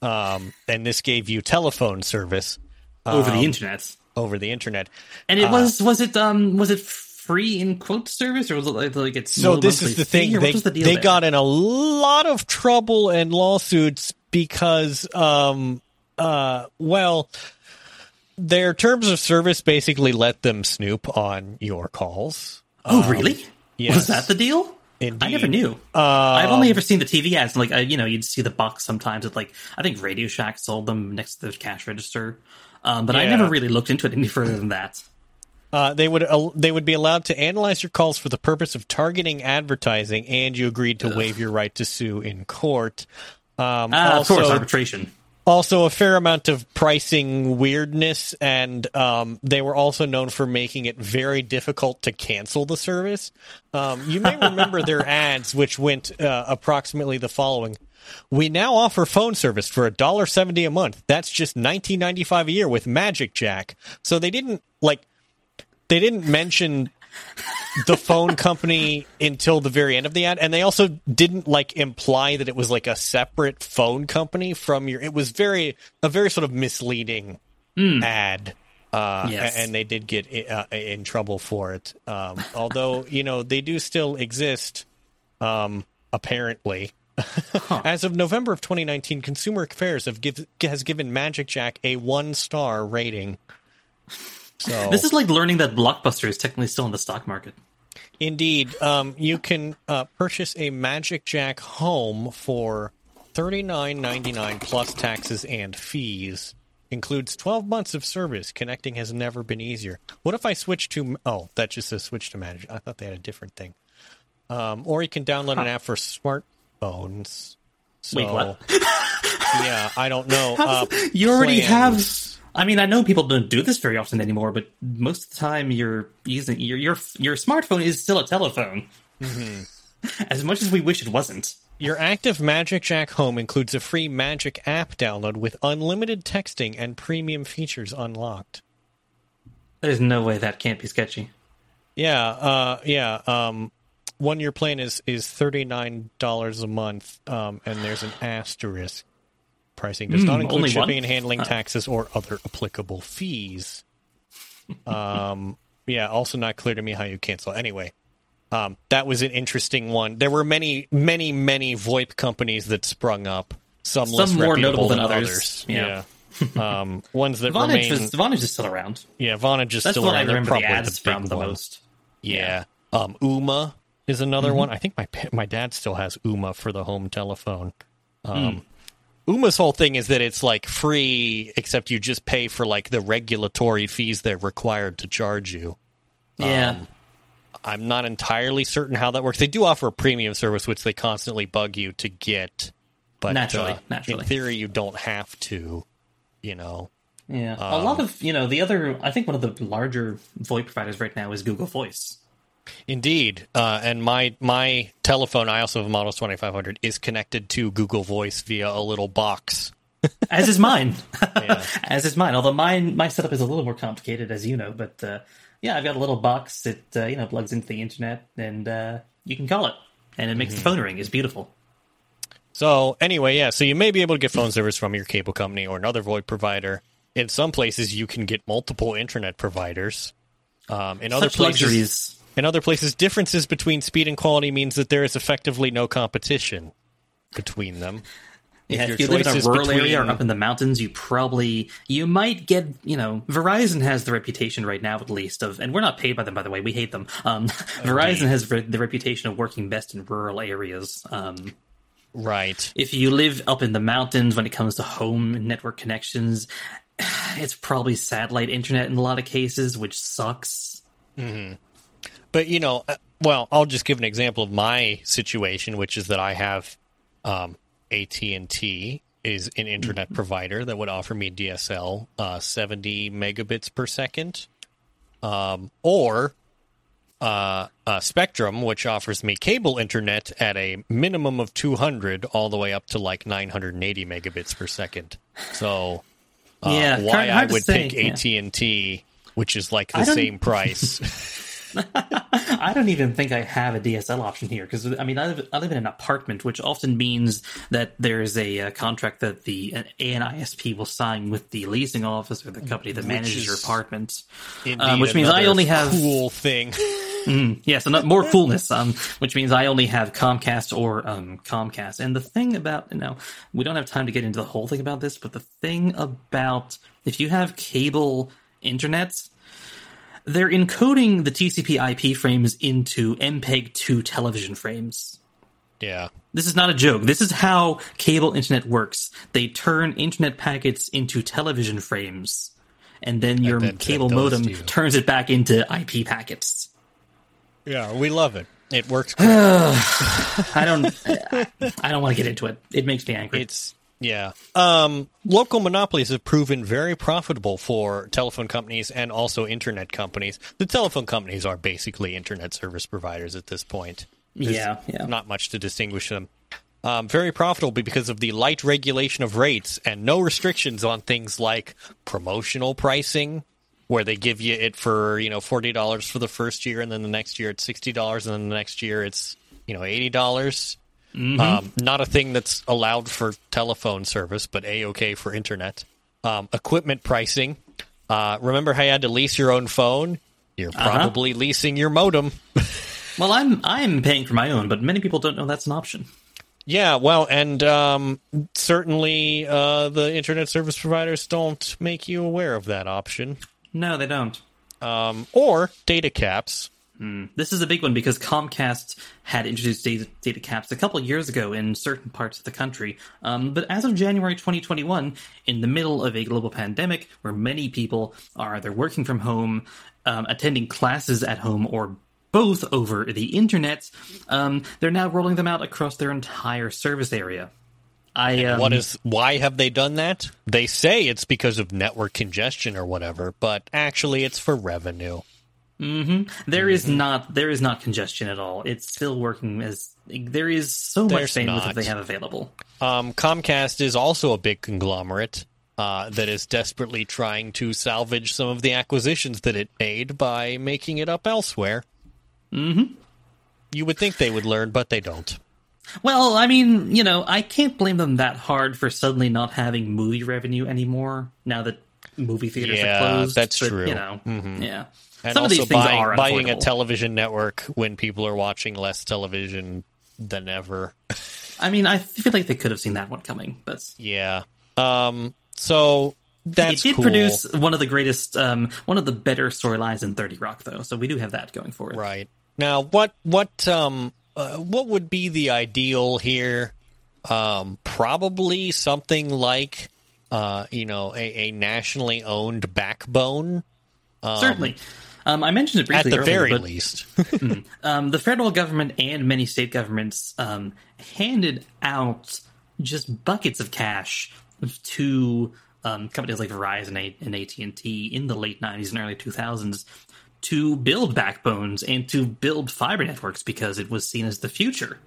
Um, and this gave you telephone service over Um, the internet. over the internet. And it was was it um was it free in quote service or was it like, like it's So this is the thing. They, the they got in a lot of trouble and lawsuits because, um, uh, well, their terms of service basically let them snoop on your calls. oh really yes. was that the deal Indeed. I never knew. I've only ever seen the TV ads. Like, I, you know, you'd see the box sometimes. With like, I think Radio Shack sold them next to the cash register. Um, but I never really looked into it any (laughs) further than that. Uh, they would uh, they would be allowed to analyze your calls for the purpose of targeting advertising, and you agreed to waive your right to sue in court. Um, Ah, of course, arbitration. Also a fair amount of pricing weirdness and um, they were also known for making it very difficult to cancel the service. Um, you may (laughs) remember their ads which went uh, approximately the following. We now offer phone service for $1.70 a month. That's just $19.95 a year with magic jack. So they didn't like they didn't mention the phone company until the very end of the ad. And they also didn't like imply that it was like a separate phone company from your it was very a very sort of misleading ad. Uh Yes. and they did get i- uh, in trouble for it. Um although (laughs) you know they do still exist um apparently. (laughs) As of November of 2019, Consumer Affairs have give, has given Magic Jack a one star rating. So This is like learning that Blockbuster is technically still in the stock market. Indeed, um, you can uh, purchase a Magic Jack home for thirty nine ninety nine plus taxes and fees. Includes twelve months of service. Connecting has never been easier. What if I switch to? Oh, that just says switch to Magic. I thought they had a different thing. Um, or you can download an app for smartphones. So, Wait, what? yeah, I don't know. (laughs) Uh, You already plans. have. I mean, I know people don't do this very often anymore, but most of the time you're using your your your smartphone is still a telephone. Mm-hmm. (laughs) As much as we wish it wasn't. Your active Magic Jack home includes a free Magic app download with unlimited texting and premium features unlocked. There's no way that can't be sketchy. Yeah, uh, yeah. Um, one year plan is is thirty nine dollars a month, um, and there's an asterisk. Pricing does not include shipping and handling taxes or other applicable fees. (laughs) Um, yeah, also not clear to me how you cancel. Anyway, um, that was an interesting one. There were many, many, many VoIP companies that sprung up. Some, Some less more notable than than others. Yeah. um, ones that Vonage remain. is Vonage is still around. yeah, Vonage is That's still what I around. They're remember the ads big from the one. most. Yeah. Um, Ooma is another Mm-hmm. one. I think my my dad still has Ooma for the home telephone. Hmm. Um, Ooma's whole thing is that it's like free, except you just pay for like the regulatory fees they're required to charge you. Yeah. Um, I'm not entirely certain how that works. They do offer a premium service, which they constantly bug you to get. But Naturally, uh, naturally. in theory, you don't have to. You know. yeah. a um, lot of you know the other. I think one of the larger VoIP providers right now is Google Voice. Indeed, uh, and my my telephone, I also have a Model 2500, is connected to Google Voice via a little box. (laughs) As is mine. Yeah. (laughs) As is mine. Although mine my setup is a little more complicated, as you know. But uh, yeah, I've got a little box that uh, you know plugs into the internet, and uh, you can call it, and it makes the phone ring. It's beautiful. So anyway, yeah, so you may be able to get phone service from your cable company or another VoIP provider. In some places, you can get multiple internet providers. Um, in other Such places, luxuries. In other places, differences between speed and quality means that there is effectively no competition between them. Yeah, your if you live in a rural area or up in the mountains, you probably you might get you know Verizon has the reputation right now at least of, and we're not paid by them by the way. We hate them. Um, (laughs) Verizon has the reputation of working best in rural areas. Um, Right. if you live up in the mountains, when it comes to home network connections, (sighs) it's probably satellite internet in a lot of cases, which sucks. But you know, uh, well, I'll just give an example of my situation, which is that I have um, AT and T is an internet provider that would offer me DSL uh, 70 megabits per second, um, or uh, uh, Spectrum, which offers me cable internet at a minimum of 200, all the way up to like 980 megabits per second. So, uh, Yeah, why I would pick. AT and T, which is like the same price. (laughs) (laughs) I don't even think I have a DSL option here because I mean I live, I live in an apartment, which often means that there is a, uh contract that the an ANISP will sign with the leasing office or the company that manages your apartment. Um, which means I only have cool thing. yeah, so not more coolness, um, which means I only have Comcast or um, Comcast. And the thing about you know, we don't have time to get into the whole thing about this, but the thing about if you have cable internet, they're encoding the TCP/IP frames into MPEG-2 television frames. yeah. This is not a joke. This is how cable internet works. They turn internet packets into television frames, and then your then cable modem you. turns it back into IP packets. Yeah, we love it. It works. (sighs) I don't. I don't want to get into it. It makes me angry. It's yeah. Um, local monopolies have proven very profitable for telephone companies and also internet companies. The telephone companies are basically internet service providers at this point. There's yeah, yeah. Not much to distinguish them. Um, very profitable because of the light regulation of rates and no restrictions on things like promotional pricing, where they give you it for you know forty dollars for the first year, and then the next year it's sixty dollars, and then the next year it's you know eighty dollars. Um, not a thing that's allowed for telephone service, but a okay for internet. Um, equipment pricing. Uh, remember how you had to lease your own phone? You're probably leasing your modem. (laughs) well, I'm I'm paying for my own, but many people don't know that's an option. Yeah, well, and um, certainly uh, the internet service providers don't make you aware of that option. No, they don't. Um, or data caps. This is a big one because Comcast had introduced data, data caps a couple years ago in certain parts of the country. Um, but as of January 2021, in the middle of a global pandemic where many people are either working from home, um, attending classes at home, or both over the internet, um, they're now rolling them out across their entire service area. I um, what is why have they done that? They say it's because of network congestion or whatever, but actually it's for revenue. There is not there is not congestion at all. It's still working as there is so There's much bandwidth not. that they have available. Um, Comcast is also a big conglomerate uh, that is desperately trying to salvage some of the acquisitions that it made by making it up elsewhere. Mm-hmm. You would think they would learn, but they don't. Well, I mean, you know, I can't blame them that hard for suddenly not having movie revenue anymore now that movie theaters Yeah, are closed. that's but, true. You know, yeah. And Some of also these things buying, are buying a television network when people are watching less television than ever. I mean, I feel like they could have seen that one coming, but Yeah. Um. So that's it did cool. produce one of the greatest, um, one of the better storylines in Thirty Rock, though. So we do have that going for it. Right. Now, what what um uh, what would be the ideal here? Um, probably something like uh, you know, a, a nationally owned backbone Certainly. Um, I mentioned it briefly. at the earlier, very but least. (laughs) um, the federal government and many state governments um, handed out just buckets of cash to um, companies like Verizon and AT and T in the late '90s and early 2000s to build backbones and to build fiber networks because it was seen as the future.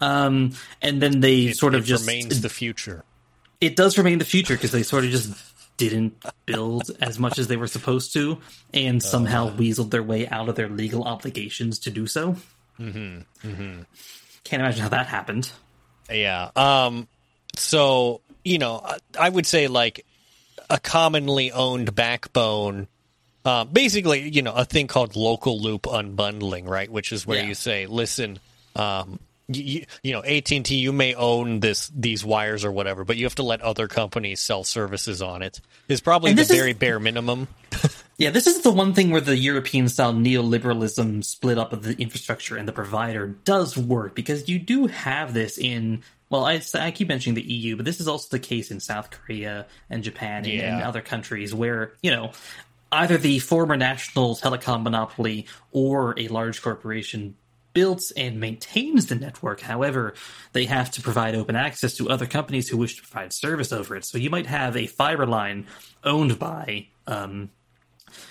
Um, and then they sort of it just remains the future. it does remain the future because they sort of just didn't build as much as they were supposed to and somehow weaseled their way out of their legal obligations to do so. Mm-hmm. Mm-hmm. Can't imagine how that happened. Yeah. Um. So you know, I- I would say like a commonly owned backbone. Uh, basically, you know, a thing called local loop unbundling, right? Which is where Yeah. you say, listen, um, you, you know, AT and T, you may own this these wires or whatever, but you have to let other companies sell services on it. Is probably the this is- very bare minimum. (laughs) Yeah, this is the one thing where the European style neoliberalism split up of the infrastructure and the provider does work because you do have this in. Well, I, I keep mentioning the EU, but this is also the case in South Korea and Japan and, and other countries where, you know, either the former national telecom monopoly or a large corporation builds and maintains the network. However, they have to provide open access to other companies who wish to provide service over it. So you might have a fiber line owned by, um,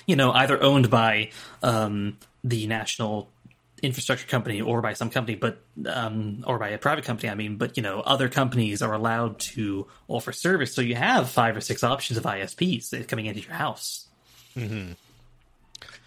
you know, either owned by um, the national infrastructure company or by some company, but um, or by a private company. I mean, but you know, other companies are allowed to offer service, so you have five or six options of ISPs coming into your house.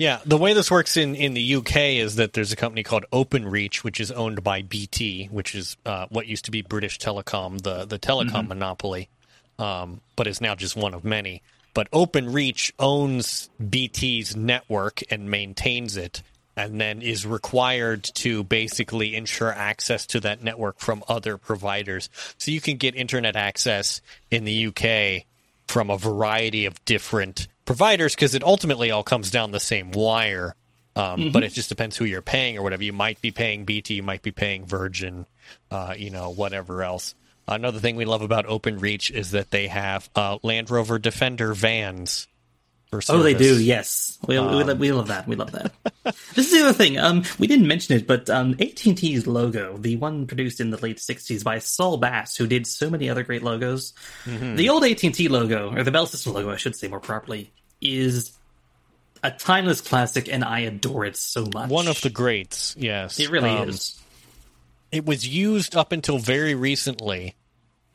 Yeah, the way this works in, in the UK is that there's a company called OpenReach, which is owned by BT, which is uh, what used to be British Telecom, the the telecom monopoly, um, but is now just one of many. But OpenReach owns BT's network and maintains it, and then is required to basically ensure access to that network from other providers. So you can get internet access in the UK from a variety of different providers because it ultimately all comes down the same wire. Um, But it just depends who you're paying or whatever. You might be paying BT, you might be paying Virgin, uh, you know, whatever else. Another thing we love about OpenReach is that they have uh, Land Rover Defender vans. Oh, they do. Yes, we, we, we love that. We love that. (laughs) this is the other thing. Um, we didn't mention it, but um, AT and T's logo, the one produced in the late '60s by Saul Bass, who did so many other great logos. The old AT and T logo, or the Bell System logo, I should say more properly, is a timeless classic, and I adore it so much. One of the greats, yes. It really Um, is. It was used up until very recently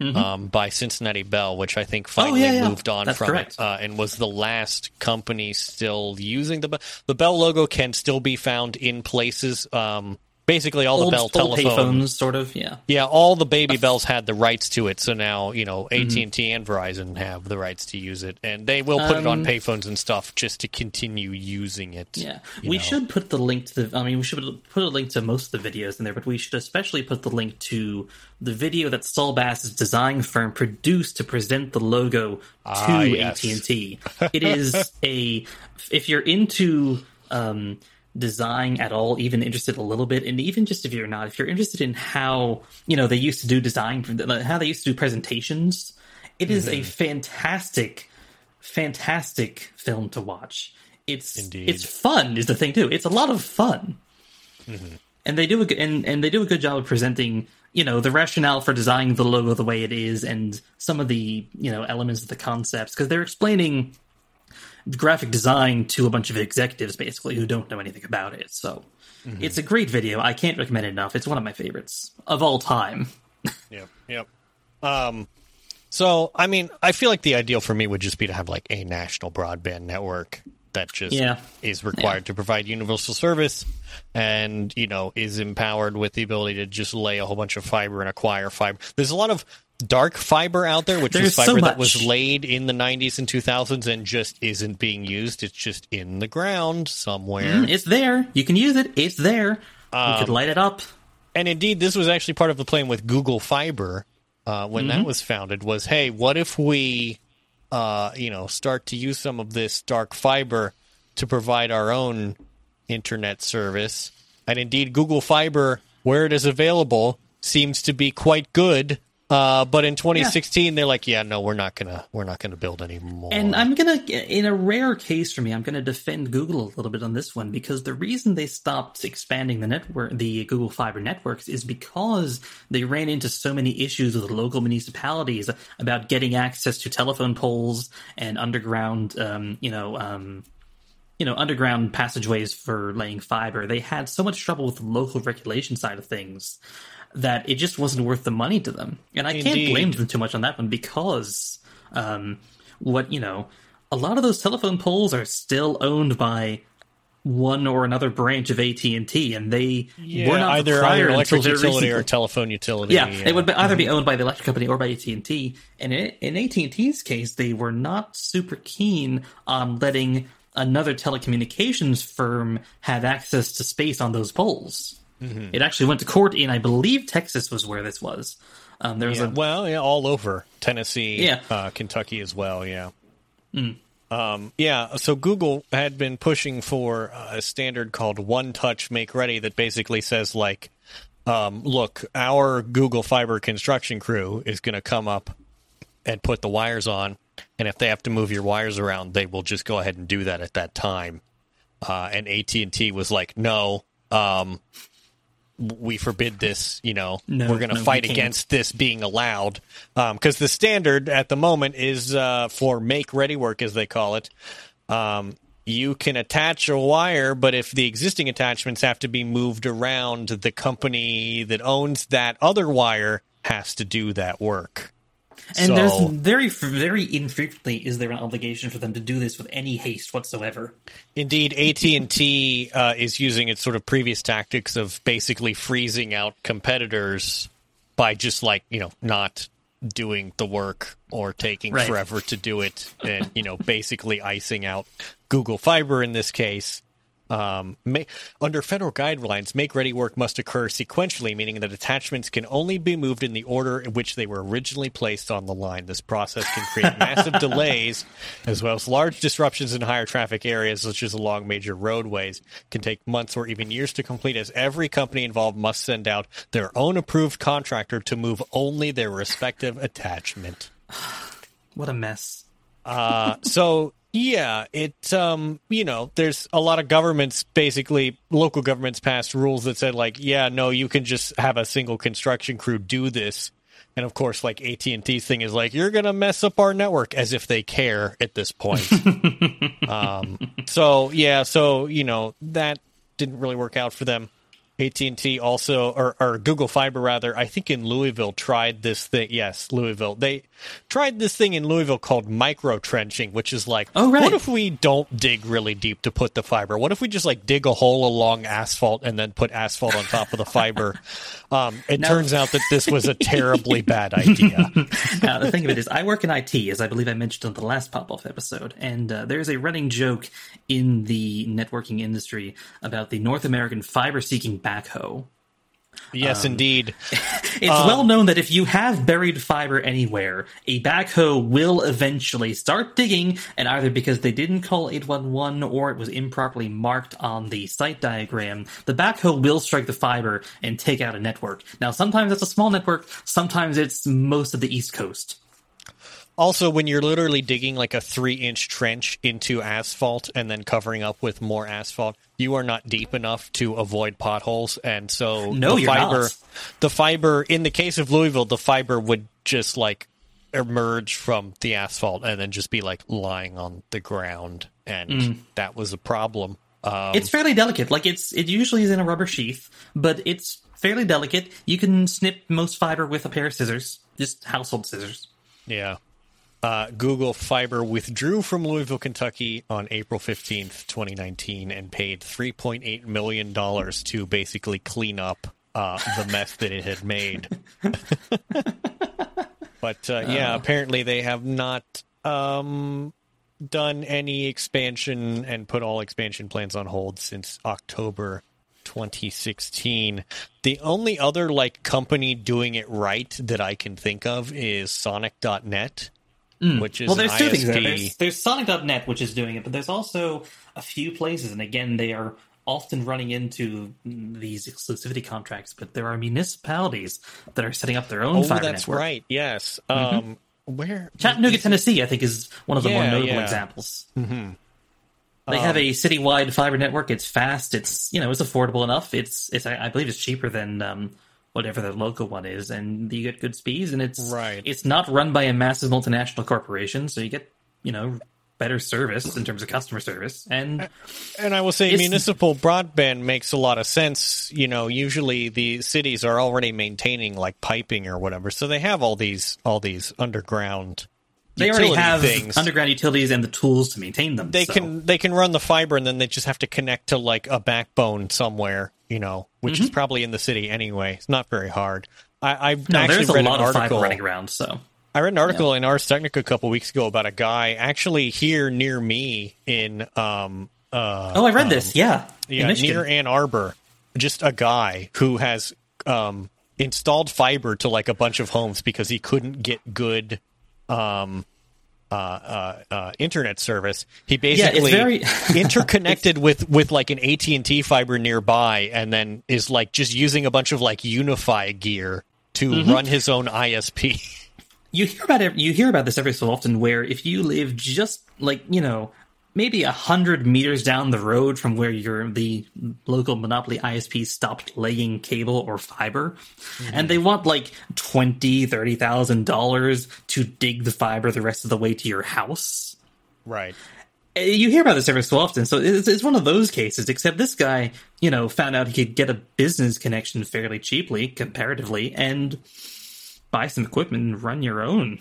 Mm-hmm. um, by Cincinnati Bell, which I think finally Oh, yeah, yeah. moved on That's from correct. it, uh, and was the last company still using the Bell. The Bell logo can still be found in places. Um, basically, all Old, the Bell old telephone. payphones, sort of. Yeah. Yeah, all the baby bells had the rights to it, so now you know Mm-hmm. AT and Verizon have the rights to use it, and they will put it on Um, payphones and stuff just to continue using it. Yeah, we know. should put the link to the. I mean, we should put a link to most of the videos in there, but we should especially put the link to the video that Saul Bass's design firm produced to present the logo to Ah, yes. AT and T. (laughs) It is a. If you're into um, design at all, even interested a little bit, and even just if you're not, if you're interested in how you know they used to do design, how they used to do presentations, it is Mm-hmm. a fantastic fantastic film to watch. It's Indeed. it's fun is the thing too. It's a lot of fun, Mm-hmm. and they do a, and and they do a good job of presenting you know the rationale for designing the logo the way it is and some of the you know elements of the concepts because they're explaining graphic design to a bunch of executives basically who don't know anything about it. So Mm-hmm. it's a great video. I can't recommend it enough. It's one of my favorites of all time. (laughs) Yep. Yep. Um, so, I mean, I feel like the ideal for me would just be to have like a national broadband network that just Yeah. is required to provide universal service and, you know, is empowered with the ability to just lay a whole bunch of fiber and acquire fiber. There's a lot of dark fiber out there, which There's was so fiber that was laid in the 90s and 2000s and just isn't being used. It's just in the ground somewhere. It's there. You can use it. It's there. you Um, could light it up. and indeed, this was actually part of the plan with Google Fiber uh, when Mm-hmm. that was founded. Was hey, what if we, uh, you know, start to use some of this dark fiber to provide our own internet service? And indeed, Google Fiber, where it is available, seems to be quite good. Uh, but in 2016, they're like, yeah, no, we're not gonna, we're not gonna build anymore. And I'm gonna, in a rare case for me, I'm gonna defend Google a little bit on this one because the reason they stopped expanding the network, the Google Fiber networks, is because they ran into so many issues with local municipalities about getting access to telephone poles and underground, um, you know, um, you know, underground passageways for laying fiber. They had so much trouble with the local regulation side of things that it just wasn't worth the money to them. And I can't blame them too much on that one because um, what you know, a lot of those telephone poles are still owned by one or another branch of AT and they yeah, were not either either electric utility or recently. telephone utility. Yeah, they would be, either Mm-hmm. be owned by the electric company or by AT and in, in AT and T's case, they were not super keen on letting another telecommunications firm have access to space on those poles. Mm-hmm. It actually went to court in, I believe, Texas was where this was. Um, there was Yeah, a well, yeah, all over Tennessee, Yeah. uh, Kentucky as well. Yeah, um, yeah. So Google had been pushing for a standard called One Touch Make Ready that basically says like, um, look, our Google Fiber construction crew is going to come up and put the wires on, and if they have to move your wires around, they will just go ahead and do that at that time. Uh, and AT and T was like, no. Um, we forbid this. You know, No, we're going to no, fight against this being allowed because the standard at the moment is uh, for make ready work, as they call it. Um, you can attach a wire, but if the existing attachments have to be moved around, the company that owns that other wire has to do that work. And So- there's very, very infrequently is there an obligation for them to do this with any haste whatsoever. Indeed, AT and T uh, is using its sort of previous tactics of basically freezing out competitors by just like you know not doing the work or taking Right. forever to do it, and you know basically icing out Google Fiber in this case. Um, ma- under federal guidelines, make ready work must occur sequentially, meaning that attachments can only be moved in the order in which they were originally placed on the line. This process can create (laughs) massive delays, as well as large disruptions in higher traffic areas, such as along major roadways. Can take months or even years to complete, as every company involved must send out their own approved contractor to move only their respective attachment. (sighs) What a mess. Uh, so yeah, it um, you know, there's a lot of governments, basically local governments, passed rules that said like, yeah, no, you can just have a single construction crew do this. And of course, like AT and T's thing is like, you're gonna mess up our network, as if they care at this point. (laughs) um, so yeah, so you know that didn't really work out for them. AT and T also, or, or Google Fiber rather, I think in Louisville tried this thing. Yes, Louisville. They tried this thing in Louisville called micro trenching, which is like, Oh, right. what if we don't dig really deep to put the fiber? What if we just like dig a hole along asphalt and then put asphalt on top of the fiber? (laughs) Um, it Now- turns out that this was a (laughs) terribly bad idea. now, the thing of it is, I work in IT, as I believe I mentioned on the last pop off episode, and uh, there's a running joke in the networking industry about the North American fiber seeking backhoe. Yes, Um, indeed. (laughs) It's well known that if you have buried fiber anywhere, a backhoe will eventually start digging, and either because they didn't call 811 or it was improperly marked on the site diagram, the backhoe will strike the fiber and take out a network. Now, sometimes it's a small network, sometimes it's most of the East Coast. Also, when you're literally digging like a three inch trench into asphalt and then covering up with more asphalt, you are not deep enough to avoid potholes. And so No, the fiber, not. the fiber, in the case of Louisville, the fiber would just like emerge from the asphalt and then just be like lying on the ground. And Mm. that was a problem. Um, It's fairly delicate. Like it's it usually is in a rubber sheath, but it's fairly delicate. You can snip most fiber with a pair of scissors, just household scissors. Yeah. Uh, Google Fiber withdrew from Louisville, Kentucky on April 15th, 2019, and paid $3.8 million to basically clean up uh, the mess that it had made. (laughs) but uh, yeah, apparently they have not um, done any expansion and put all expansion plans on hold since October 2016. The only other like company doing it right that I can think of is Sonic.net, which is Well, there's an two things there. There's, there's Sonic.net, which is doing it, but there's also a few places, and again, they are often running into these exclusivity contracts, but there are municipalities that are setting up their own Oh, fiber that's network. right. Yes. Um, where Chattanooga, Tennessee, I think, is one of the more notable yeah. examples. Mm-hmm. They have a citywide fiber network. It's fast. It's you know it's affordable enough. It's it's I I believe it's cheaper than um, whatever the local one is, and you get good speeds. And it's Right. It's not run by a massive multinational corporation, so you get you know better service in terms of customer service. And And I will say municipal broadband makes a lot of sense. You know, usually the cities are already maintaining like piping or whatever, so they have all these all these underground. They already have things. underground utilities and the tools to maintain them. They so- can they can run the fiber and then they just have to connect to like a backbone somewhere. You know, which is probably in the city anyway. It's not very hard. I, I've Mm-hmm. No, actually there's a read lot an of fiber article. running around. So I read an article in Ars Technica a couple weeks ago about a guy actually here near me in um uh oh, I read this. Yeah, yeah, Michigan. near Ann Arbor, just a guy who has um, installed fiber to like a bunch of homes because he couldn't get good um, uh, uh, uh, internet service. He basically very- (laughs) interconnected with with like an AT and T fiber nearby, and then is like just using a bunch of like UniFi gear to Mm-hmm. run his own ISP. you hear about it you hear about this every so often where if you live just like you know maybe a hundred meters down the road from where your the local monopoly isp stopped laying cable or fiber and they want like twenty thirty thousand dollars to dig the fiber the rest of the way to your house right. Uh, you hear about this every so often so it's, it's one of those cases except this guy you know found out he could get a business connection fairly cheaply comparatively and buy some equipment and run your own.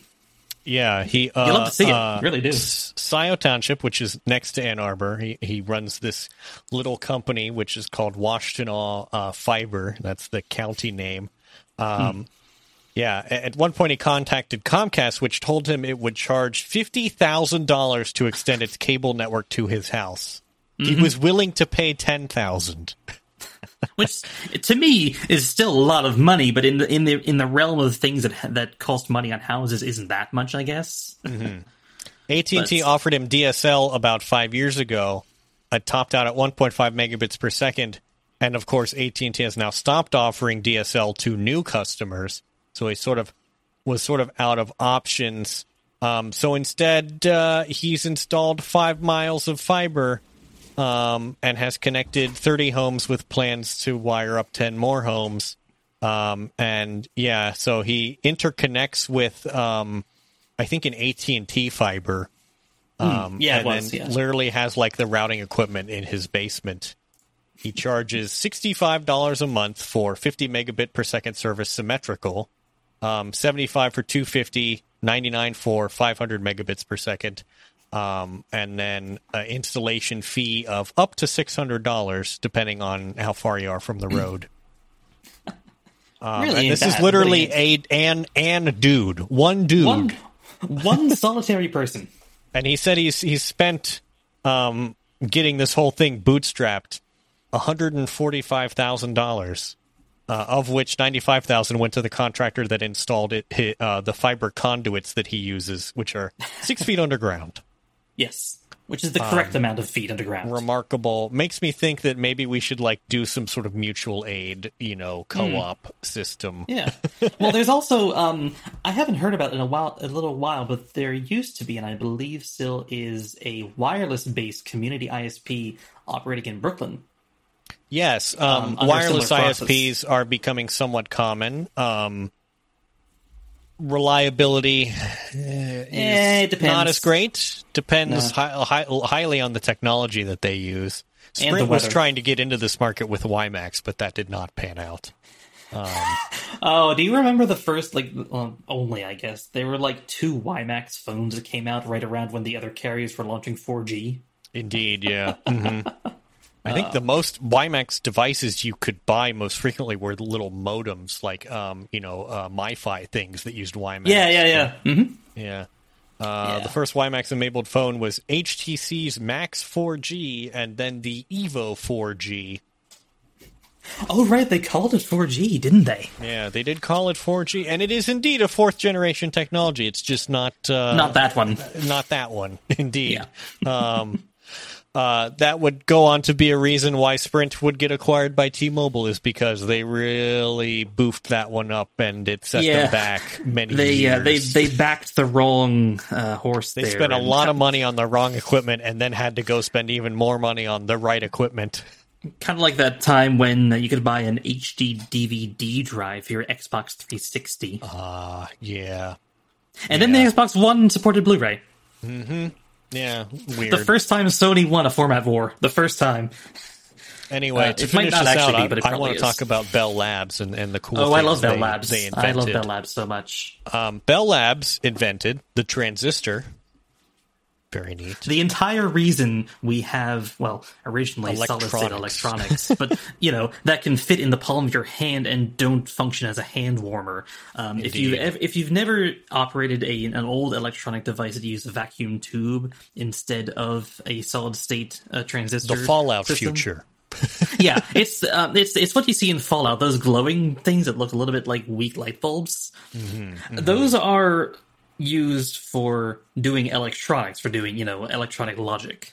Yeah, he. Uh, You love to see it. uh, You really do. Scio Township, which is next to Ann Arbor, he he runs this little company which is called Washtenaw uh, Fiber. That's the county name. Um, Yeah, at one point he contacted Comcast, which told him it would charge fifty thousand dollars to extend its cable network to his house. Mm-hmm. He was willing to pay ten thousand. (laughs) which to me is still a lot of money, but in the in the in the realm of things that that cost money on houses, isn't that much? I guess. (laughs) AT and T offered him DSL about five years ago. It topped out at 1.5 megabits per second, and of course, AT and T has now stopped offering DSL to new customers. So he sort of was sort of out of options. Um, so instead, uh, he's installed five miles of fiber um, and has connected 30 homes with plans to wire up 10 more homes. Um, and yeah, so he interconnects with, um, I think, an AT and T fiber. Um, yeah, and was, then yeah. literally has like the routing equipment in his basement. He charges sixty-five dollars a month for fifty megabit per second service symmetrical, um, seventy-five for 250, 99 for five hundred megabits per second, um, and then an installation fee of up to six hundred dollars depending on how far you are from the road. (laughs) Um, Really this is literally really a an an dude, one dude. One one solitary person. (laughs) and he said he's he's spent um, getting this whole thing bootstrapped one hundred and forty five thousand dollars, uh, of which ninety five thousand went to the contractor that installed it uh, the fiber conduits that he uses, which are six feet (laughs) underground. Yes, which is the correct amount of feet underground. Remarkable. Makes me think that maybe we should like do some sort of mutual aid, you know, co op system. Yeah. Well, there's also um, I haven't heard about it in a while, a little while, but there used to be, and I believe still is, a wireless-based community ISP operating in Brooklyn. Yes, um, Um, wireless process. ISPs are becoming somewhat common. Um, reliability Eh, it depends. not as great. Depends hi- hi- highly on the technology that they use. And the Sprint was trying to get into this market with WiMAX, but that did not pan out. (laughs) Oh, do you remember the first like well, only I guess there were like two WiMAX phones that came out right around when the other carriers were launching 4G. Indeed, yeah. hmm (laughs) I think the most WiMAX devices you could buy most frequently were the little modems, like um, you know, uh, MiFi things that used WiMAX. Yeah, yeah, yeah. hmm Yeah. Uh, Yeah. The first WiMAX enabled phone was HTC's Max 4G and then the Evo 4G. Oh, right, they called it 4G, didn't they? Yeah, they did call it 4G, and it is indeed a fourth generation technology. It's just not uh, Not that one. not that one, (laughs) indeed. Yeah. um, uh, that would go on to be a reason why Sprint would get acquired by T-Mobile is because they really boofed that one up and it set Yeah. them back many They years. uh, they they backed the wrong uh, horse. They spent a lot of money on the wrong equipment and then had to go spend even more money on the right equipment. Kind of like that time when you could buy an HD DVD drive for your Xbox 360, Ah, yeah. and then the Xbox One supported Blu-ray. Yeah, weird. The first time Sony won a format war. The first time. anyway, uh, to it might finish not this out, actually be, I, I want to talk about Bell Labs and, and the cool Oh, I love Bell they, Labs. they I love. Bell Labs so much. Um, Bell Labs invented the transistor. Very neat. The entire reason we have, well, originally solid state Electronics. but you know that can fit in the palm of your hand and don't function as a hand warmer. Um, if you if you've never operated a an old electronic device that used a vacuum tube instead of a solid state uh, transistor, The Fallout system- future. (laughs) yeah, it's um, it's it's what you see in Fallout. Those glowing things that look a little bit like weak light bulbs. Mm-hmm, Those are used for doing electronics, for doing you know electronic logic.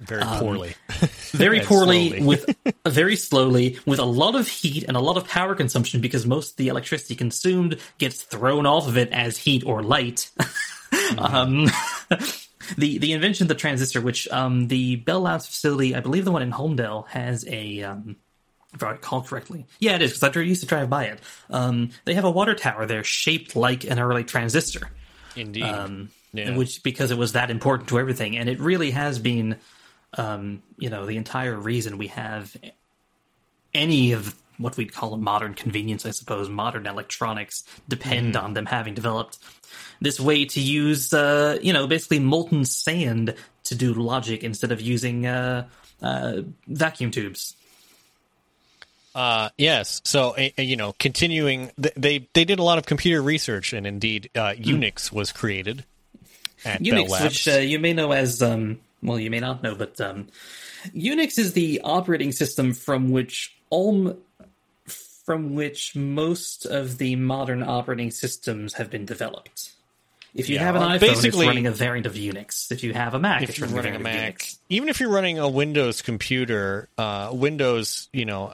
Very Um, poorly. (laughs) Very (laughs) poorly, with (laughs) very slowly, with a lot of heat and a lot of power consumption because most of the electricity consumed gets thrown off of it as heat or light. um, the the invention of the transistor, which um, the Bell Labs facility, I believe the one in Holmdel, has a. Um, if I recall correctly, yeah, it is because I used to drive by it. Um, they have a water tower there shaped like an early transistor Indeed. um, Yeah. which because it was that important to everything, and it really has been, um, you know, the entire reason we have any of what we'd call a modern convenience, I suppose. Modern electronics depend on them having developed this way to use, uh, you know, basically molten sand to do logic instead of using uh, uh, vacuum tubes. Uh, yes. So, uh, you know, continuing, th- they they did a lot of computer research, and indeed, uh, Unix was created at Unix, which uh, you may know as, um, well, you may not know, but um, Unix is the operating system from which all, from which most of the modern operating systems have been developed. If you Yeah, have an iPhone, it's basically- running a variant of Unix. If you have a Mac, if it's you're running a of Mac, even if you're running a Windows computer, uh, Windows, you know,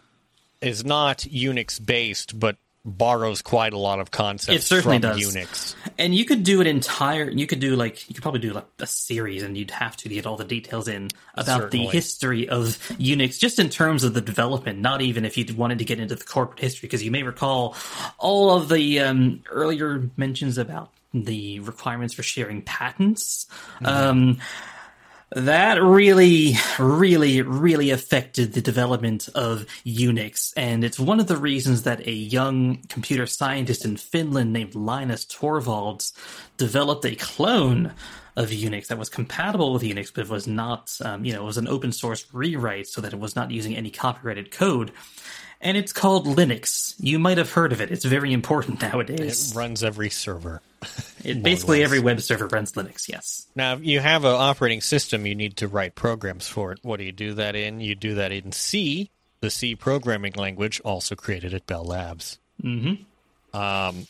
is not Unix based, but borrows quite a lot of concepts It certainly from does. Unix. And you could do an entire. You could do like you could probably do like a series, and you'd have to get all the details in about Certainly. the history of Unix, just in terms of the development. Not even if you wanted to get into the corporate history, because you may recall all of the um, earlier mentions about the requirements for sharing patents. Um, that really, really, really affected the development of Unix. And it's one of the reasons that a young computer scientist in Finland named Linus Torvalds developed a clone of Unix that was compatible with Unix, but was not, um, you know, it was an open source rewrite so that it was not using any copyrighted code. And it's called Linux. You might have heard of it. It's very important nowadays. It runs every server. (laughs) It, basically, every web server runs Linux, yes. Now, if you have an operating system, you need to write programs for it. What do you do that in? You do that in C, the C programming language, also created at Bell Labs. Mm-hmm. Um,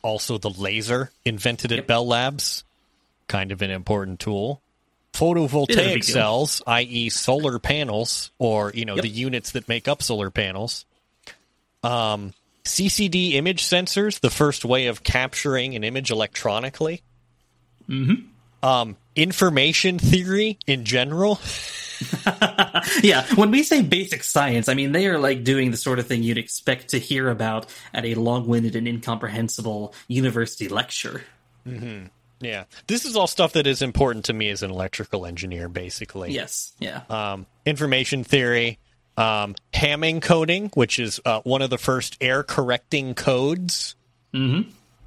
also, the laser invented at Bell Labs, kind of an important tool. Photovoltaic cells, i.e., solar panels, or you know Yep. the units that make up solar panels. Um, CCD image sensors, the first way of capturing an image electronically um, information theory in general. (laughs) (laughs) Yeah, when we say basic science, I mean they are like doing the sort of thing you'd expect to hear about at a long-winded and incomprehensible university lecture. Yeah, this is all stuff that is important to me as an electrical engineer, basically. Yes, yeah. Um, information theory, um, Hamming coding, which is uh, one of the first error correcting codes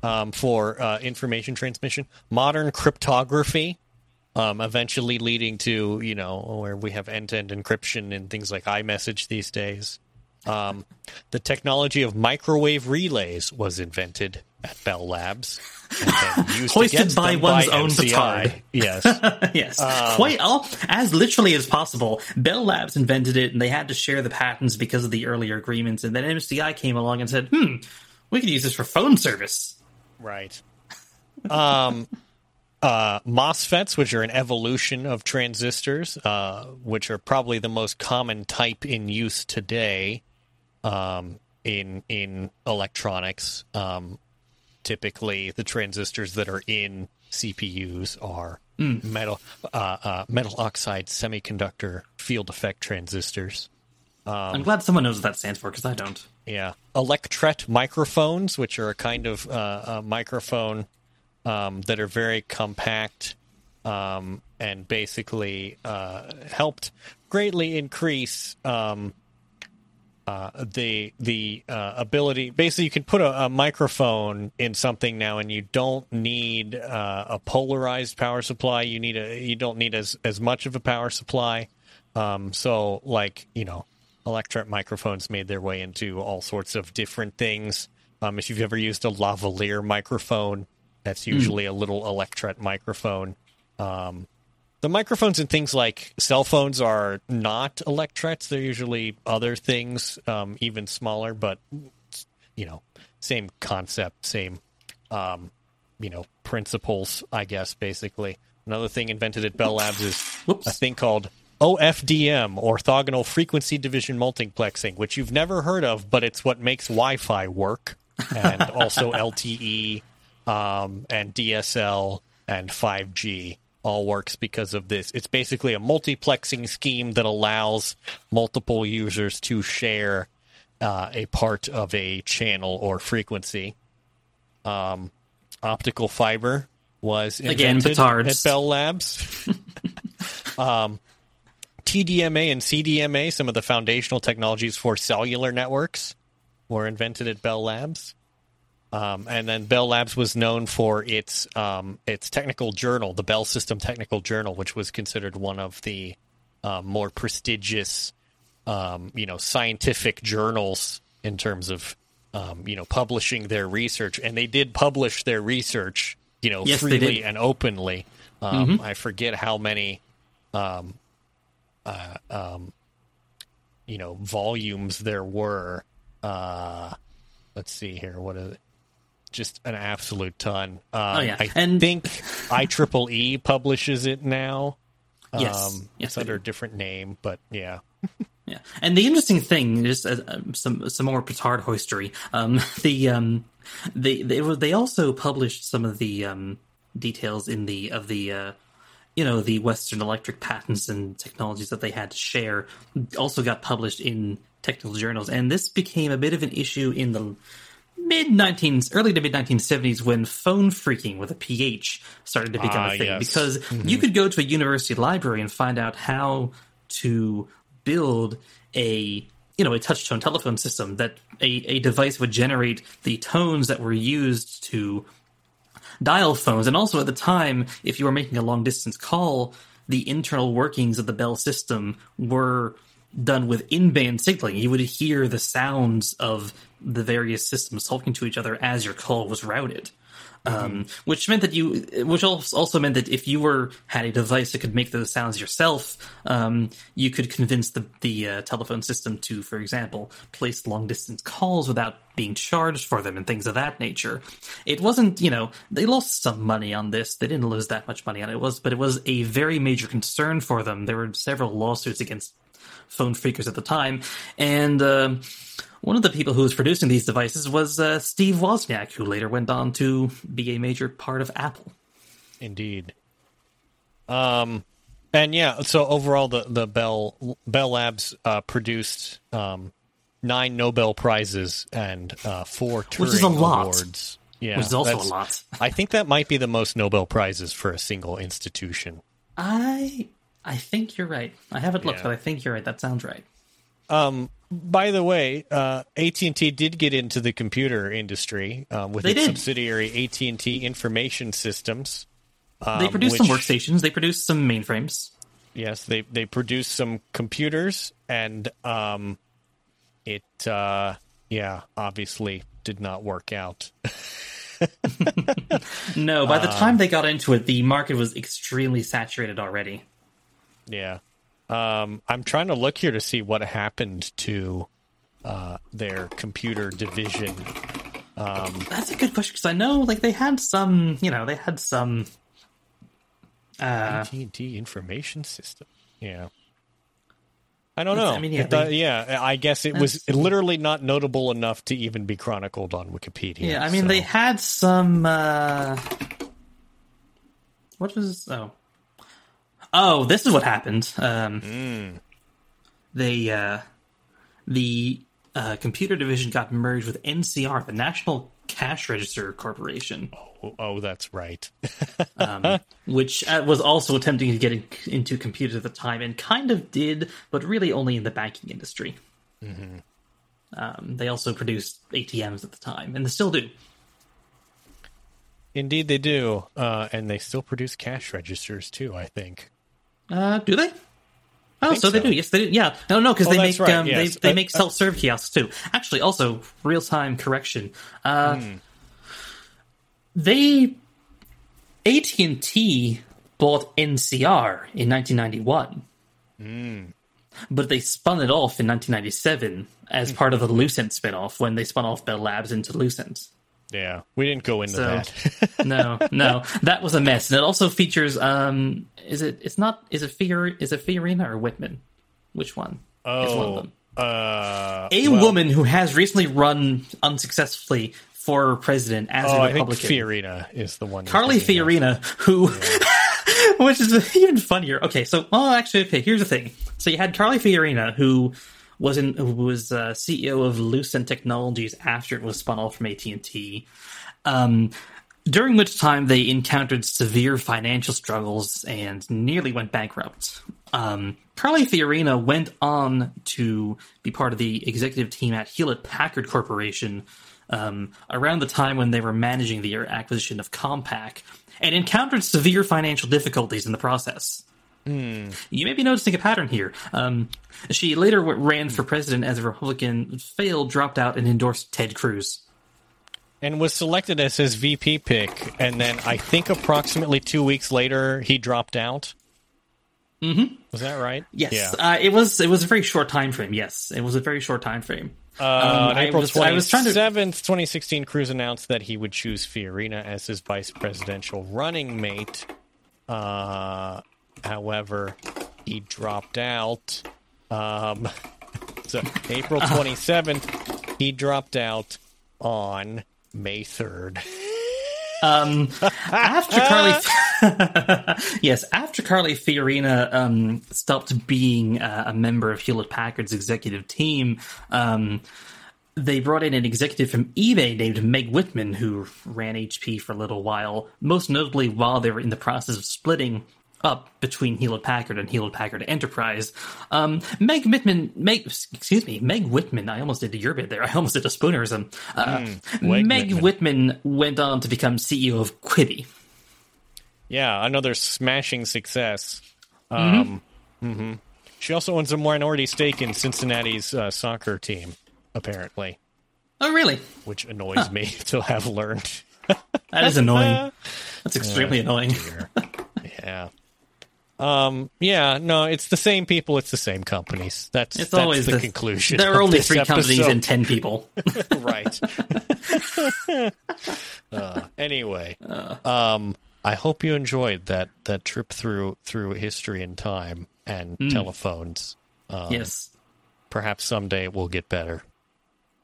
um, for uh, information transmission. Modern cryptography, um, eventually leading to you know where we have end-to-end encryption and things like iMessage these days. Um, the technology of microwave relays was invented at Bell Labs, and then (laughs) used Hoisted by one's by own MCI. petard. Yes. (laughs) yes, Um, quite all as literally as possible. Bell Labs invented it, and they had to share the patents because of the earlier agreements. And then MCI came along and said, "Hmm, we could use this for phone service." Right. Um, (laughs) uh, MOSFETs, which are an evolution of transistors, uh, which are probably the most common type in use today um, in in electronics. Um, typically, the transistors that are in CPUs are metal uh, uh, metal oxide semiconductor field effect transistors. Um, I'm glad someone knows what that stands for because I don't. Yeah, Electret microphones, which are a kind of uh, a microphone um, that are very compact um, and basically uh, helped greatly increase um, uh, the the uh, ability. Basically, you can put a, a microphone in something now, and you don't need uh, a polarized power supply. You need a you don't need as as much of a power supply. Um, so, like you know, electret microphones made their way into all sorts of different things. Um, if you've ever used a lavalier microphone, that's usually a little electret microphone. Um, the microphones and things like cell phones are not electrets; they're usually other things, um, even smaller. But you know, same concept, same um, you know principles, I guess. Basically, another thing invented at Bell Labs is Whoops. a thing called OFDM, orthogonal frequency division multiplexing, which you've never heard of, but it's what makes Wi-Fi work, and (laughs) also LTE um, and DSL and 5G all works because of this. It's basically a multiplexing scheme that allows multiple users to share uh, a part of a channel or frequency. Um, optical fiber was Again, invented petards. at Bell Labs. (laughs) um, TDMA and CDMA, some of the foundational technologies for cellular networks, were invented at Bell Labs. Um, and then Bell Labs was known for its um, its technical journal, the Bell System Technical Journal, which was considered one of the um, more prestigious, um, you know, scientific journals in terms of um, you know publishing their research. And they did publish their research, you know, Yes, freely and openly. Um, I forget how many, um, uh, um, you know, volumes there were. Uh, let's see here. What is it? Just an absolute ton. Um, Oh, yeah. I And- think IEEE publishes it now. Yes. Um, Yes, it's under a different name, but yeah. (laughs) Yeah, and the interesting thing, just uh, um, some some more petard hoistery. Um, (laughs) the um, they they they also published some of the um, details in the of the uh, you know the Western Electric patents and technologies that they had to share. Also got published in technical journals, and this became a bit of an issue in the mid 19 early to mid 1970s when phone phreaking with a ph started to become Ah, a thing yes. because you could go to a university library and find out how to build a you know a touch tone telephone system that a, a device would generate the tones that were used to dial phones. And also at the time if you were making a long distance call the internal workings of the bell system were done with in-band signaling you would hear the sounds of the various systems talking to each other as your call was routed um, which meant that you, which also meant that if you were had a device that could make those sounds yourself, um, you could convince the the uh, telephone system to, for example, place long distance calls without being charged for them and things of that nature. It wasn't, you know, they lost some money on this. They didn't lose that much money on it. It was, but it was a very major concern for them. There were several lawsuits against phone phreakers at the time, and. um one of the people who was producing these devices was uh, Steve Wozniak, who later went on to be a major part of Apple. Indeed. Um, and yeah, so overall, the the Bell Bell Labs uh, produced um, nine Nobel prizes and uh, four Turing Which is a lot. awards. Yeah, Which is also a lot. I think that might be the most Nobel prizes for a single institution. I I think you're right. I haven't looked, Yeah. but I think you're right. That sounds right. By the way, uh, AT and T did get into the computer industry um, with They its did. subsidiary AT and T Information Systems. they um, produced some workstations. They produced some mainframes. Yes, they they produced some computers, and um, it uh, yeah, obviously did not work out. (laughs) No, by the time they got into it, the market was extremely saturated already. Yeah, um, I'm trying to look here to see what happened to uh, their computer division. Um, That's a good question because I know, like, they had some, you know, they had some. Uh, AT and T Information System. Yeah. I don't know. I mean, yeah, It, uh, they- yeah, I guess it was literally not notable enough to even be chronicled on Wikipedia. yeah, I mean, so- they had some. Uh, what was oh oh this is what happened. Um, They uh, the uh, computer division got merged with NCR, the National Cash Register Corporation, Oh, oh, that's right. (laughs) which uh, was also attempting to get in- into computers at the time and kind of did, but really only in the banking industry. Um, they also produced ATMs at the time, and they still do. Indeed, they do, uh, and they still produce cash registers too. I think. Uh, do they? Oh, think so, they do. Yes, they do. Yeah, no, no, because Oh, they make right, um, yes. they they Uh, make self serve kiosks too. Actually, also real time correction. Uh, Hmm. They AT and T bought NCR in 1991, Hmm. but they spun it off in 1997 as part of the Lucent spinoff when they spun off Bell Labs into Lucent. Yeah, we didn't go into So- that. (laughs) no, no, (laughs) that was a mess, and it also features. Um, is it? It's not. Is it Fior? Is it Fiorina or Whitman? Which one? It's one of oh, them. uh, A well, woman who has recently run unsuccessfully for president as Oh, a I think Republican. Fiorina is the one. Carly thinking of. Fiorina, who, (laughs) which is even funnier. Okay, so well, actually, okay. Here's the thing. So you had Carly Fiorina, who was in, was uh, CEO of Lucent Technologies after it was spun off from AT and T. Um, during which time they encountered severe financial struggles and nearly went bankrupt. Um, Carly Fiorina went on to be part of the executive team at Hewlett Packard Corporation um, around the time when they were managing the acquisition of Compaq and encountered severe financial difficulties in the process. You may be noticing a pattern here. Um, she later ran for president as a Republican, failed, dropped out, and endorsed Ted Cruz. and was selected as his VP pick, and then I think approximately two weeks later he dropped out. Mm-hmm. Was that right? Yes, Yeah. uh, it was. It was a very short time frame. Yes, it was a very short time frame. Uh, Um, April was- I was trying to- 27th, 2016, Cruz announced that he would choose Fiorina as his vice presidential running mate. Uh, however, he dropped out. Um, (laughs) so April 27th, he dropped out on May 3rd. Um, after Carly, (laughs) (laughs) yes, after Carly Fiorina um, stopped being uh, a member of Hewlett Packard's executive team, um, they brought in an executive from eBay named Meg Whitman, who ran HP for a little while, most notably while they were in the process of splitting up between Hewlett Packard and Hewlett Packard Enterprise. Um, Meg Whitman, Meg, excuse me, Meg Whitman. I almost did your bit there. I almost did a spoonerism. Uh, Meg Meg Whitman. Whitman went on to become CEO of Quibi. Yeah, another smashing success. Um, mhm. She also owns a minority stake in Cincinnati's uh, soccer team, apparently, Oh, really? which annoys me (laughs) to have learned. That is annoying. (laughs) That's extremely annoying. (laughs) Yeah. Um. Yeah. No. It's the same people. It's the same companies. That's It's that's always the, the- conclusion. There are only this three companies and ten people. (laughs) (laughs) right. (laughs) uh, anyway, um, I hope you enjoyed that that trip through through history and time and Hmm. telephones. Um, yes, Perhaps someday it will get better.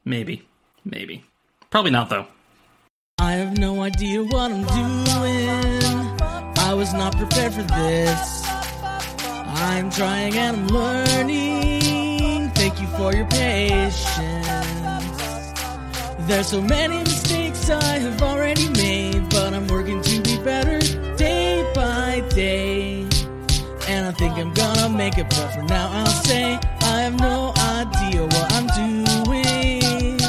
maybe, maybe, probably not though. I have no idea what I'm doing. I was not prepared for this. I'm trying and I'm learning. Thank you for your patience. There's so many mistakes I have already made, but I'm working to be better day by day. And I think I'm gonna make it, but for now I'll say I have no idea what I'm doing.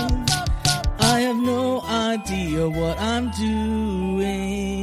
I have no idea what I'm doing.